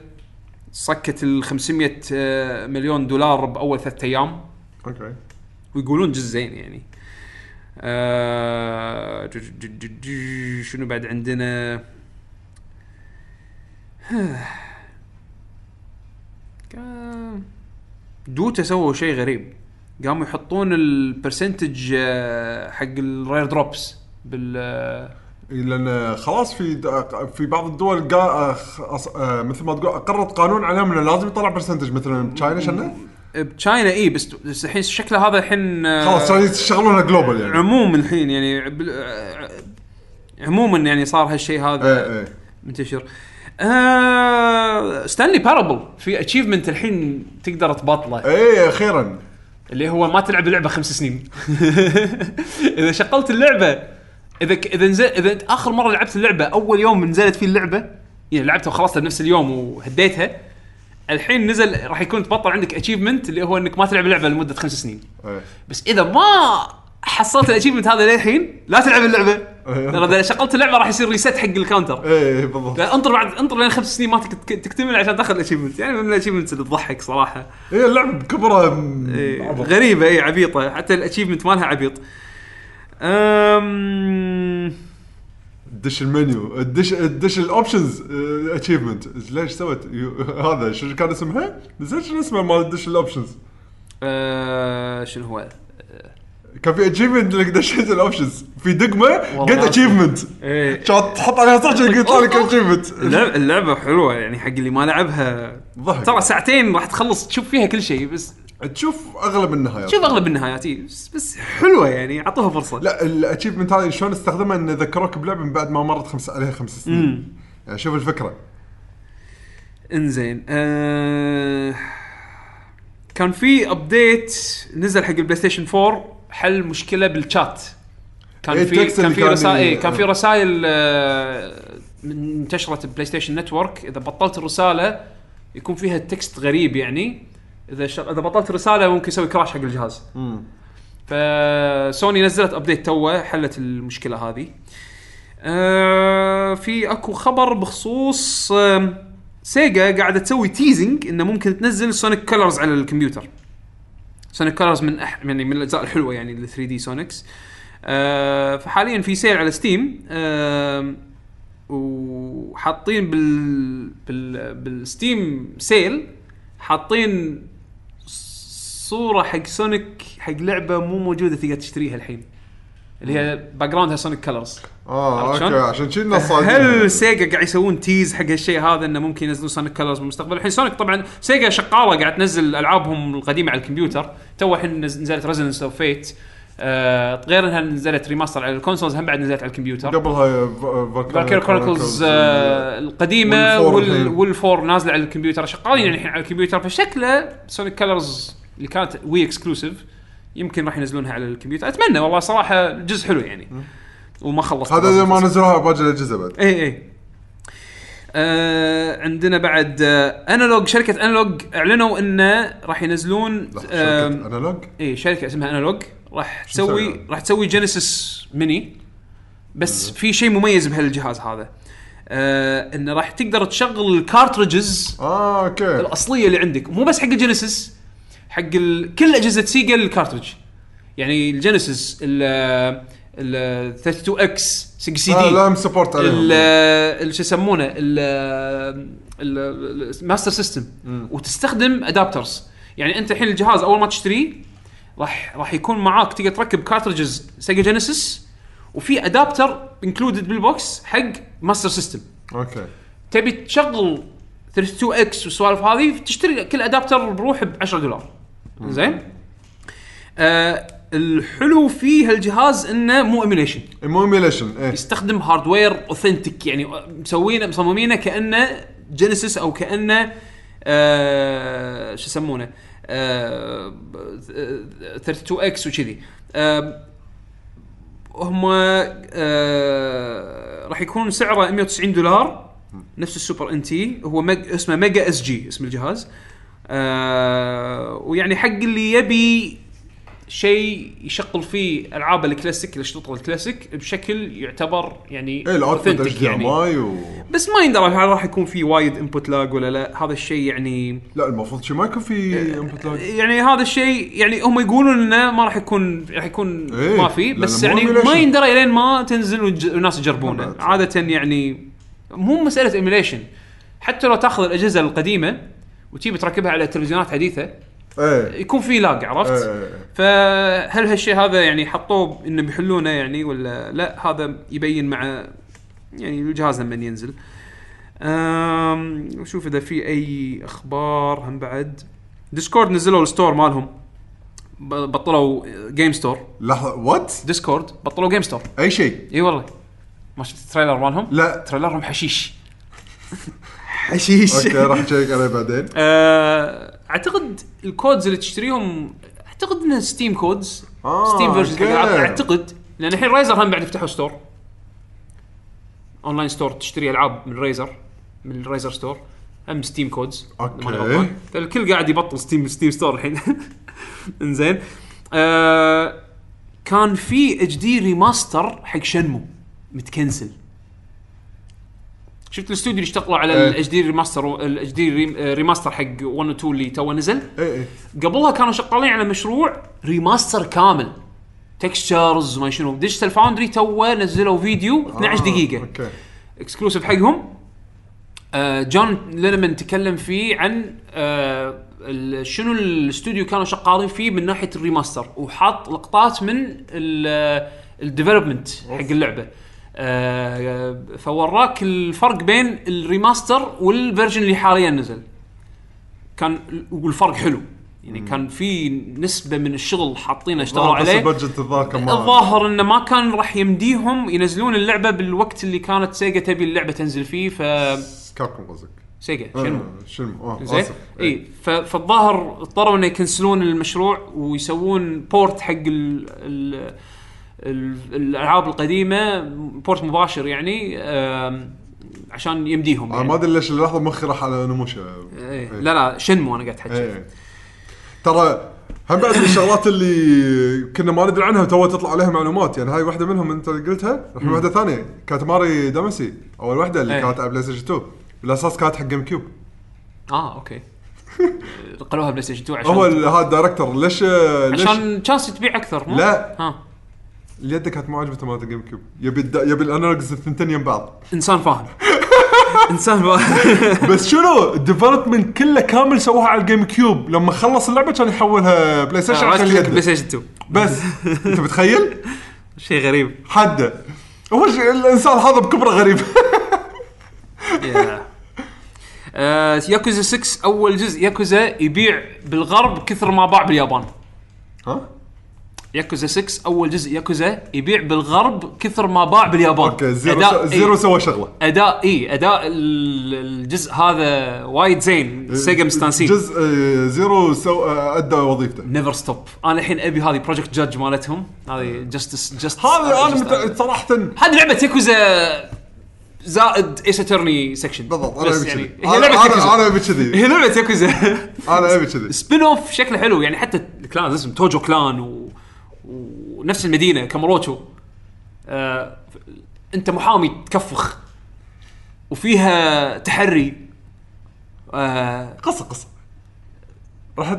صكت ال 500 آه، مليون دولار بأول ثلاث أيام. okay. ويقولون جزء زين يعني. آه شنو بعد عندنا؟ Dota سووا شيء غريب. قاموا يحطون ال percentage آه، حق ال rare drops بال آه، لأن خلاص في في بعض الدول قا... آه، مثل ما تقول أقرت قانون عليهم إنه لازم يطلع percentage مثلا تشاينا شنو؟ بتشاينا اي بس بس الحين شكله هذا الحين خلاص صار يشتغلونها global يعني. عموم الحين يعني عموما يعني صار هالشيء هذا إيه إيه. منتشر. آه Stanley Parable في achievement الحين تقدر تبطله. إيه أخيرا. اللي هو ما تلعب اللعبة خمس سنين. إذا شغلت اللعبة إذا ك... إذا نزل إذا آخر مرة لعبت اللعبة أول يوم نزلت فيه اللعبة يعني لعبتها وخلصتها بنفس اليوم وهديتها الحين نزل راح يكون تبطل عندك achievement اللي هو إنك ما تلعب اللعبة لمدة خمس سنين. إيه. بس إذا ما حصلت ال achievement هذا للحين؟ لا تلعب اللعبة. أيوه. ترى إذا شغلت اللعبة راح يصير reset حق ال counter إيه بالضبط. لا انطر بعد انطر لين خمس سنين ما تك- تكتمل عشان تاخذ ال achievement يعني من ال achievements اللي تضحك صراحة. هي اللعبه بكبرها م- إيه عبط. غريبة اي عبيطة. حتى ال achievement مالها عبيط. أم... تدش المنيو تدش تدش ال options achievement ليش سوت يو- هذا شو كان اسمها؟ نسيت شنو اسمه مال تدش ال options أه... شنو هو؟ كان في achievement اللي دشيت ال options في دقمة ما achievement إيه. كانت تحط عليها صح يطلع لك achievement اللعبة, اللعبة حلوة يعني حق اللي ما لعبها. ضحك. ترى ساعتين راح تخلص تشوف فيها كل شيء بس تشوف أغلب النهايات. شوف أغلب النهايات إي، بس, بس حلوة يعني أعطوها فرصة. لا ال achievement هذه شلون استخدمها؟ ان ذكروك بلعبه من بعد ما مرت خمس عليها خمس سنين. يعني شوف الفكرة. إنزين آه... كان في update نزل حق ال PlayStation 4 حل مشكلة بالشات كان إيه، في ال text كان في كان رسائل ي- إيه، كان في رسائل آه، من- انتشرت PlayStation Network. إذا بطلت الرسالة يكون فيها text غريب يعني. إذا ش... إذا بطلت الرسالة ممكن يسوي crash حق الجهاز. فسوني نزلت update توه حلت المشكلة هذه. آه في أكو خبر بخصوص آم، Sega قاعدة تسوي teasing إنه ممكن تنزل Sonic Colors على الكمبيوتر. Sonic Colors من أح يعني من الأجزاء الحلوة يعني ال 3D Sonics فحاليا في sale على Steam وحاطين بال بال بال Steam sale حاطين صورة حق Sonic حق لعبة مو موجودة تقدر تشتريها الحين. اللي هي background ها Sonic Colors آه okay؟ عشان الناس صادقين. هل Sega قاعد يسوون tease حق هالشيء هذا إنه ممكن ينزلون Sonic Colors بالمستقبل؟ الحين Sonic طبعا Sega شغاله قاعد تنزل ألعابهم القديمة على الكمبيوتر. تو الحين نز- نزلت Resonance of Fate آه غير إنها نزلت remaster على ال consoles هم بعد نزلت على الكمبيوتر. قبلها Valkyria Chronicles آه القديمة وال four. وال four نازلة على الكمبيوتر. شغالين يعني الحين على الكمبيوتر. فشكله Sonic Colors اللي كانت Wii exclusive يمكن راح ينزلونها على الكمبيوتر. أتمنى والله صراحة جزء حلو يعني. وما خلصت هذا إذا ما نزلوها باقي الاجهزه بعد. اي اي آه عندنا بعد آه Analogue شركة Analogue أعلنوا انه راح ينزلون شركة Analogue اي شركة اسمها Analogue راح؟ تسوي راح تسوي Genesis Mini بس في شيء مميز بهالجهاز هذا. آه انه راح تقدر تشغل ال cartridges آه okay. الأصلية اللي عندك. مو بس حق ال Genesis حق ال... كل أجهزة Sega ال cartridge يعني ال Genesis ال ال 32 إكس 6 سي دي لا support عليهم. شو يسمونه ال- ال- ال Master System وتستخدم adapters يعني أنت الحين الجهاز أول ما تشتريه راح راح يكون معاك تقدر تركب cartridges Sega Genesis وفي adapter included بال box حق Master System okay. تبي تشغل 32 X والسوالف هذه تشتري كل adapter بروحه ب 10 دولار. زين آه الحلو في هالجهاز انه مو emulation مو emulation إيه يستخدم hardware authentic يعني مسوينه مصممينه كانه Genesis أو كانه آه شو يسمونه آه 32 X وكذي آه هم آه راح يكون سعره 190 دولار نفس ال Super NT هو مج اسمه Mega SG اسم الجهاز آه ويعني حق اللي يبي شيء يشغل فيه ألعاب الكلاسيك الاشرطه الكلاسيك بشكل يعتبر يعني إيه ال output اي و بس ما يندرى هل راح يكون في وايد input lag ولا لا. هذا الشيء يعني لا المفروض شي ما يكون في input lag يعني هذا الشيء يعني هم يقولون إنه ما راح يكون راح يكون إيه، ما في بس يعني. ما يندرى إلين ما تنزل والناس يجربونه. عادة يعني مو مسألة emulation حتى لو تأخذ الأجهزة القديمة وتجيب تركبها على تلفزيونات حديثة إيه. يكون في lag عرفت؟ إيه. فهل هالشيء هذا يعني حطوه إنه بيحلونه يعني ولا لا؟ هذا يبين مع يعني الجهاز لما ينزل. أم شوف إذا في أي أخبار هم بعد. Discord نزلوا ال store مالهم. بطلوا game store لحظه what Discord بطلوا game store أي شيء؟ إي والله. ما شفت ال trailer مالهم؟ لا. trailer هم حشيش. حشيش. okay راح أ check عليه بعدين. آه، أعتقد ال codes اللي تشتريهم أعتقد إنها Steam codes. آه، Steam version okay. أعتقد لأن الحين Razer هم بعد يفتحوا store online store تشتري ألعاب من Razer من ال Razer store هم Steam codes okay. ماني غلطان. الكل قاعد يبطل Steam Steam store الحين. إنزين. آه كان في HD remaster حق Shenmue مت cancel. شفت الاستوديو اللي اشتغلوا على إيه. ال HD remaster ال HD remaster حق 1 و 2 اللي تو نزل. إيه إيه. قبلها كانوا شغالين على مشروع remaster كامل. textures وما شنو Digital Foundry تو نزلوا فيديو 12 آه، دقيقة. okay. exclusive حقهم. آه John Linneman تكلم فيه عن آه شنو الاستوديو كانوا شغالين فيه من ناحية ال remaster وحاط لقطات من ال development حق اللعبة. آه فوراك الفرق بين ال remaster وال version اللي حاليا نزل. كان والفرق حلو. يعني كان في نسبة من الشغل حاطينه اشتغلوا آه، بس عليه. ال budget ما الظاهر إنه ما كان راح يمديهم ينزلون اللعبة بالوقت اللي كانت Sega تبي اللعبة تنزل فيه ف Capcom قصدك. Sega آه، شنو؟ شنو؟ آه زين. إي فالظاهر اضطروا إنه ي cancel ون المشروع ويسوون port حق ال الألعاب القديمة port مباشر يعني عشان يمديهم أنا يعني. ما أدري ليش اللحظه مخي راح على Onimusha. إيه. لا لا Shenmue أنا قاعد أحكي. إيه. ترى هم بعد من الشغلات اللي كنا ما ندري عنها تو تطلع عليها معلومات. يعني هاي واحدة منهم أنت قلتها الحين واحدة ثانية Katamari Damacy أول واحدة اللي إيه. كانت على PlayStation 2 بالأساس كانت حق GameCube آه okay. قالوها PlayStation 2 عشان هو هذا ال director ليش ليش؟ عشان chance تبيع أكثر مو؟ لا. ها. اليد كانت مو عجبته مالت ال GameCube يبي الد- يبي ال analogs الثنتين يم بعض. إنسان فاهم. إنسان واحد بس شنو؟ ال development كله كامل سووها على ال GameCube لما خلص اللعبة كان يحولها PlayStation عشان Play اليد. ستيشن 2 بس. أنت متخيل؟ شيء غريب. حده هو شيء الإنسان هذا بكبره غريب. yeah. آه، ياكوزا 6 أول جزء. ياكوزا يبيع بالغرب كثر ما باع باليابان. ها؟ ياكوزا 6 أول جزء ياكوزا يبيع بالغرب كثر ما باع باليابان. أوكي زيرو أداء- سو- زيرو إيه. سوى شغلة. أداء اي أداء ال- الجزء هذا وايد زين سيجا مستانسين. جزء آه، زيرو سو آه، أدى وظيفته. نيفر ستوب أنا الحين أبي هذه بروجكت جادج مالتهم. هذه جستس جست هذا أنا صراحة. هذه لعبة ياكوزا زائد ايس اترني سكشن بالضبط أنا أبي يعني هي أنا لعبه ياكوزا أبي كذي. هي لعبة ياكوزا. أنا أبي كذي. spin off شكله حلو يعني حتى ال clan اسمه Tojo clan و... ونفس المدينة Kamurocho آه... انت محامي تكفخ وفيها تحري. آه... قصة قصة. راح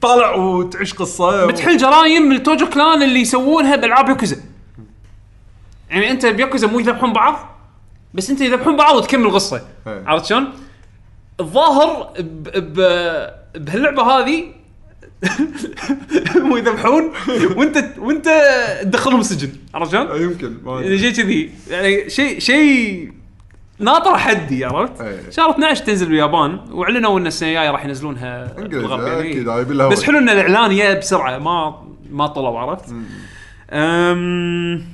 تطالع وتعيش قصة. بتحل crime من ال Tojo clan اللي يسوونها بألعاب ياكوزا يعني انت بياكوزا مو يذبحون بعض بس انت يذبحون بعض وتكمل القصة. إيه. عرفت شلون؟ الظاهر ب... ب... بهاللعبة هذه هم يذبحون وانت وانت تدخلهم السجن عرفت شلون؟ آه، يمكن ما يعني شيء كذي يعني شيء شيء ناطر حدي عرفت؟ إيه. شهر 12 تنزل باليابان وإعلنوا إن السنة الجاية راح ينزلونها بالغرب يعني أكيد بس. حلو إن الإعلان جاء بسرعة ما ما طلعوا عرفت؟ أم...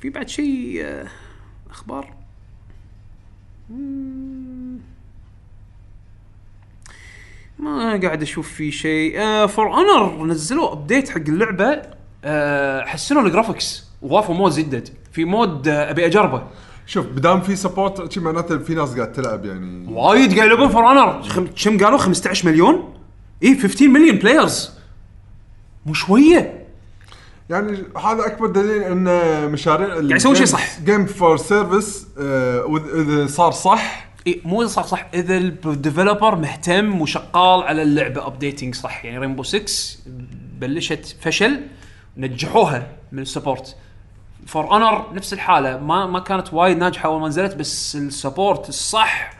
في بعد شيء آه، أخبار مم. ما قاعد أشوف في شيء. For Honor نزلوا update حق اللعبة. آه، حسنوا ال graphics وضافوا mode جديد في mode آه، أبي أجربه. شوف بدام في support شي معناته في ناس قاعد تلعب يعني. وايد قاعد يلعبون For Honor كم قالوا؟ 15 مليون؟ اي 15 مليون players مو شوية. يعني هذا أكبر دليل إن مشاريع قاعد يسوون شيء صح. game for service اذا صار صح إيه مو صح صح. إذا ال developer مهتم وشغال على اللعبة updating صح. يعني Rainbow 6 بلشت فشل نجحوها من ال support For Honor نفس الحالة. ما ما كانت وايد ناجحة أول ما نزلت بس ال support الصح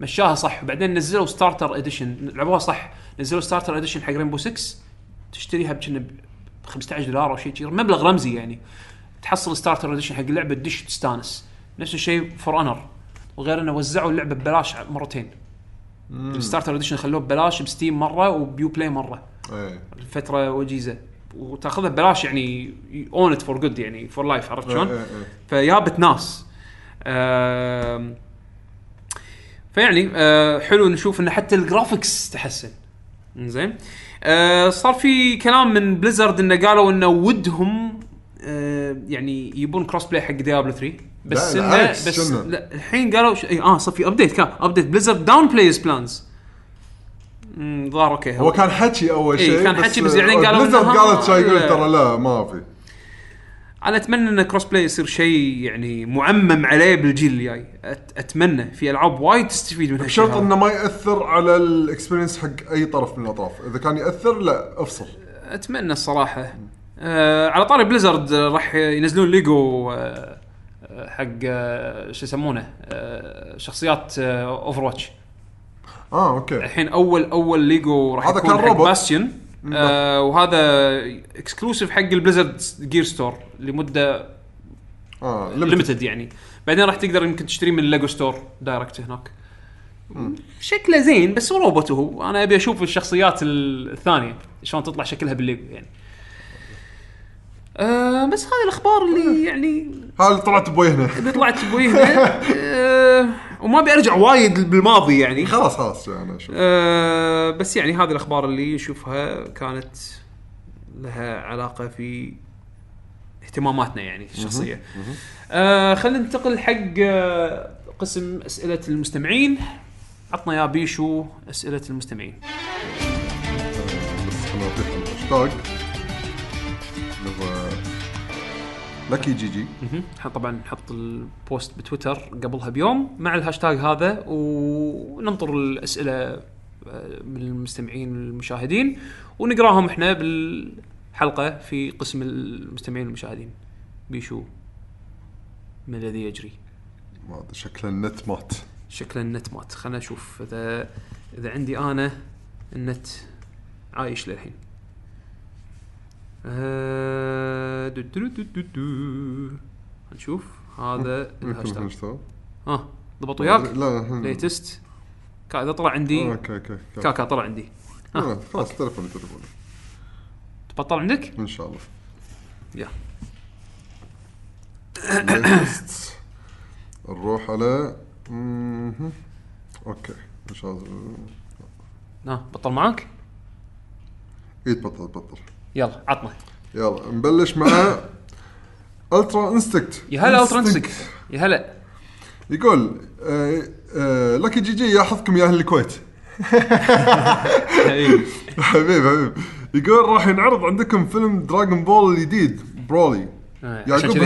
مشاها صح. وبعدين نزلوا starter edition لعبوها صح. نزلوا starter edition حق Rainbow 6 تشتريها ب 15 دولار أو شيء مبلغ رمزي يعني. تحصل starter edition حق اللعبة تدش وتستانس نفس الشيء For Honor وغير انه وزعوا اللعبة ببلاش مرتين. ال starter edition خلوه ببلاش ب Steam مرة وب Uplay مرة. إيه. فتره وجيزة. وتاخذها ببلاش يعني own it for good يعني for life عرفت شلون؟ إيه، إيه، إيه. فيابت ناس. فيعني آه، حلو نشوف إن حتى ال graphics تحسن. زين آه، صار في كلام من Blizzard إنه قالوا إنه ودهم يعني يبون cross-play حق Diablo 3 بس لا، انه بس؟ لا الحين قالوا ش... إيه، آه صار في update كان update Blizzard downplays plans ظهر أوكي. هو كان حكي أول إيه، شيء كان حكي بس بعدين قالوا Blizzard إنها- قالت شيء يقول لا. ترى لا ما في. أنا أتمنى إن cross-play يصير شيء يعني معمم عليه بالجيل الجاي. أت- أتمنى في ألعاب وايد تستفيد من هالشيء شرط هذا. إنه ما يأثر على ال experience حق أي طرف من الأطراف. إذا كان يأثر لا أفصل. أتمنى الصراحة. آه على طاري Blizzard آه، راح ينزلون ليجو آه آه، حق آه شو يسمونه آه شخصيات آه Overwatch آه okay. الحين أول أول ليجو راح هذا يكون كان حق روبوت. Bastion آه وهذا exclusive حق ال Blizzard Gear Store لمدة آه. ليمتد يعني. بعدين راح تقدر يمكن تشتري من ال Lego store direct هناك. شكله زين بس روبوت هو. أنا أبي أشوف الشخصيات ال- الثانية شلون تطلع شكلها بالليجو يعني. آه بس هذه الأخبار اللي يعني هذا اللي طلعت بوي هنا اللي طلعت بويهنا آه وما أبي أرجع وايد بالماضي يعني خلاص خلاص أنا أشوف آه بس يعني هذه الأخبار اللي نشوفها كانت لها علاقة في اهتماماتنا يعني الشخصية. آه خلينا ننتقل حق آه قسم أسئلة المستمعين. عطنا يا بيشو أسئلة المستمعين. بس هو Lucky GG طبعا نحط ال post بتويتر قبلها بيوم مع الهاشتاج هذا وننطر الأسئلة آه، من المستمعين والمشاهدين ونقراهم إحنا بالحلقة في قسم المستمعين والمشاهدين بيشو ما الذي يجري؟ ما أدري شكله النت مات. شكل النت مات. خلنا نشوف اذا إذا عندي أنا النت عايش للحين. آه، دو دو دو دو دو. نشوف هذا الهاشتاج. ها ضبط وياك لا الحين- latest كا إذا طلع عندي أوكي أوكي. كاكا طلع عندي آه، خلاص تلفوني تلفوني تبطل عندك؟ إن شاء الله يا. نروح على. أوكي إن شاء الله ها بطل معاك؟ اي تبطل تبطل يلا عطنا. يلا نبلش مع الترا انستكت يا هلا الترا انستكت يا هلا. يقول آه آه Lucky GG ياخذكم يا أهل الكويت. حبيب حبيب يقول راح ينعرض عندكم فيلم Dragon Ball الجديد Broly آه، يعقوب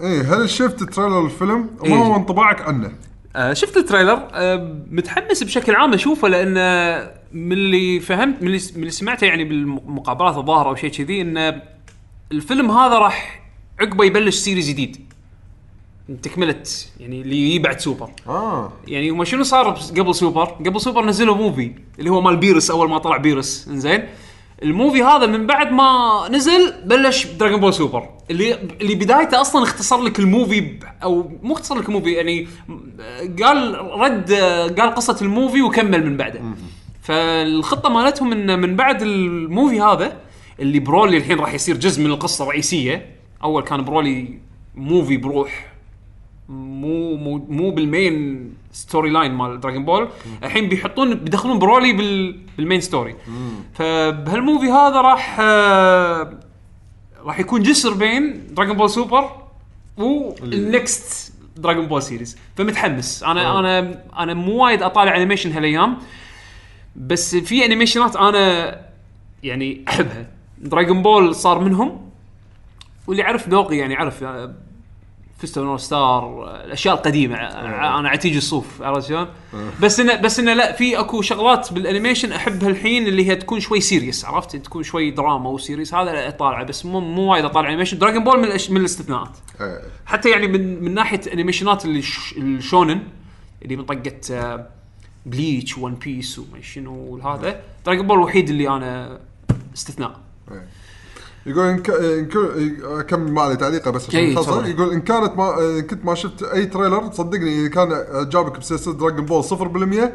إيه هل شفت trailer الفيلم؟ إيه. وما هو انطباعك عنه؟ آه شفت ال trailer. آه متحمس بشكل عام أشوفه لأن آه، من اللي فهمت من اللي, من اللي سمعته يعني بالمقابلات الظاهرة أو شيء كذي إن الفيلم هذا راح عقبه يبلش series جديد. تكمله يعني اللي يجي بعد سوبر. آه. يعني هم شنو صار قبل سوبر؟ قبل سوبر نزلوا movie اللي هو مال Beerus أول ما طلع Beerus. إنزين؟ ال movie هذا من بعد ما نزل بلش Dragon Ball Super اللي اللي بدايته أصلا اختصر لك ال movie أو مو اختصر لك ال movie يعني قال رد قال قصة ال movie وكمل من بعده. فالخطة مالتهم إن من بعد ال movie هذا اللي Broly الحين راح يصير جزء من القصة الرئيسية. أول كان Broly movie بروح مو مو مو بال main storyline مال Dragon Ball الحين بيحطون بيدخلون Broly بال بال main story فبهال movie هذا راح آه، راح يكون جسر بين Dragon Ball Super وال next Dragon Ball series فمتحمس. أنا أنا أنا مو وايد أطالع animation هالأيام. بس في انيميشنات أنا يعني أحبها. Dragon Ball صار منهم. واللي يعرف ذوقي يعني يعرف آه، Fist of the North Star الأشياء القديمة. ع- أنا عتيجي الصوف عرفت شلون؟ بس انه بس انه لا في أكو شغلات بال animation أحبها الحين اللي هي تكون شوي serious عرفت؟ تكون شوي دراما و serious هذا اطالعه بس مو مو وايد اطالع animation Dragon Ball من, الأش... من الاستثناءات. إيه. حتى يعني من من ناحية انيميشنات اللي ش... ال shonen اللي من طقة آه، Bleach One Piece وما شنو وهذا. Dragon Ball الوحيد اللي أنا استثناء. إيه. يقول إن, ك... إن ك... اكمل ما عليه تعليقه بس عشان إيه، نخلص تفضل. يقول إن كانت ما إن كنت ما شفت أي trailer صدقني إذا كان اعجابك بسلسلة Dragon Ball 0%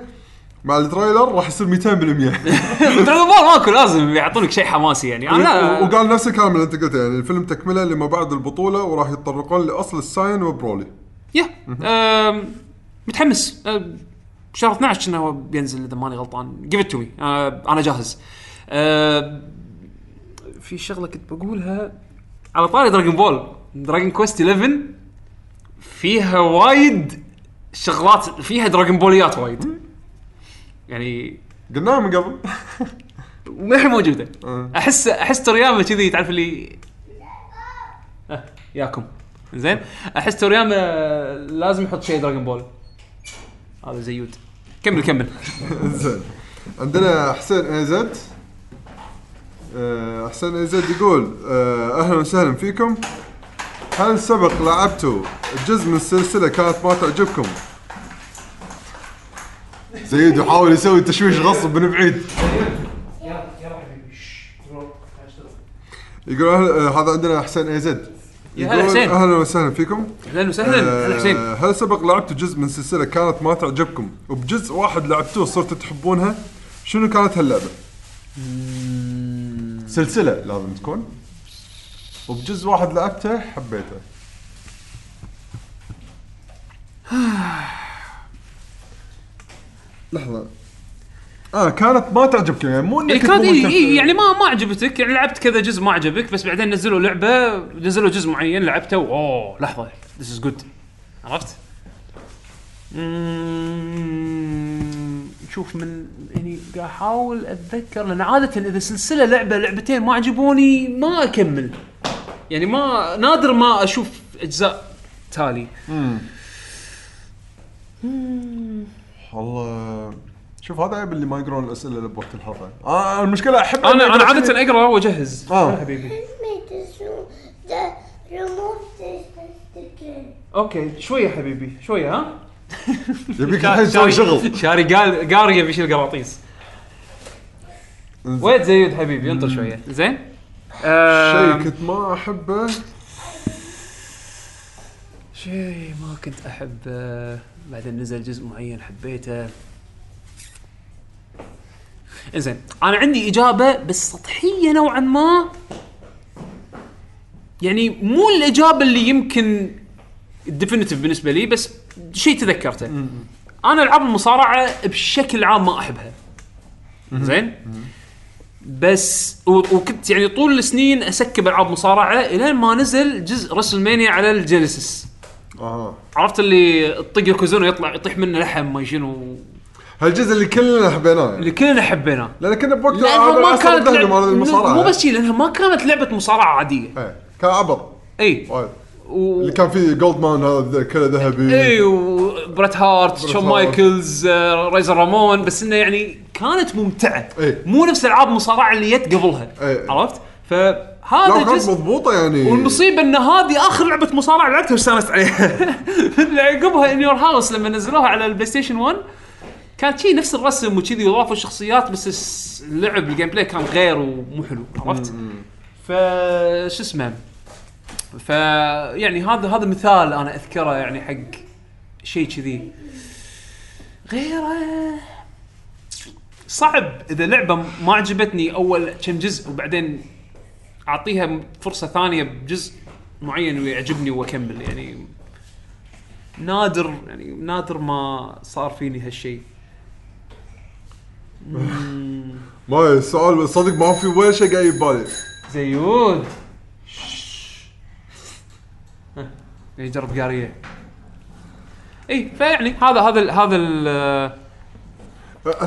مع ال trailer راح يصير 200% دراجون بول ماكو لازم يعطونك شيء حماسي يعني. أنا وقال نفس الكلام اللي أنت قلته يعني الفيلم تكملة لما بعد البطولة وراح يتطرقون لأصل السايان وبرولي. يا متحمس. شهر 12 كنا هو بينزل إذا ماني غلطان. give it to me أنا جاهز. آم، في شغلة كنت بقولها. على طاري Dragon Ball Dragon Quest 11 فيها وايد شغلات فيها Dragon Ball يات وايد. يعني قلناها من قبل. للحين موجودة. آه. أحس أحس تورياما كذي تعرف اللي آه ياكم. زين. أحس تورياما لازم يحط شيء Dragon Ball هذا زيود كمل كمل. زين. عندنا حسين اي زد آه، حسين اي زد يقول آه، أهلا وسهلا فيكم. هل سبق لعبتوا جزء من السلسلة كانت ما تعجبكم؟ زيد يحاول يسوي تشويش غصب من بعيد. يقول أهل آه، هذا عندنا حسين اي زد يا هلا يقول حسين. أهلا وسهلا فيكم. أهلا وسهلا. هلا حسين. آه، هل سبق لعبتوا جزء من سلسلة كانت ما تعجبكم؟ وبجزء واحد لعبتوه صرتوا تحبونها؟ شنو كانت هاللعبة؟ سلسلة لازم تكون. وبجزء واحد لعبته حبيته. لحظة. آه كانت ما تعجبك يعني مو إنك إيه كنت كان مو إيه إيه يعني ما ما عجبتك يعني لعبت كذا جزء ما عجبك بس بعدين نزلوا لعبة نزلوا جزء معين لعبته أوه لحظة this is good عرفت؟ شوف من يعني قاعد أحاول أتذكر لأن عادة إذا سلسلة لعبة لعبتين ما عجبوني ما أكمل. يعني ما نادر ما أشوف أجزاء تالي. والله شوف هذا عيب اللي ما يقرون الأسئلة اللي بوقت الحلقة آه المشكلة أحب أنا أنا عادة أقرأ واجهز. يا حبيبي. أوكي شوية حبيبي شوية ها؟ يبيك الحين تسوي شغل. شاري قال يبي يشيل قراطيس. وين زيود حبيبي انطر شوية. زين؟ شيء كنت ما أحبه. شيء ما كنت أحبه. بعدين نزل جزء معين حبيته. زين أنا عندي إجابة بس سطحية نوعا ما. يعني مو الإجابة اللي يمكن definitive بالنسبة لي بس شيء تذكرته. أنا العاب المصارعة بشكل عام ما أحبها. زين؟ بس وكنت يعني طول السنين أ skip ألعاب مصارعة الين ما نزل جزء WrestleMania على ال Genesis. أها عرفت اللي تطق يوكوزونا يطلع يطيح منه لحم ما شنو. هالجزء اللي كلنا حبيناه يعني. اللي كلنا حبيناه. لأن كنا بوقت لانها ما كانت الذهبي لعب... مال المصارعة. مو بس شي لأنها ما كانت لعبة مصارعة عادية. إيه كان عبط. اي وايد. و... اللي كان فيه gold man هذا كله ذهبي. اي وبريت هارت شون هارت. مايكلز آه، ريزر رامون بس إنه يعني كانت ممتعة. إيه. مو نفس العاب مصارعه اللي جت قبلها. إيه. عرفت؟ لا فهذا كانت جزء مضبوطة يعني. والمصيبة إن هذه آخر لعبة مصارعة لعبتها واستانست عليها. اللي عقبها In Your House لما نزلوها على ال PlayStation 1 كانت شي نفس الرسم وكذي واضافوا الشخصيات بس اللعب ال gameplay كان غير ومو حلو عرفت؟ ف شو اسمه؟ ف يعني هذا هذا مثال أنا أذكره يعني حق شيء كذي. غيره صعب. إذا لعبة ما عجبتني أول كم جزء وبعدين أعطيها فرصة ثانية بجزء معين ويعجبني وأكمل يعني نادر يعني نادر ما صار فيني هالشيء ما السؤال صدق ما في ولا شيء قاعد ببالي زيود يجرب قاريه اي فيعني هذا هذا ال هذا ال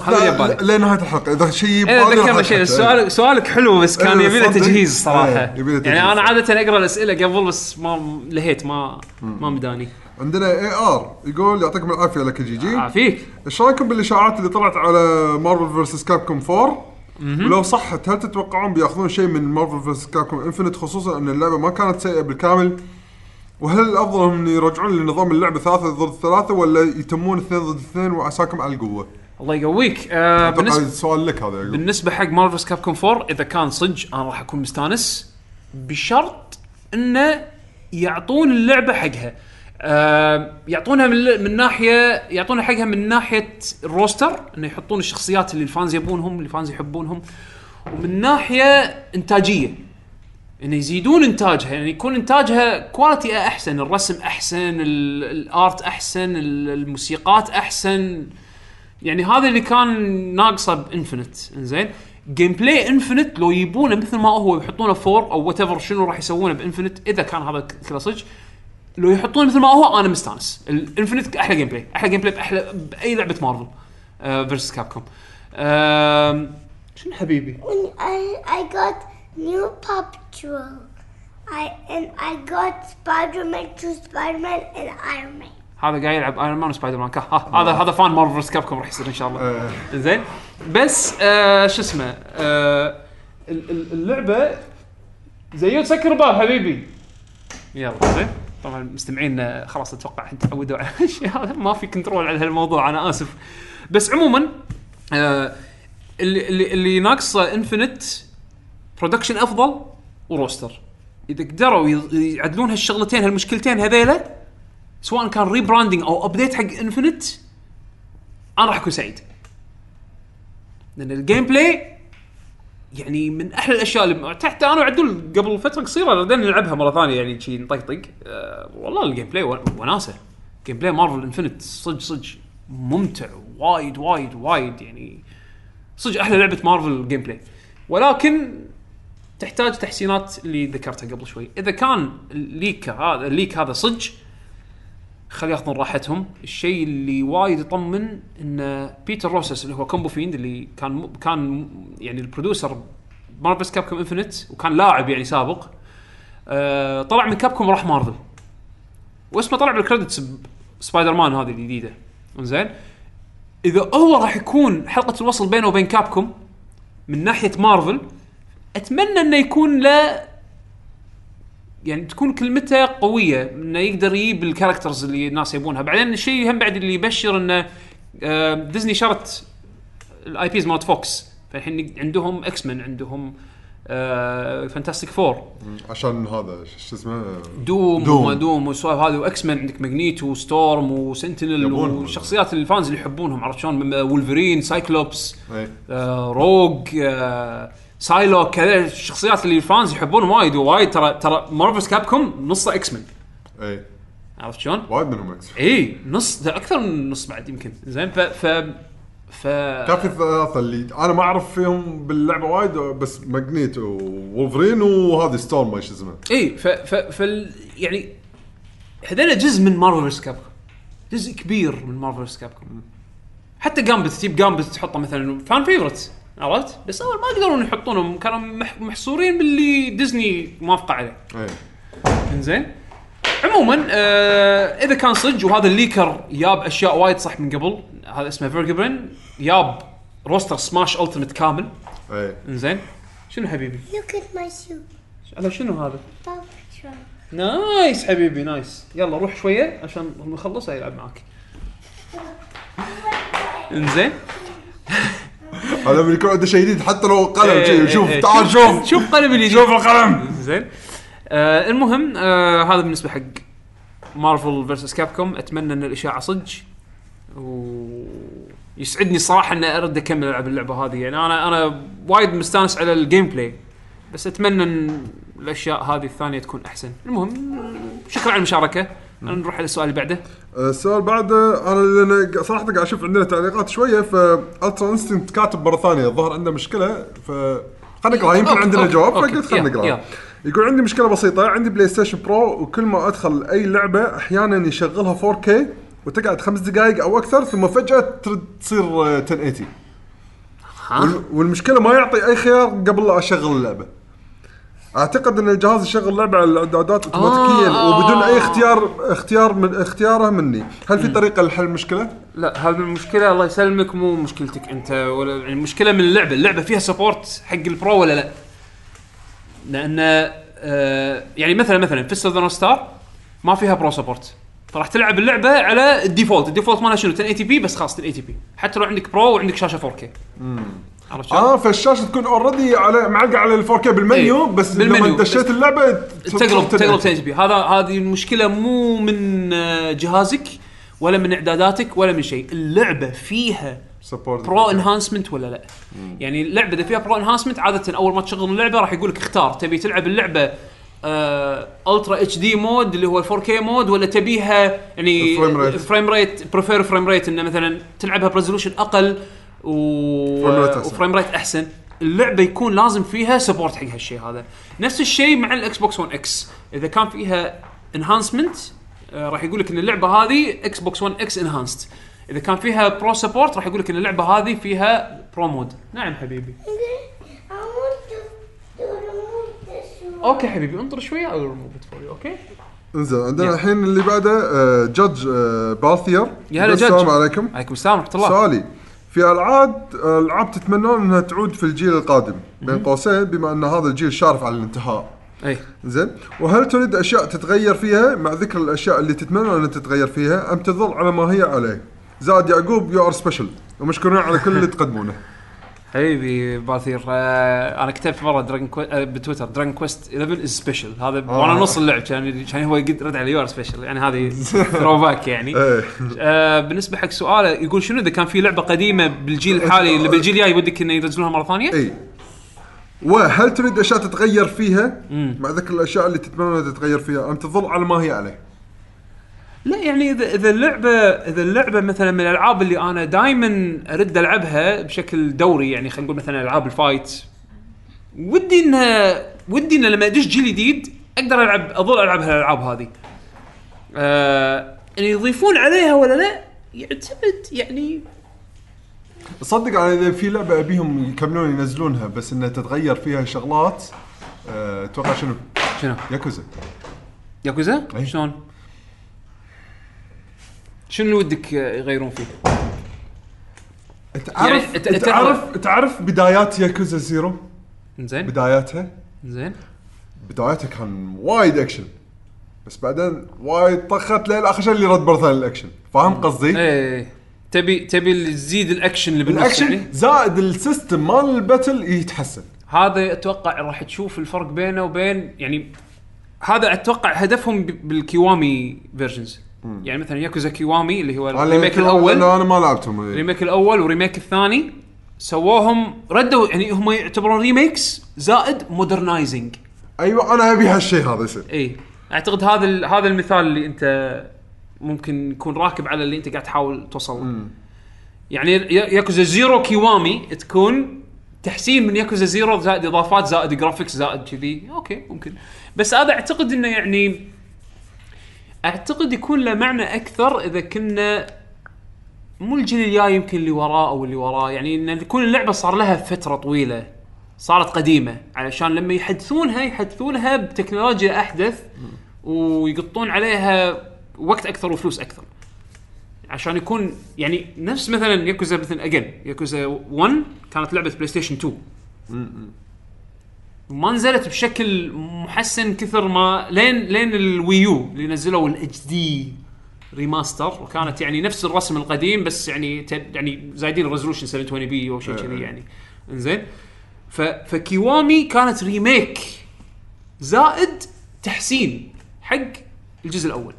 هذا يبالي. لنهايه الحلقة اذا شيء إيه راح ذكرنا شيء أتحكى. سؤال سؤالك حلو بس كان إيه، يبي له. تجهيز صراحة إيه، يعني. أنا عاده اقرا الاسئله قبل بس ما لهيت ما ما مداني عندنا AR يقول يعطيكم العافية لك GG. عافيك. إيش رأيكم بالإشاعات اللي طلعت على Marvel vs Capcom 4 ولو صحت هل تتوقعون بياخذون شيء من Marvel vs Capcom Infinite خصوصا إن اللعبة ما كانت سيئة بالكامل؟ وهل الأفضل هم يرجعون لنظام اللعبة ثلاثة ضد ثلاثة ولا يتمون اثنين ضد اثنين وعساكم على القوة؟ الله يقويك. آه بالنسبة السؤال لك هذا يعقوب بالنسبة حق Marvel vs Capcom 4 إذا كان صج أنا راح أكون مستانس بشرط إنه يعطون اللعبة حقها. يعطونها من, من ناحيه يعطونها حقها من ناحية ال roster إنه يحطون الشخصيات اللي ال fans يبونهم اللي ال fans يحبونهم ومن ناحية إنتاجية. انه يزيدون إنتاجها يعني يكون إنتاجها quality أحسن الرسم أحسن ال- ال art أحسن ال- الموسيقات أحسن. يعني هذا اللي كان ناقصه ب Infinite إنزين؟ gameplay Infinite لو يبونه مثل ما هو يحطونه four أو whatever شنو راح يسوونه ب Infinite إذا كان هذا صدق لو يحطونه مثل ما هو أنا مستانس ال Infinite أحلى gameplay أحلى gameplay بأحلى بأي لعبة Marvel vs Capcom شنو حبيبي؟ When I I got new Paw Patrol. I and I got Spider-Man, True Spider-Man, and Iron Man. هذا قاعد يلعب Iron Man و Spider-Man هذا هذا fan Marvel vs Capcom راح يصير إن شاء الله آه. زين بس آه شو اسمه آه ال- ال- اللعبة زيود سكر الباب حبيبي يلا زين طبعا المستمعين آه، خلاص أتوقع الحين تعودوا على الشيء هذا. ما في control على هالموضوع أنا آسف. بس عموما آه اللي اللي, اللي ناقصه Infinite production أفضل و roster. إذا قدروا يعدلون هالشغلتين هالمشكلتين هذيلا سواء كان rebranding أو update حق Infinite أنا راح أكون سعيد. لأن ال gameplay يعني من أحلى الأشياء اللي تحت أنا وعدول قبل فترة قصيرة بدينا نلعبها مرة ثانية يعني شي نطقطق. أه والله ال gameplay ون- وناسة. gameplay Marvel Infinite صدق صدق ممتع وايد وايد وايد يعني صدق أحلى لعبة Marvel gameplay ولكن تحتاج تحسينات اللي ذكرتها قبل شوي. إذا كان ال leak هذا ال leak هذا صدق خلي ياخذون راحتهم. الشيء اللي وايد يطمن إن Peter Rosas اللي هو Combofiend اللي كان كان يعني ال producer Marvel vs Capcom Infinite وكان لاعب يعني سابق آه طلع من Capcom راح مارفل. واسمه طلع بال credits Spider-Man هذه الجديدة. زين إذا هو راح يكون حلقة الوصل بينه وبين Capcom من ناحية مارفل أتمنى إنه يكون له يعني تكون كلمته قوية إنه يقدر يجيب ال characters اللي الناس يبونها. بعدين الشيء هم بعد اللي يبشر إنه آه، ديزني شرت ال IPs مالت Fox فالحين عندهم X-Men عندهم آه، Fantastic Four عشان هذا شو اسمه؟ Doom Doom. دوم, Doom والسوالف هذه و X-Men عندك Magneto و Storm و Sentinel يبونهم. والشخصيات ال fans اللي يحبونهم عرفت شلون؟ Wolverine Cyclops اي آه، Rogue آه، Psylocke كذا الشخصيات اللي ال fans يحبونهم وايد وايد ترى ترى Marvel vs Capcom نصه X-Men إي. عرفت شلون؟ وايد منهم X إي نص ده أكثر من نص بعد يمكن. زين ف ف ف كان في ثلاثة اللي أنا ما أعرف فيهم باللعبة وايد بس Magneto و Wolverine وهذه Storm ما شو اسمه. إي ف ف ف يعني هذول جزء من Marvel vs Cap جزء كبير من Marvel vs Cap حتى Gambit تجيب Gambit تحطه مثلا fan favorite عرفت؟ بس أول ما قدروا يحطونهم كانوا مح- محصورين باللي ديزني موافقة عليه. اي إنزين؟ عموما آه إذا كان صدق وهذا ال leaker جاب أشياء وايد صح من قبل هذا اسمه Vergeben جاب roster Smash Ultimate كامل. اي إنزين؟ شنو حبيبي؟ Look at my shoe. هذا شنو هذا؟ nice حبيبي nice. يلا روح شوية عشان يخلص يلعب معك. إنزين؟ هذا من يكون عنده شيء جديد حتى لو قلم إيه، شيء إيه، شوف إيه. تعال شوف شوف. قلم اللي شوف القلم. زين. آه المهم آه هذا بالنسبة حق Marvel versus Capcom أتمنى إن الإشاعة صدق ويسعدني صراحة ان أرد أكمل ألعب اللعبة هذه. يعني أنا أنا وايد مستانس على ال gameplay بس أتمنى إن الأشياء هذه الثانية تكون أحسن. المهم شكرا على المشاركة. نروح على السؤال اللي بعده. السؤال بعده أنا لأن صراحة قاعد أشوف عندنا تعليقات شوية ف Ultra Instinct كاتب مرة ثانية الظاهر عنده مشكلة ف خلينا نقرا يمكن okay، عندنا جواب فقلت خلينا يلا، نقرا يلا. يقول عندي مشكلة بسيطة عندي PlayStation Pro وكل ما أدخل أي لعبة أحيانا يشغلها 4K وتقعد خمس دقائق أو أكثر ثم فجأة ترد تصير آه، 1080 ها؟ وال- والمشكلة ما يعطي أي خيار قبل لا أشغل اللعبة. أعتقد إن الجهاز يشغل اللعبه على الإعدادات اوتوماتيكيا آه. وبدون أي اختيار اختيار من اختياره مني. هل في طريقة لحل المشكلة؟ لا هذه المشكلة الله يسلمك مو مشكلتك أنت ولا يعني المشكلة من اللعبة. اللعبة فيها support حق ال Pro ولا لا؟ لأن آه يعني مثلا مثلا Fist of the North Star ما فيها Pro support فراح تلعب اللعبة على ال default. ال default مالها شنو؟ 1080p بس خلاص 1080p حتى لو عندك Pro وعندك شاشة 4K. عرفت؟ آه فالشاشة تكون already على معلقة على ال 4K بالمنيو إيه، بس بالمنيو. لما دشيت اللعبة تقلب تقلب 1080p هذا هذه المشكلة مو من آه، جهازك ولا من إعداداتك ولا من شيء اللعبة فيها support Pro enhancement ولا لا يعني اللعبة إذا فيها Pro enhancement عادة أول ما تشغل اللعبة راح يقول لك اختار تبي تلعب اللعبة آه Ultra HD mode اللي هو ال 4K mode ولا تبيها يعني frame rate. frame rate prefer frame rate انه مثلا تلعبها ب resolution أقل و... و frame rate أحسن. اللعبة يكون لازم فيها support حق هالشيء هذا. نفس الشيء مع ال Xbox 1 X إذا كان فيها enhancement راح يقول لك إن اللعبة هذه Xbox 1 X enhanced إذا كان فيها Pro support راح يقول لك إن اللعبة هذه فيها Pro mode نعم حبيبي. okay حبيبي انطر شوية أو ريموف أوكي؟ إنزين عندنا. الحين اللي بعده آه، Judge آه، باثير يا هلا السلام Judge. عليكم. عليكم السلام ورحمة الله. سؤالي. في العاب العاب تتمنون إنها تعود في الجيل القادم. بين قوسين بما إن هذا الجيل شارف على الانتهاء. أي. زين. وهل تريد أشياء تتغير فيها مع ذكر الأشياء اللي تتمنى ان تتغير فيها؟ أم تظل على ما هي عليه؟ زاد يعقوب you are special ومشكورين على كل اللي تقدمونه. حبيبي باثير آه أنا كتبت مرة Dragon Qu... آه بتويتر Dragon Quest 11 is special هذا آه. وأنا نص اللعب كان كان هو يقد رد علي you're special يعني هذه throwback يعني. إيه. آه بالنسبة حق سؤاله يقول شنو إذا كان في لعبة قديمة بالجيل الحالي اللي بالجيل الجاي ودك إنه ينزلونها مرة ثانية؟ اي وهل تريد أشياء تتغير فيها؟ مع ذكر الأشياء اللي تتمنى تتغير فيها ام تظل على ما هي عليه. لا يعني اذا إذا اللعبه إذا اللعبة مثلا من الألعاب اللي أنا دائما أرد ألعبها بشكل دوري يعني خلينا نقول مثلا ألعاب ال fight ودي ان ودي إن لما أدش جيل جديد أقدر العب أظل ألعب هالألعاب هذه. آه يضيفون عليها ولا لا يعتمد يعني صدق أنا إذا في لعبة أبيهم يكملون ينزلونها بس إنها تتغير فيها شغلات أه، أتوقع شنو؟ شنو؟ ياكوزا ياكوزا؟ أي. شلون؟ شنو اللي ودك يغيرون فيه؟ تعرف يعني تعرف تعرف بدايات ياكوزا زيرو؟ زين بداياتها زين بدايته كان وايد أكشن. بس بعدين وايد طخت للاخر شيء اللي رد مرة ثانية الأكشن. فاهم قصدي؟ إيه تبي تبي اللي تزيد الأكشن اللي بالنص الأكشن يعني زائد ال system مال ال battle يتحسن. هذا أتوقع راح تشوف الفرق بينه وبين يعني هذا أتوقع هدفهم ب- بال Kiwami versions يعني مثلا Yakuza Kiwami اللي هو ال remake الأول. لا أنا ما لعبتهم. ال remake الأول وال remake الثاني سووهم ردوا يعني هم يعتبرون remakes زائد modernizing أيوه أنا أبي هالشيء هذا يصير. إي. أعتقد هذا هذا المثال اللي أنت ممكن يكون راكب على اللي أنت قاعد تحاول توصل. له يعني يا- ياكوزا زيرو كيوامي تكون تحسين من ياكوزا زيرو زائد إضافات زائد graphics زائد كذي. okay ممكن. بس هذا أعتقد إنه يعني أعتقد يكون له معنى أكثر إذا كنا مو الجيل الجاي يمكن اللي وراه أو اللي وراه. يعني إن تكون اللعبة صار لها فترة طويلة صارت قديمة علشان لما يحدثونها يحدثونها ب technology أحدث ويقطون عليها وقت أكثر وفلوس أكثر. عشان يكون يعني نفس مثلا ياكوزا مثلا again ياكوزا 1 كانت لعبة بلاي ستيشن 2 ما نزلت بشكل محسن كثر ما لين لين ال Wii U اللي نزلوا ال HD remaster وكانت يعني نفس الرسم القديم بس يعني يعني زايدين ال resolution 720p أو شيء كذي يعني. إنزين. ف فكيوامي كانت remake زائد تحسين حق الجزء الأول.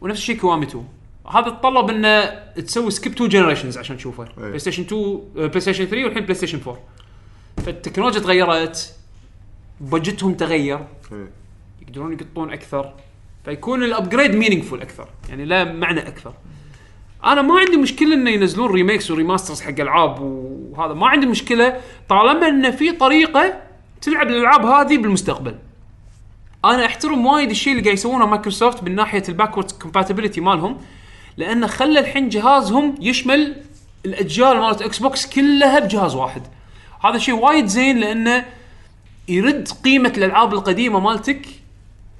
ونفس الشيء كيوامي 2 هذا تطلب إنه تسوي skip two generations عشان تشوفه. بلاي ستيشن 2 آه، بلاي ستيشن 3 والحين بلاي ستيشن 4 فال technology تغيرت بجتهم تغير. إيه. يقدرون يقطون أكثر. فيكون ال upgrade meaningful أكثر. يعني لا معنى أكثر. أنا ما عندي مشكلة إنه ينزلون remakes و remasters حق ألعاب وهذا. ما عندي مشكلة طالما انه في طريقة تلعب الألعاب هذه بالمستقبل. أنا أحترم وايد الشيء اللي قاعد يسوونه مايكروسوفت من ناحية ال backward compatibility مالهم. لأنه خلى الحين جهازهم يشمل الأجيال مالت إكس بوكس كلها بجهاز واحد. هذا شيء وايد زين لأنه يرد قيمة الألعاب القديمة مالتك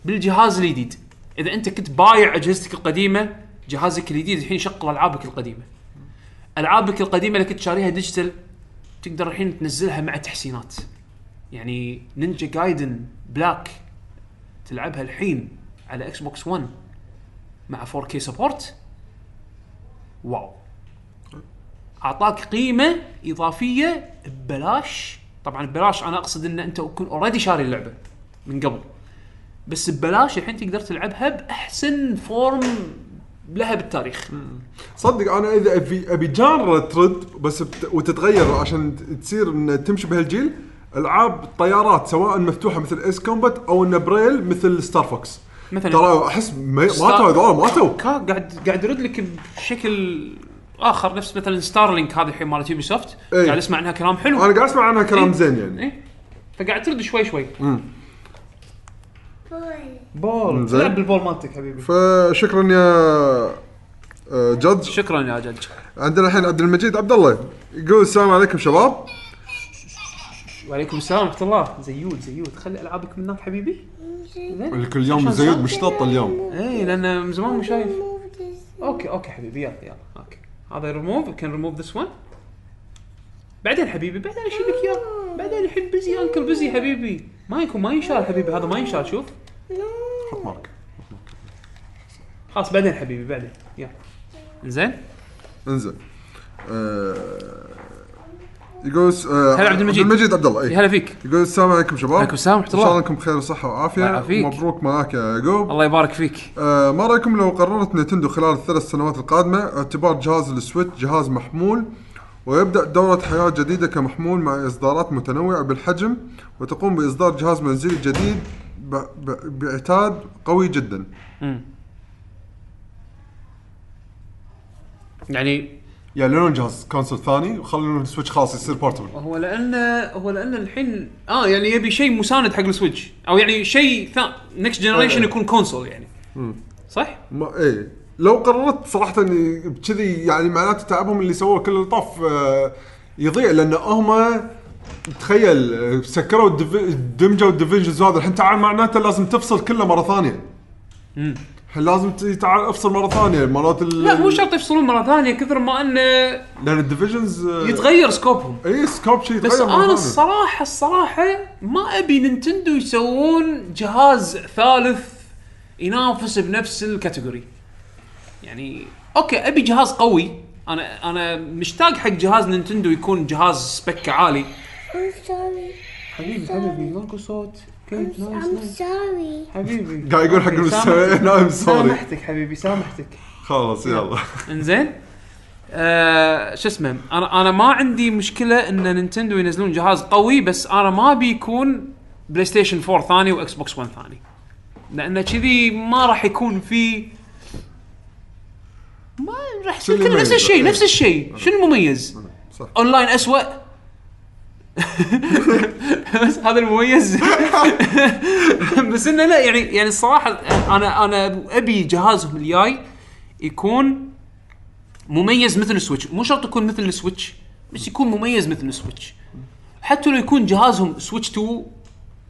بالجهاز الجديد. إذا أنت كنت بايع أجهزتك القديمة جهازك الجديد الحين يشغل ألعابك القديمة. ألعابك القديمة اللي كنت شاريها digital تقدر الحين تنزلها مع تحسينات. يعني نينجا جايدن بلاك تلعبها الحين على إكس بوكس 1 مع 4K support wow. أعطاك قيمة إضافية ببلاش طبعا ببلاش أنا أقصد إن أنت تكون already شاري اللعبة من قبل. بس ببلاش الحين تقدر تلعبها بأحسن form لها بالتاريخ. صدق أنا إذا أبي أبي genre ترد بس بت... وتتغير عشان تصير إن تمشي بهالجيل ألعاب طيارات سواء مفتوحة مثل Ace Combat أو on-rail مثل ستار فوكس مثلا. ترى أحس ما ماتوا هذول ماتوا. كا قاعد قاعد يرد لك بشكل آخر نفس مثلا ستارلينك هذه الحين مالت يوبي سوفت إيه. قاعد أسمع عنها كلام حلو. أنا قاعد أسمع عنها كلام إيه. زين يعني. إيه. فقاعد ترد شوي شوي. Boy. بول. زين. لعب بالبول مالتك حبيبي. فشكرا يا آه، جد شكرا يا جدج. عندنا الحين عبد المجيد. عبد الله يقول السلام عليكم شباب. وعليكم السلام ورحمة الله. زيود زيود. خلي ألعابك من هناك حبيبي. كل يوم زيود مشطط اليوم. إيه لأن من زمان مو شايف. okay okay حبيبي يلا يلا okay. هذا ريموف كان ريموف ذس ون بعدين حبيبي بعدين أشيل لك إياه. بعدين الحين busy uncle busy حبيبي. ما يكون ما ينشال حبيبي. هذا ما ينشال شوف. حط mark. خلاص بعدين حبيبي بعدين. يلا. زين؟ انزين. آه، يقول س- آه، هلا عبد المجيد. عبد المجيد عبد الله اي هلا فيك. يقول السلام عليكم شباب. عليكم السلام ورحمة إن شاء الله. الله. أنكم بخير وصحة الله وعافيه. مبروك معاك يا يعقوب. الله يبارك فيك. آه ما رأيكم لو قررت نينتندو خلال الثلاث سنوات القادمة اعتبار جهاز السويتش جهاز محمول ويبدأ دورة حياة جديدة كمحمول مع إصدارات متنوعة بالحجم وتقوم بإصدار جهاز منزلي جديد ب- ب- بعتاد قوي جدا. يعني يعلنون جهاز console ثاني وخلون السويتش خلاص يصير portable. هو لأن هو لأن الحين آه يعني يبي شيء مساند حق السويتش. أو يعني شيء next generation إيه. يكون console يعني. صح؟ ما إيه. لو قررت صراحة إني كذي يعني معناته تعبهم اللي سووه كل اللي طاف آه، يضيع لأن هم تخيل سكروا دمجوا ال divisions هذا. الحين تعال معناته لازم تفصل كله مرة ثانية. الحين لازم تعال افصل مرة ثانية؟ مرات ال... لا مو شرط يفصلون مرة ثانية كثر ما انه لأن ال divisions يتغير scope هم. اي scope شيء بس يتغير مرة أنا ثانية. الصراحه الصراحة ما أبي نينتندو يسوون جهاز ثالث ينافس بنفس ال category. يعني okay أبي جهاز قوي. أنا أنا مشتاق حق جهاز نينتندو يكون جهاز spec ه عالي. حبيبي حبيبي ماكو صوت. I'm, sorry. حبيبي. قاعد يقول حق المستمعين سامحتك. I'm sorry. سامحتك حبيبي سامحتك. خلاص يلا. إنزين. آه شو اسمه؟ أنا أنا ما عندي مشكلة إن نينتندو ينزلون جهاز قوي بس أنا ما ابي يكون بلاي ستيشن 4 ثاني واكس بوكس 1 ثاني. لأن كذي ما راح يكون في ما راح يصير نفس؟ الشيء. نفس الشيء. شنو المميز؟ اونلاين اسوء بس هذا المميز. بس إنه لا يعني يعني الصراحة أنا أنا أبي جهازهم الجاي يكون مميز مثل السويتش. مو شرط يكون مثل السويتش بس يكون مميز مثل ال Switch. حتى لو يكون جهازهم Switch 2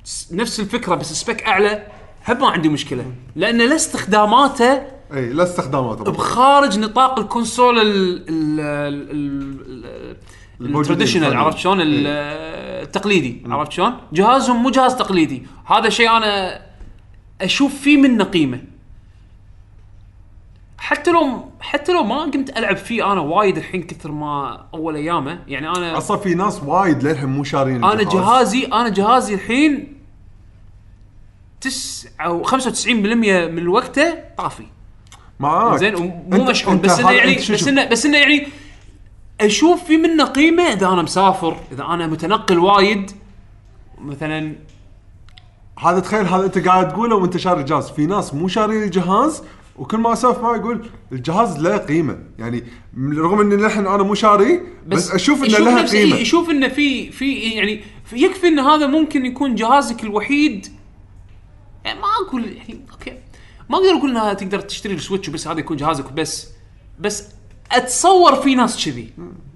س- نفس الفكرة بس spec أعلى هم ما عندي مشكلة. لأن لا استخداماته إي لا استخدامات بخارج نطاق ال console ال ال ال ال traditional الثانيين. عرفت شلون ال- التقليدي عرفت شلون؟ جهازهم مو جهاز تقليدي هذا شيء أنا أشوف فيه منه قيمه حتى لو حتى لو ما قمت ألعب فيه أنا وايد الحين كثر ما أول أيامه يعني أنا أصلا في ناس وايد للحين مو شارين أنا الجهاز. جهازي أنا جهازي الحين تس أو 95% من وقته طافي معاك زين أنت- مشحون بس إنه يعني بس. انه بس إنه يعني أشوف في منه قيمة إذا أنا مسافر إذا أنا متنقل وايد. مثلا هذا تخيل هذا أنت قاعد تقوله وأنت شاري الجهاز في ناس مو شارين الجهاز وكل ما أسولف معه يقول الجهاز له قيمة. يعني رغم إن للحين أنا مو شاري بس, أشوف إنه لها نفسه- قيمة. يشوف إنه في في يعني في- يكفي إن هذا ممكن يكون جهازك الوحيد. يعني ما أقول يعني أوكي. ما أقدر أقول إنها تقدر تشتري ال Switch وبس هذا يكون جهازك وبس. بس أتصور في ناس كذي.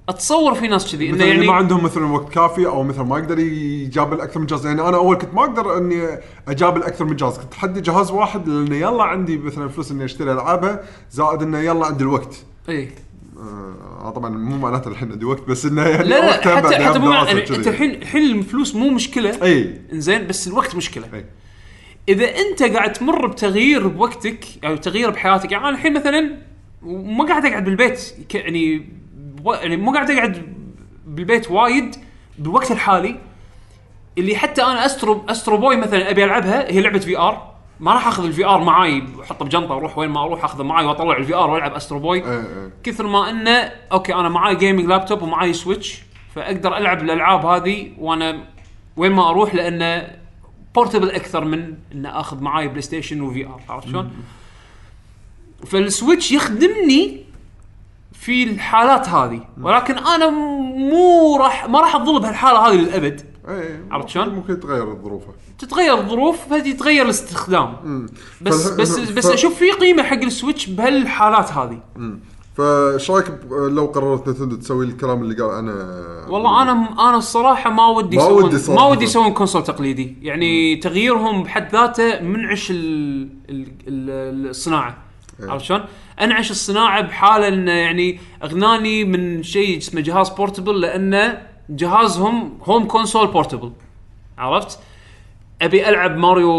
أتصور في ناس كذي. إنه مثلا يعني يعني ما عندهم مثلا وقت كافي أو مثلا ما يقدر يجابل أكثر من جهاز يعني أنا أول كنت ما أقدر إني أجابل أكثر من جهاز كنت حدي جهاز واحد لأن يلا عندي مثلا فلوس إني أشتري ألعابها زائد إنه يلا عندي الوقت. إي. آه طبعا مو معناته الحين عندي وقت بس إنه يعني لا لا وقتها حتى حتى مو دراسة يعني كذي. أنت الحين الحين الفلوس مو مشكلة. إي. إنزين بس الوقت مشكلة. إي. إذا أنت قاعد تمر بتغيير بوقتك أو تغيير بحياتك يعني أنا الحين مثلا ما قاعد أقعد بالبيت. يعني يعني مو قاعد أقعد بالبيت وايد بالوقت الحالي. اللي حتى أنا Astro Astro Bot مثلا أبي ألعبها هي لعبة VR ما راح أخذ ال VR معاي أحطه بجنطة وأروح وين ما أروح أخذه معاي وأطلع ال VR وألعب Astro Bot. اي اي كثر ما إنه أوكي أنا معاي gaming laptop ومعاي Switch فأقدر ألعب الألعاب هذه وأنا وين ما أروح لأنه portable أكثر من ان أخذ معاي PlayStation و VR عرفت شلون؟ فال Switch يخدمني في الحالات هذه. ولكن أنا مو راح ما راح اظل بهالحالة هذه للأبد. اي عرفت شلون؟ ممكن تغير ظروفه تتغير الظروف فتتغير الاستخدام. بس فال- بس ف- بس أشوف في قيمة حق ال Switch بهالحالات هذه. فايش رأيك لو قررت Nintendo تسوي الكلام اللي قال أنا؟ والله أنا أنا الصراحة ما ودي ما ودي ما. ودي يسوون console تقليدي. يعني تغييرهم بحد ذاته منعش ال- ال- ال- الصناعة. عرفت شلون؟ أنعش الصناعة بحالة انه يعني أغناني من شيء اسمه جهاز portable لأنه جهازهم home console portable عرفت؟ أبي ألعب Mario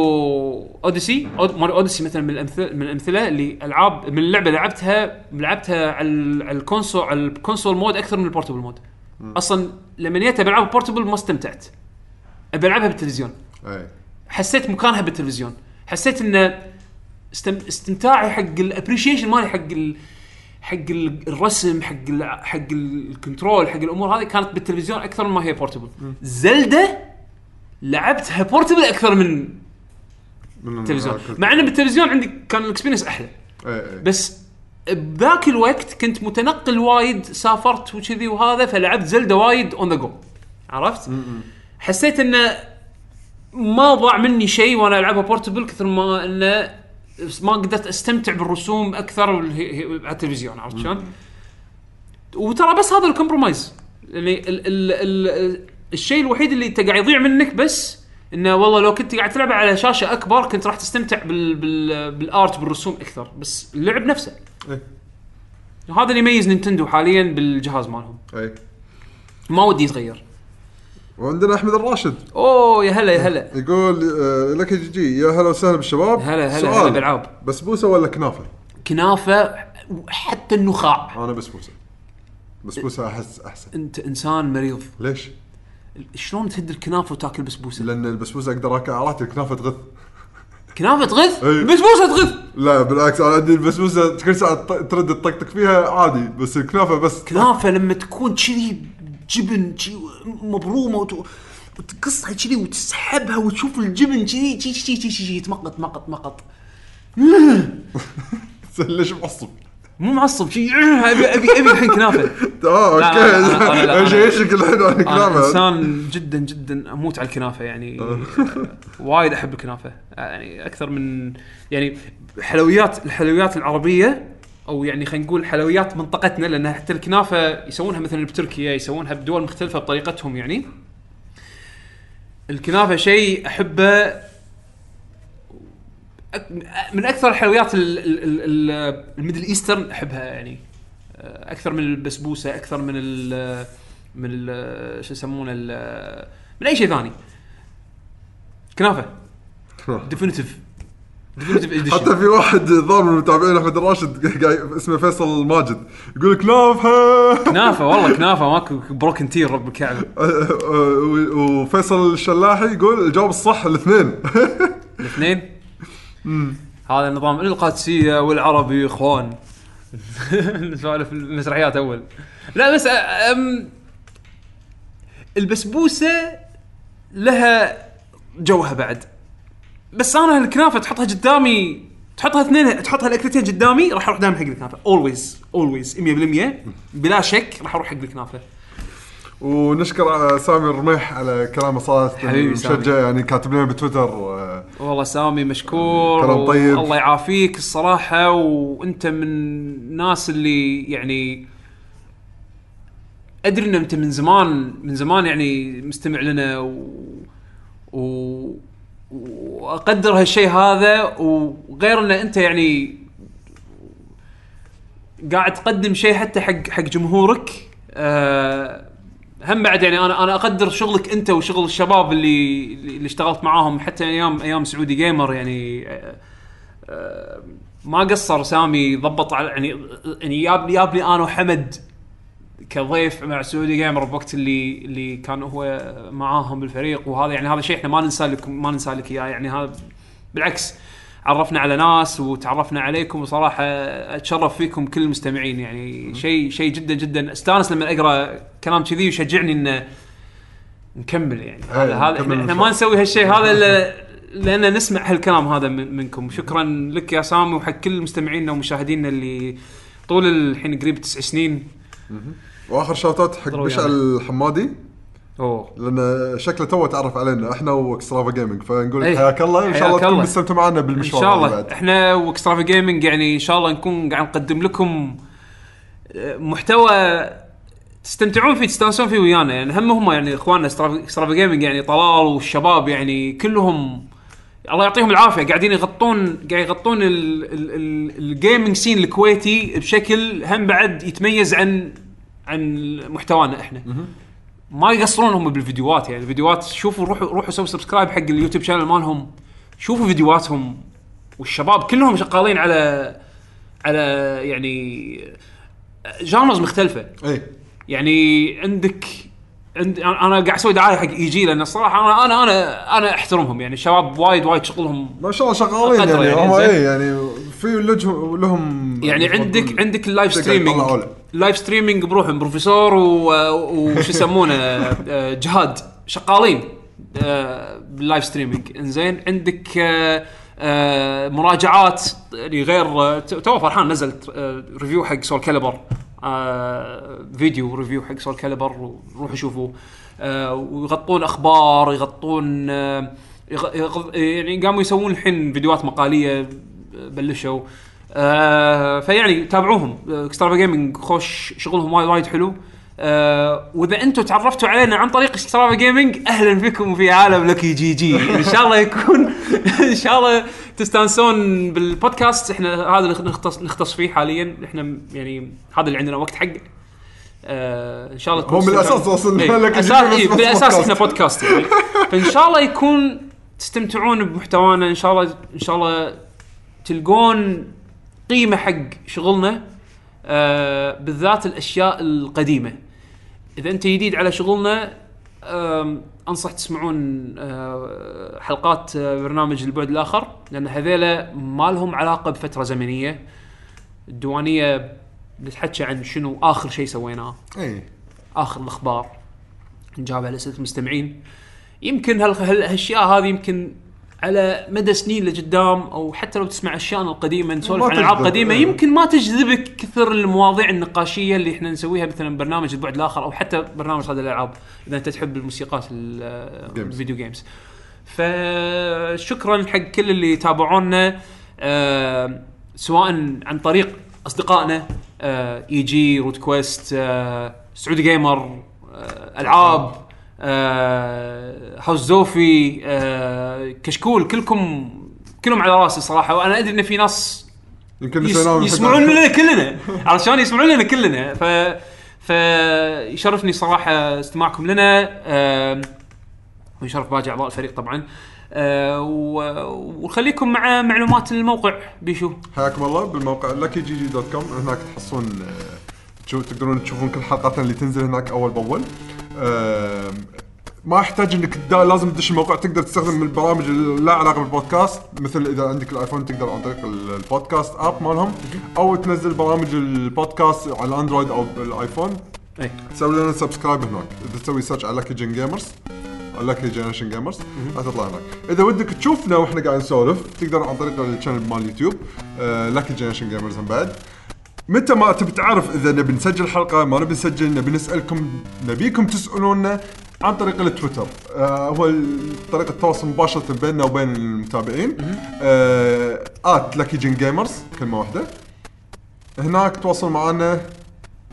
Odyssey. أود Mario Odyssey مثلا من الامثله من الأمثلة اللي العاب من اللعبة لعبتها لعبتها على ال- على ال console على ال console mode أكثر من ال portable mode أصلا لما جيت بلعب portable ما استمتعت. أبي ألعبها بالتلفزيون. اي حسيت مكانها بالتلفزيون. حسيت إن استم... استمتاعي حق ال appreciation مالي حق ال... حق ال- الرسم حق ال... حق ال control حق الأمور هذه كانت بالتلفزيون أكثر مما هي portable Zelda لعبتها portable أكثر من التلفزيون. مع انه بالتلفزيون عندي كان ال experience أحلى. اي اي بس بذاك الوقت كنت متنقل وايد سافرت وكذي وهذا فلعبت Zelda وايد on the go عرفت؟ حسيت إنه ما ضاع مني شيء وأنا ألعبها portable كثر ما إنه ما قدرت أستمتع بالرسوم أكثر على التلفزيون عرفت شلون؟ وترى بس هذا ال compromise يعني ال ال ال الشيء الوحيد اللي انت قاعد يضيع منك بس إنه والله لو كنت قاعد تلعب على شاشة أكبر كنت راح تستمتع بال بال بال art بالرسوم أكثر بس اللعب نفسه. اي هذا اللي يميز Nintendo حاليا بالجهاز مالهم. اي ما ودي يتغير. وعندنا أحمد الراشد. أوه يا هلا يا هلا. يقول آه، لك GG يا هلا وسهلا بالشباب. هلا هلا سؤال، هلا بالعاب بسبوسه ولا كنافة؟ كنافة حتى النخاع. أنا بسبوسه بسبوسه أحس أحسن. أنت إنسان مريض. ليش؟ شلون تهد الكنافة وتأكل بسبوسه لأن البسبوسة أقدر أكل عرفت الكنافة تغث. كنافة تغث؟ إي. بسبوسه تغث؟ لا بالعكس أنا عندي البسبوسة كل ساعة ترد تطقطق فيها عادي بس الكنافة بس كنافة لما تكون كذي جبن شي مبرومة وت... وتقصها كذي وتسحبها وتشوف الجبن كذي كذي كذي كذي كذي تمقط مقط مقط. ليش معصب؟ مو معصب شي ابي ابي أبي الحين كنافة. آه أوكي. إيش أنا- إيش الحين عن أنا الكنافة؟ إنسان جدا جدا أموت على الكنافة يعني وايد أحب الكنافة. يعني أكثر من يعني حلويات الحلويات العربية أو يعني خلينا نقول حلويات منطقتنا لأن حتى الكنافة يسوونها مثلا بتركيا يسوونها بدول مختلفة بطريقتهم يعني. الكنافة شيء أحبه. من أكثر الحلويات ال- ال- ال- ال- ال Middle Eastern أحبها يعني. أكثر من البسبوسة أكثر من ال من ال شو يسمونه من أي شيء ثاني. كنافة. definitely حتى في واحد ظهر من المتابعين أحمد الراشد قاعد اسمه فيصل ماجد يقول كنافة. كنافة والله كنافة ماكو broken tier رب الكعبه وفيصل الشلاحي يقول الجواب الصح الاثنين. الاثنين؟ هذا النظام القادسية والعربي إخوان. نسولف المسرحيات أول. لا بس أم البسبوسة لها جوها بعد. بس أنا الكنافة تحطها قدامي تحطها اثنين تحطها الاكلتين قدامي راح أروح دائما حق الكنافة always always 100% بلا شك راح أروح حق الكنافة ونشكر سامي الرميح على كلامه صراحة حبيبي سامي. مشجع يعني كاتب لنا بتويتر آه، والله سامي مشكور كلام طيب. الله يعافيك الصراحة وأنت من الناس اللي يعني أدري إن أنت من زمان من زمان يعني مستمع لنا و, و... وأقدر هالشيء هذا وغير إن أنت يعني قاعد تقدم شيء حتى حق حق جمهورك آه هم بعد يعني أنا أنا أقدر شغلك أنت وشغل الشباب اللي اللي اشتغلت معاهم حتى أيام أيام سعودي جيمر يعني آه، آه، ما قصر سامي ضبط على يعني يعني جابني أنا وحمد كضيف مع سعودي جيمر بوقت اللي اللي كان هو معاهم بالفريق وهذا يعني هذا شيء إحنا ما ننسى لكم ما ننسى لك إياه. يعني هذا بالعكس عرفنا على ناس وتعرفنا عليكم. وصراحة أتشرف فيكم كل المستمعين. يعني شيء شيء جدا جدا. أستانس لما أقرأ كلام كذي ويشجعني ان نكمل يعني. هذا هذا إحنا, ما نسوي هالشيء. هذا لأن نسمع هالكلام هذا من منكم. شكرا لك يا سامي وحق كل مستمعينا ومشاهدينا اللي طول الحين قريب تسع سنين. وآخر shout out حق ضروري مشعل الحمادي أوه. لأن شكله تو تعرف علينا. إحنا و Extrava Gaming فنقول. لك حياك الله وإن شاء الله تكون. مستمتع معنا إن بالمشوار شاء هذا الله بعد. إحنا و Extrava Gaming يعني إن شاء الله نكون قاعد نقدم لكم آه، محتوى تستمتعون فيه تستانسون فيه ويانا. يعني هم هم يعني إخواننا Extrava Gaming يعني طلال والشباب يعني كلهم. الله يعطيهم العافية. قاعدين يغطون قاعد يغطون ال- ال- ال- ال gaming scene الكويتي بشكل هم بعد يتميز عن عن محتوانا إحنا. ما يقصرون هم بالفيديوهات يعني. الفيديوهات شوفوا روحوا روحوا سووا subscribe حق ال YouTube channel مالهم. شوفوا فيديوهاتهم. والشباب كلهم شغالين على على يعني genres مختلفة. اي يعني عندك عند أنا قاعد أسوي دعاية حق EG لأن الصراحة أنا أنا أنا أنا أحترمهم يعني. الشباب وايد وايد شغلهم ما شاء الله شغالين يعني. يعني، زين. اي يعني في لهم لهم يعني عندك عندك ال live streaming تطلعوا له. live streaming بروحهم بروفيسور وش يسمونه آه، جهاد شغالين بال live streaming إنزين عندك آه، آه، مراجعات يعني غير تو فرحان نزلت review حق Soulcalibur video review حق Soulcalibur روحوا شوفوه ويغطون أخبار يغطون يغ- يغ- يعني قاموا يسوون الحين فيديوهات مقالية. بلشوا. آه فيعني تابعوهم. Extrava Gaming خوش شغلهم وايد وايد حلو. آه وإذا أنتم تعرفتوا علينا عن طريق Extrava Gaming أهلا بكم في عالم Lucky GG إن شاء الله يكون إن شاء الله تستانسون بالبودكاست. إحنا هذا اللي نختص نختص فيه حاليا. إحنا يعني هذا اللي عندنا وقت حقه آه إن شاء الله هو الأساس تستمتعون. وصلنا إيه، إيه، بالأساس. إحنا بودكاست يعني فإن شاء الله يكون تستمتعون بمحتوانا. إن شاء الله إن شاء الله تلقون قيمة حق شغلنا آه بالذات الأشياء القديمة. إذا أنت جديد على شغلنا أنصح تسمعون آه، حلقات آه، برنامج البعد الآخر لأن هذيلا ما لهم علاقة بفترة زمنية. الديوانية نتحكى عن شنو آخر شيء سويناه. إي. آخر الأخبار. نجاوب على أسئلة المستمعين. يمكن هال- هال- هالأشياء هذه يمكن على مدى سنين لقدام أو حتى لو تسمع اشياءنا القديمه نسولف عن العاب قديمه. يمكن ما تجذبك كثر المواضيع النقاشية اللي إحنا نسويها مثلا برنامج البعد الآخر أو حتى برنامج هذه الألعاب إذا أنت تحب الموسيقات. الفيديو جيمز فشكرا حق كل اللي يتابعونا آه، سواء عن طريق أصدقائنا آه، EG Root Quest آه، Saudi Gamer آه، ألعاب آه، هاوس زوفي آه، كشكول كلكم كلهم على راسي صراحة وأنا أدري إن في ناس يمكن يس يسمعون لنا كلنا. علشان يسمعون لنا كلنا. ف فيشرفني صراحة استماعكم لنا. آم، ويشرف باقي أعضاء الفريق طبعا. آه، وخليكم مع معلومات الموقع. بيشو. حياكم الله بالموقع lucky gg dot com هناك تحصلون آه، تقدرون تشوفون كل حلقاتنا اللي تنزل هناك أول بأول. ما يحتاج انك لازم تدش الموقع تقدر تستخدم البرامج اللي لا علاقة بالبودكاست. مثل إذا عندك ال iPhone تقدر عن طريق ال- ال podcast app مالهم أو تنزل برامج البودكاست على ال Android أو بال iPhone إي. تسوي لنا subscribe هناك. إذا تسوي search على Lucky Gen Gamers Lucky Generation Gamers تطلع هناك. إذا ودك تشوفنا وإحنا قاعد نسولف تقدر عن طريق ال channel مال ال YouTube Lucky Generation Gamers بعد. متى ما تبي تعرف إذا نبي نسجل حلقة ما نبي نسجل نبي نسألكم نبيكم تسالونا عن طريق التويتر. آه هو طريقة التواصل مباشرة بيننا وبين المتابعين. آه at Lucky Gen Gamers كلمة واحدة. هناك تواصل معنا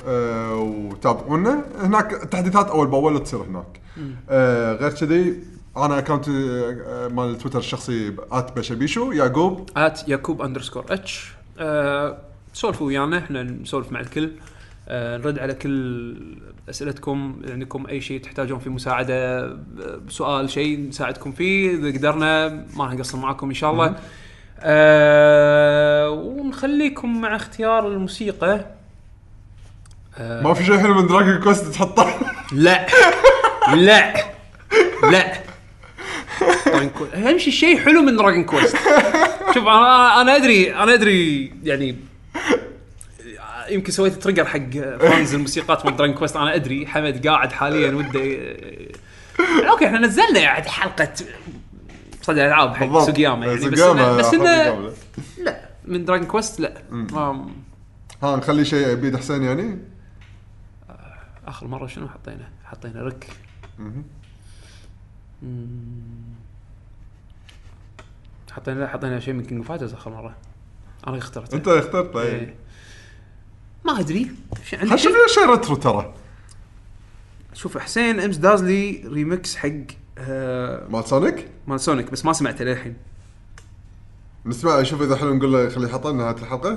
آه وتابعونا. هناك تحديثات أول بأول تصير هناك. آه غير كذي أنا account آه مال التويتر الشخصي at بشبيشو يعقوب. at يعقوب underscore H آه، سولفوا ويانا إحنا نسولف مع الكل. آه، نرد على كل أسئلتكم عندكم أي شيء تحتاجون فيه مساعدة بسؤال شيء نساعدكم فيه إذا قدرنا ما راح نقصر معاكم إن شاء الله. آه ونخليكم مع اختيار الموسيقى. آه ما في شيء حلو من Dragon Quest تحطه؟ لا. لا. لا. أهم شيء شيء حلو من Dragon Quest شوف أنا أنا ادري أنا أدري يعني يمكن سويت trigger حق fans الموسيقات مال Dragon Quest أنا أدري حمد قاعد حاليا وده okay إحنا نزلنا يعني حلقة صدى الالعاب حق. سوقياما يعني بس إنه بس انه. لا من دراجون كويست لا ما ها نخلي شيء بيد حسين يعني آخر مرة شنو حطينا؟ حطينا رك. حطينا حطينا شيء من كينج فايترز آخر مرة أنا اخترته أنت اخترت إيه. ما أدري. شو عندك خل شيء؟ شيء ريترو ترى. شوف حسين أمس دازلي ريمكس حق آه مال سونيك؟ مال سونيك بس ما سمعته للحين. نسمع شوف إذا حلو نقول له خليه يحطه نهاية الحلقة.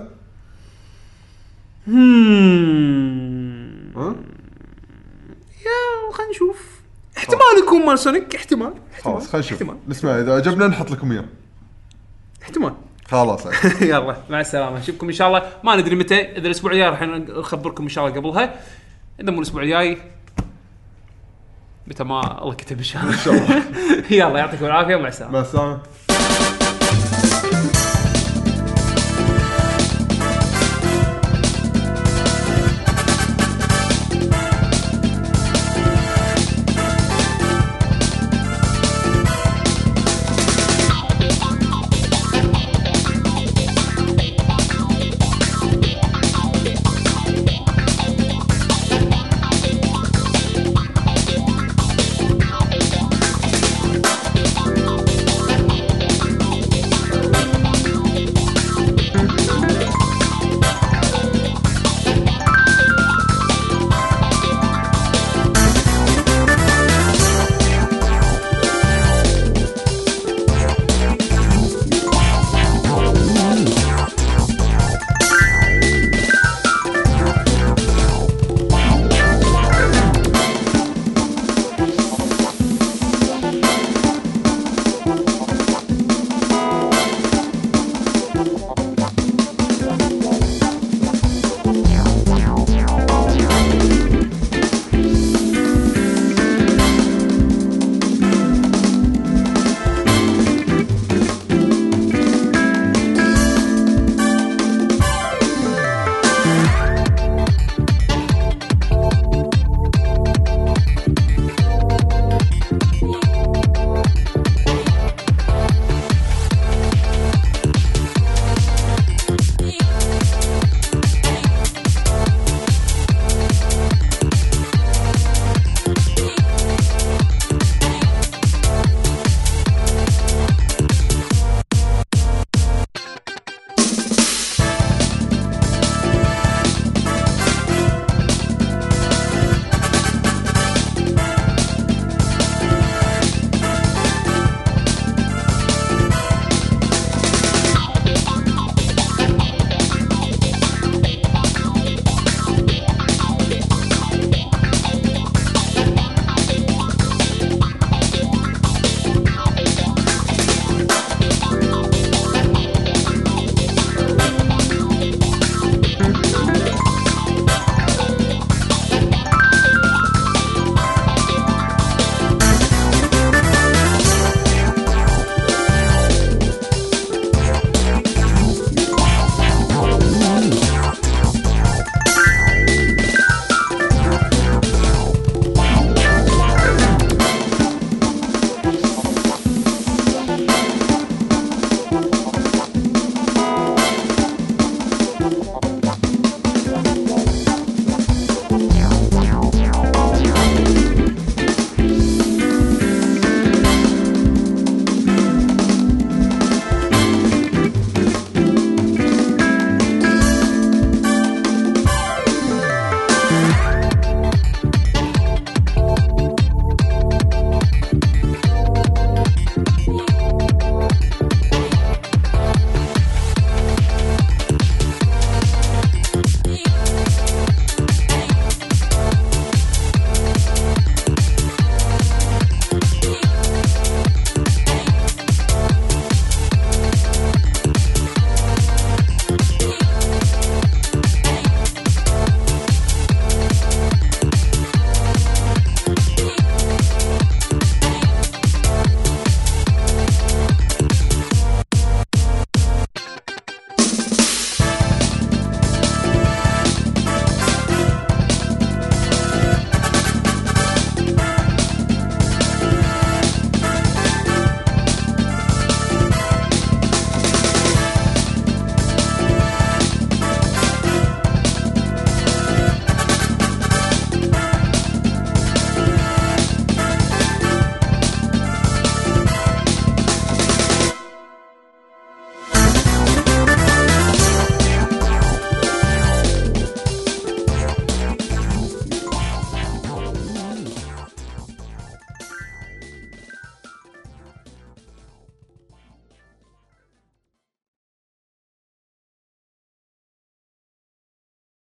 ها؟ يا خلينا نشوف. احتمال يكون مال سونيك. احتمال احتمال خلاص خلينا نشوف. احتمال. نسمع إذا عجبنا نحط لكم إياه. احتمال. خلاص. يلا مع السلامة. نشوفكم إن شاء الله. ما ندري متى إذا الأسبوع الجاي راح نخبركم إن شاء الله قبلها. إذا مو الأسبوع الجاي متى ما الله كتب إن شاء الله. يلا يعطيكم العافية ومع السلامة. مع السلامة.